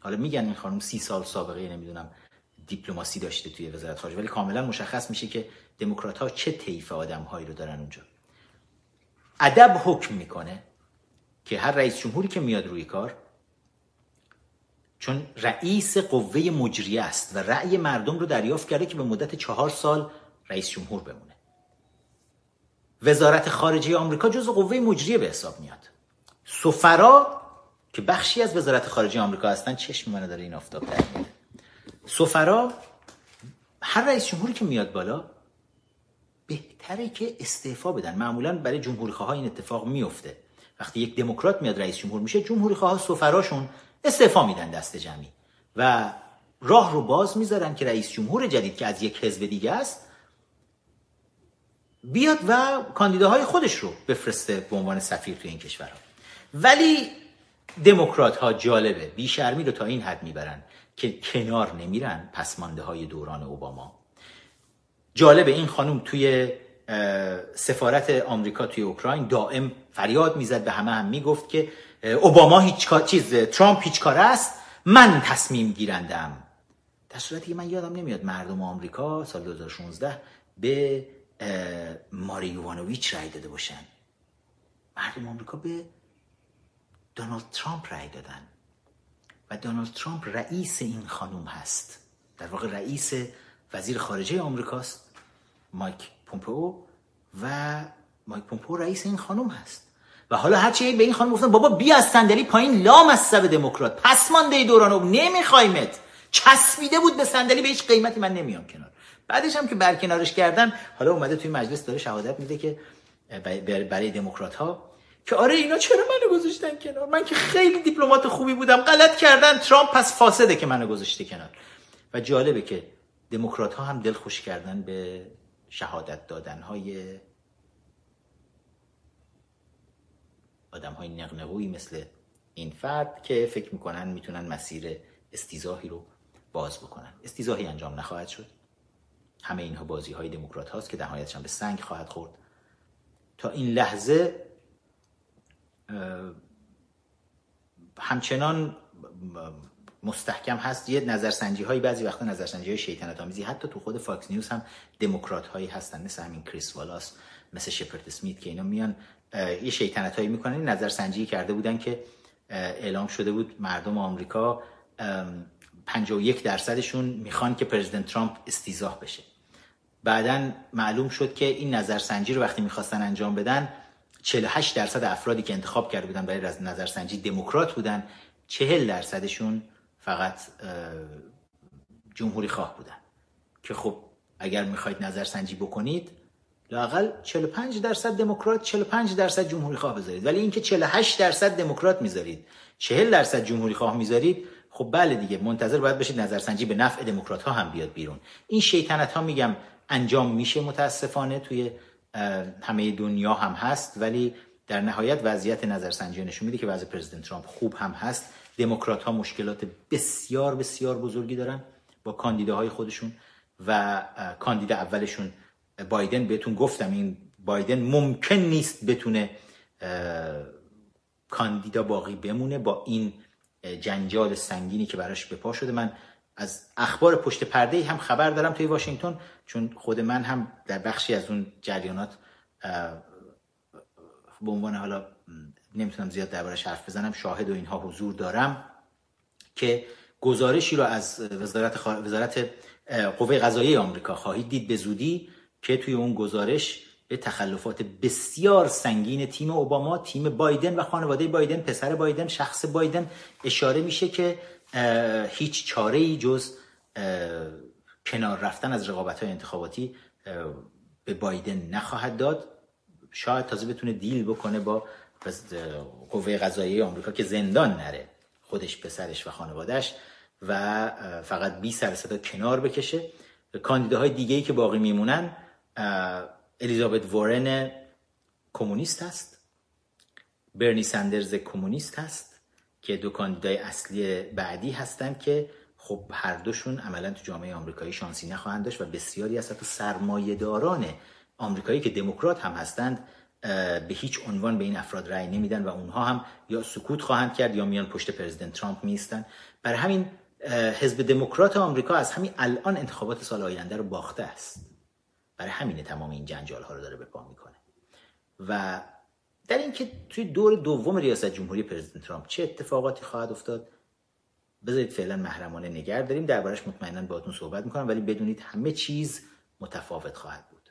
حالا میگن این خانم سی سال سابقه نمی‌دونم دیپلماسی داشته توی وزارت خارجه ولی کاملا مشخص میشه که دموکرات ها چه طیف آدم هایی رو دارن اونجا. ادب حکم می‌کنه که هر رئیس جمهوری که میاد روی کار چون رئیس قوه مجریه است و رأی مردم رو دریافت کرده که به مدت چهار سال رئیس جمهور بمونه. وزارت خارجه آمریکا جز قوه مجریه به حساب میاد. سفرا که بخشی از وزارت خارجه آمریکا هستن چشم منو داره این آفتاب در سفرا هر رئیس جمهوری که میاد بالا بهتره که استعفا بدن. معمولا برای جمهوری خواه این اتفاق میفته. وقتی یک دموکرات میاد رئیس جمهور میشه جمهوری خواه سفراشون استعفا میدن دست جمعی. و راه رو باز می‌ذارن که رئیس جمهور جدید که از یک حزب دیگه است بیاد و کاندیداهای خودش رو بفرسته به عنوان سفیر توی این کشورها. ولی دموکرات ها جالبه. بیشرمی رو تا این حد می‌برن که کنار نمیرن پسمانده های دوران اوباما. جالبه این خانم توی سفارت آمریکا توی اوکراین دائم فریاد می‌زد به همه هم می‌گفت که اوباما هیچ کار چیز ترامپ هیچ کار است. من تصمیم گیرندم در صورتی که من یادم نمیاد مردم آمریکا سال 2016 به ماری یوانوویچ رای داده باشن. مردم آمریکا به دونالد ترامپ رای دادن. و دونالد ترامپ رئیس این خانوم هست. در واقع رئیس وزیر خارجه آمریکاست مایک پومپئو. و مایک پومپئو رئیس این خانوم هست. و حالا هرچی به این خانم گفتن بابا بیا از صندلی پایین لام از سب دموکرات. پس مانده دوران نمیخوایمت چسبیده بود به صندلی به هیچ قیمتی من نمیام کنار. بعدش هم که برکنارش کردن حالا اومده توی مجلس داره شهادت میده که برای دموکرات ها که آره اینا چرا منو گذاشتن کنار؟ من که خیلی دیپلمات خوبی بودم غلط کردن ترامپ پس فاسده که منو گذاشته کنار. و جالبه که دموکرات ها هم دل خوش کردن به شهادت دادن های آدم های نقنقوی مثل این فرد که فکر می‌کنن می‌تونن مسیر استیزاهی رو باز بکنن. استیضاحی انجام نخواهد شد. همه اینها بازی های دموکرات هاست که نهایتش به سنگ خواهد خورد. تا این لحظه همچنان مستحکم هست یه نظرسنجی هایی بعضی وقتا نظرسنجی های شیطنت آمیزی حتی تو خود فاکس نیوز هم دموکرات هایی هستن مثل همین کریس والاس مثل شپرد اسمیت که اینا میان. یه شیطنت هایی می‌کنن نظرسنجی کرده بودن که اعلام شده بود مردم آمریکا 51 درصدشون می‌خوان که پرزیدنت ترامپ استیزاه بشه. بعدا معلوم شد که این نظرسنجی رو وقتی می‌خواستن انجام بدن 48 درصد افرادی که انتخاب کرده بودن برای نظرسنجی دموکرات بودن 40 درصدشون فقط جمهوری خواه بودن. که خب اگر می‌خواید نظرسنجی بکنید لاقل 45 درصد دموکرات 45 درصد جمهوری خواه بذارید. ولی اینکه 48 درصد دموکرات می‌ذارید 40 درصد جمهوری خواه می‌ذارید خب بله دیگه منتظر باید بشید نظرسنجی به نفع دموکرات ها هم بیاد بیرون. این شیطنت ها میگم انجام میشه متاسفانه توی همه دنیا هم هست ولی در نهایت وضعیت نظرسنجی نشون میده که وضع پرزیدنت ترامپ خوب هم هست. دموکرات ها مشکلات بسیار بسیار بزرگی دارن با کاندیداهای خودشون و کاندید اولشون بایدن بهتون گفتم این بایدن ممکن نیست بتونه کاندیدا باقی بمونه با این جنجال سنگینی که براش به پا شده. من از اخبار پشت پرده هم خبر دارم توی واشنگتن. چون خود من هم در بخشی از اون جریانات به عنوان حالا نمی‌تونم زیاد دربارش حرف بزنم شاهد و اینها حضور دارم که گزارشی رو از وزارت, وزارت قوه قضایی آمریکا خواهید دید به زودی که توی اون گزارش به تخلفات بسیار سنگین تیم اوباما تیم بایدن و خانواده بایدن پسر بایدن شخص بایدن اشاره میشه که هیچ چاره ای جز کنار رفتن از رقابت های انتخاباتی به بایدن نخواهد داد. شاید تازه بتونه دیل بکنه با قوه قضایی آمریکا که زندان نره خودش پسرش و خانوادهش و فقط 20 درصد کنار بکشه. کاندیداهای دیگه ای که باقی میمونن الیزابت وارن کمونیست است. برنی سندرز کمونیست هست که دو کاندیدای اصلی بعدی هستند که خب هر دوشون عملا تو جامعه آمریکایی شانسی نخواهند داشت و بسیاری از حتی سرمایه‌داران آمریکایی که دموکرات هم هستند به هیچ عنوان به این افراد رأی نمیدن و اونها هم یا سکوت خواهند کرد یا میان پشت پرزیدنت ترامپ میستن برای همین حزب دموکرات آمریکا از همین الان انتخابات سال آینده رو باخته است. برای همین تمام این جنجال ها رو داره به پا می‌کنه. و در اینکه توی دور دوم ریاست جمهوری پرزیدنت ترامپ چه اتفاقاتی خواهد افتاد؟ بذارید فعلا محرمانه نگر داریم. دربارش مطمئنا باهاتون صحبت می‌کنم ولی بدونید همه چیز متفاوت خواهد بود.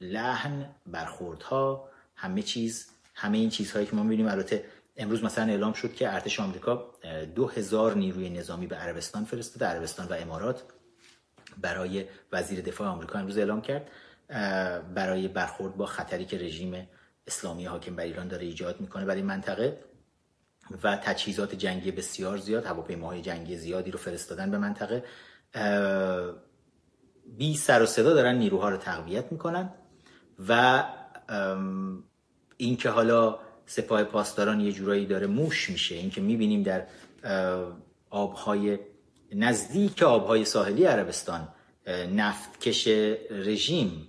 لحن برخوردها همه چیز همه این چیزهایی که ما می‌بینیم. البته امروز مثلا اعلام شد که ارتش آمریکا دو هزار نیروی نظامی به عربستان فرستاده عربستان و امارات برای وزیر دفاع آمریکا امروز اعلام کرد. برای برخورد با خطری که رژیم اسلامی حاکم بر ایران داره ایجاد می‌کنه برای منطقه. و تجهیزات جنگی بسیار زیاد هواپیماهای جنگی زیادی رو فرستادن به منطقه. بی سر و صدا دارن نیروها رو تقویت می‌کنن و اینکه حالا سپاه پاسداران یه جورایی داره موش میشه اینکه می‌بینیم در آبهای نزدیک آبهای ساحلی عربستان نفتکش رژیم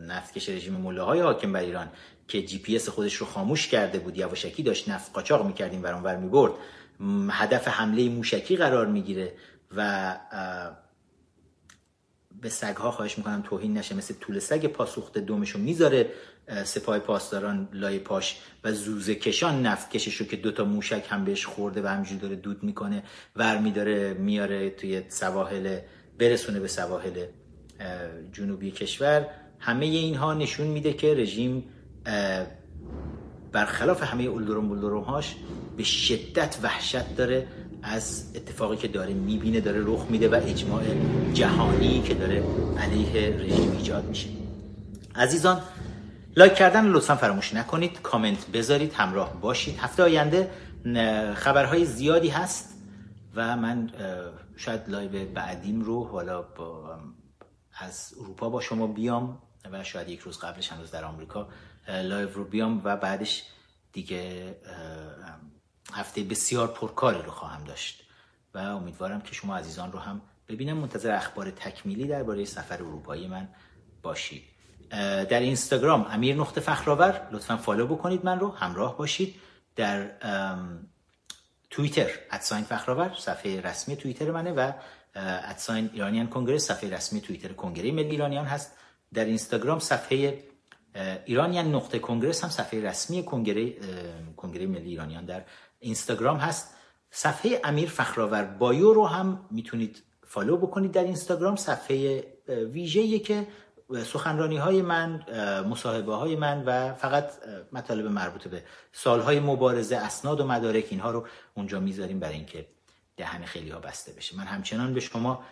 نفتکش رژیم ملاهای حاکم بر ایران که جی پی اس خودش رو خاموش کرده بود یواشکی داشت نفت قاچاق می‌کردیم ور می‌برد. هدف حمله موشکی قرار می‌گیره و به سگها خواهش می‌کنم توهین نشه. مثل طول سگ پاسوخته دومشو می‌ذاره سپاه پاسداران لای پاش و زوزه کشان نفت کششو که دوتا موشک هم بهش خورده و همجوری داره دود می‌کنه ور میداره میاره توی سواحل برسونه به سواحل جنوبی کشور. همه اینها نشون میده که رژیم برخلاف همه اولدروم بولدروم هاش به شدت وحشت داره از اتفاقی که داره می‌بینه داره رخ میده و اجماع جهانی که داره علیه رژیم ایجاد میشه. عزیزان لایک کردن لطفا فراموش نکنید. کامنت بذارید همراه باشید. هفته آینده خبرهای زیادی هست و من شاید لایو بعدیم رو حالا با از اروپا با شما بیام و شاید یک روز قبلش هنوز در آمریکا لایو رو بیام و بعدش دیگه هفته بسیار پرکاری رو خواهم داشت و امیدوارم که شما عزیزان رو هم ببینم. منتظر اخبار تکمیلی درباره سفر اروپایی من باشید. در اینستاگرام امیر نقطه فخرآور لطفا فالو بکنید من رو همراه باشید. در توییتر ادساین فخرآور صفحه رسمی توییتر منه و ادساین ایرانیان کنگره صفحه رسمی توییتر کنگره ملی ایرانیان هست. در اینستاگرام صفحه ایرانیان نقطه کنگرس هم صفحه رسمی کنگره کنگره ملی ایرانیان در اینستاگرام هست. صفحه امیر فخرآور بایو رو هم می‌تونید فالو بکنید در اینستاگرام. صفحه ویژه‌ای که سخنرانی های من مصاحبه های من و فقط مطالب مربوط به سالهای مبارزه اسناد و مدارک اینها رو اونجا می‌ذاریم برای اینکه دهن خیلی ها بسته بشه. من همچنان به شما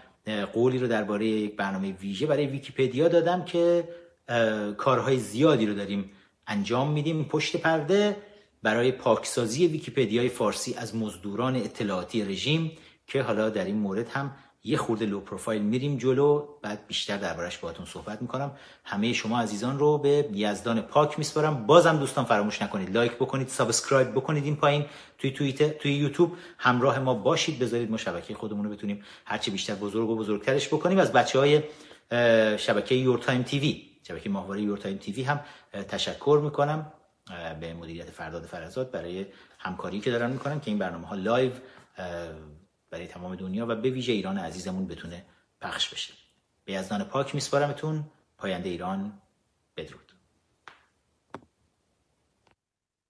قولی رو درباره یک برنامه ویژه برای ویکیپدیا دادم که کارهای زیادی رو داریم انجام میدیم. پشت پرده برای پاکسازی ویکیپدیای فارسی از مزدوران اطلاعاتی رژیم که حالا در این مورد هم یه خورده low profile میریم جلو. بعد بیشتر دربارش باهاتون صحبت می‌کنم. همه شما عزیزان رو به یزدان پاک میسپارم. بازم دوستان فراموش نکنید. لایک بکنید subscribe بکنید این پایین. توی توییتر توی یوتیوب همراه ما باشید. بذارید ما شبکه خودمون رو بتونیم هرچی بیشتر بزرگ و بزرگترش بکنیم. از بچه های شبکه Your Time TV. شبکه ماهواره Your Time TV هم تشکر می‌کنم به مدیریت فرداد فرزاد برای همکاری که دارن می‌کنن که این برنامه ها لایو برای تمام دنیا و به ویژه ایران عزیزمون بتونه پخش بشه. به یزدان پاک میسپارمتون. پاینده ایران بدرود.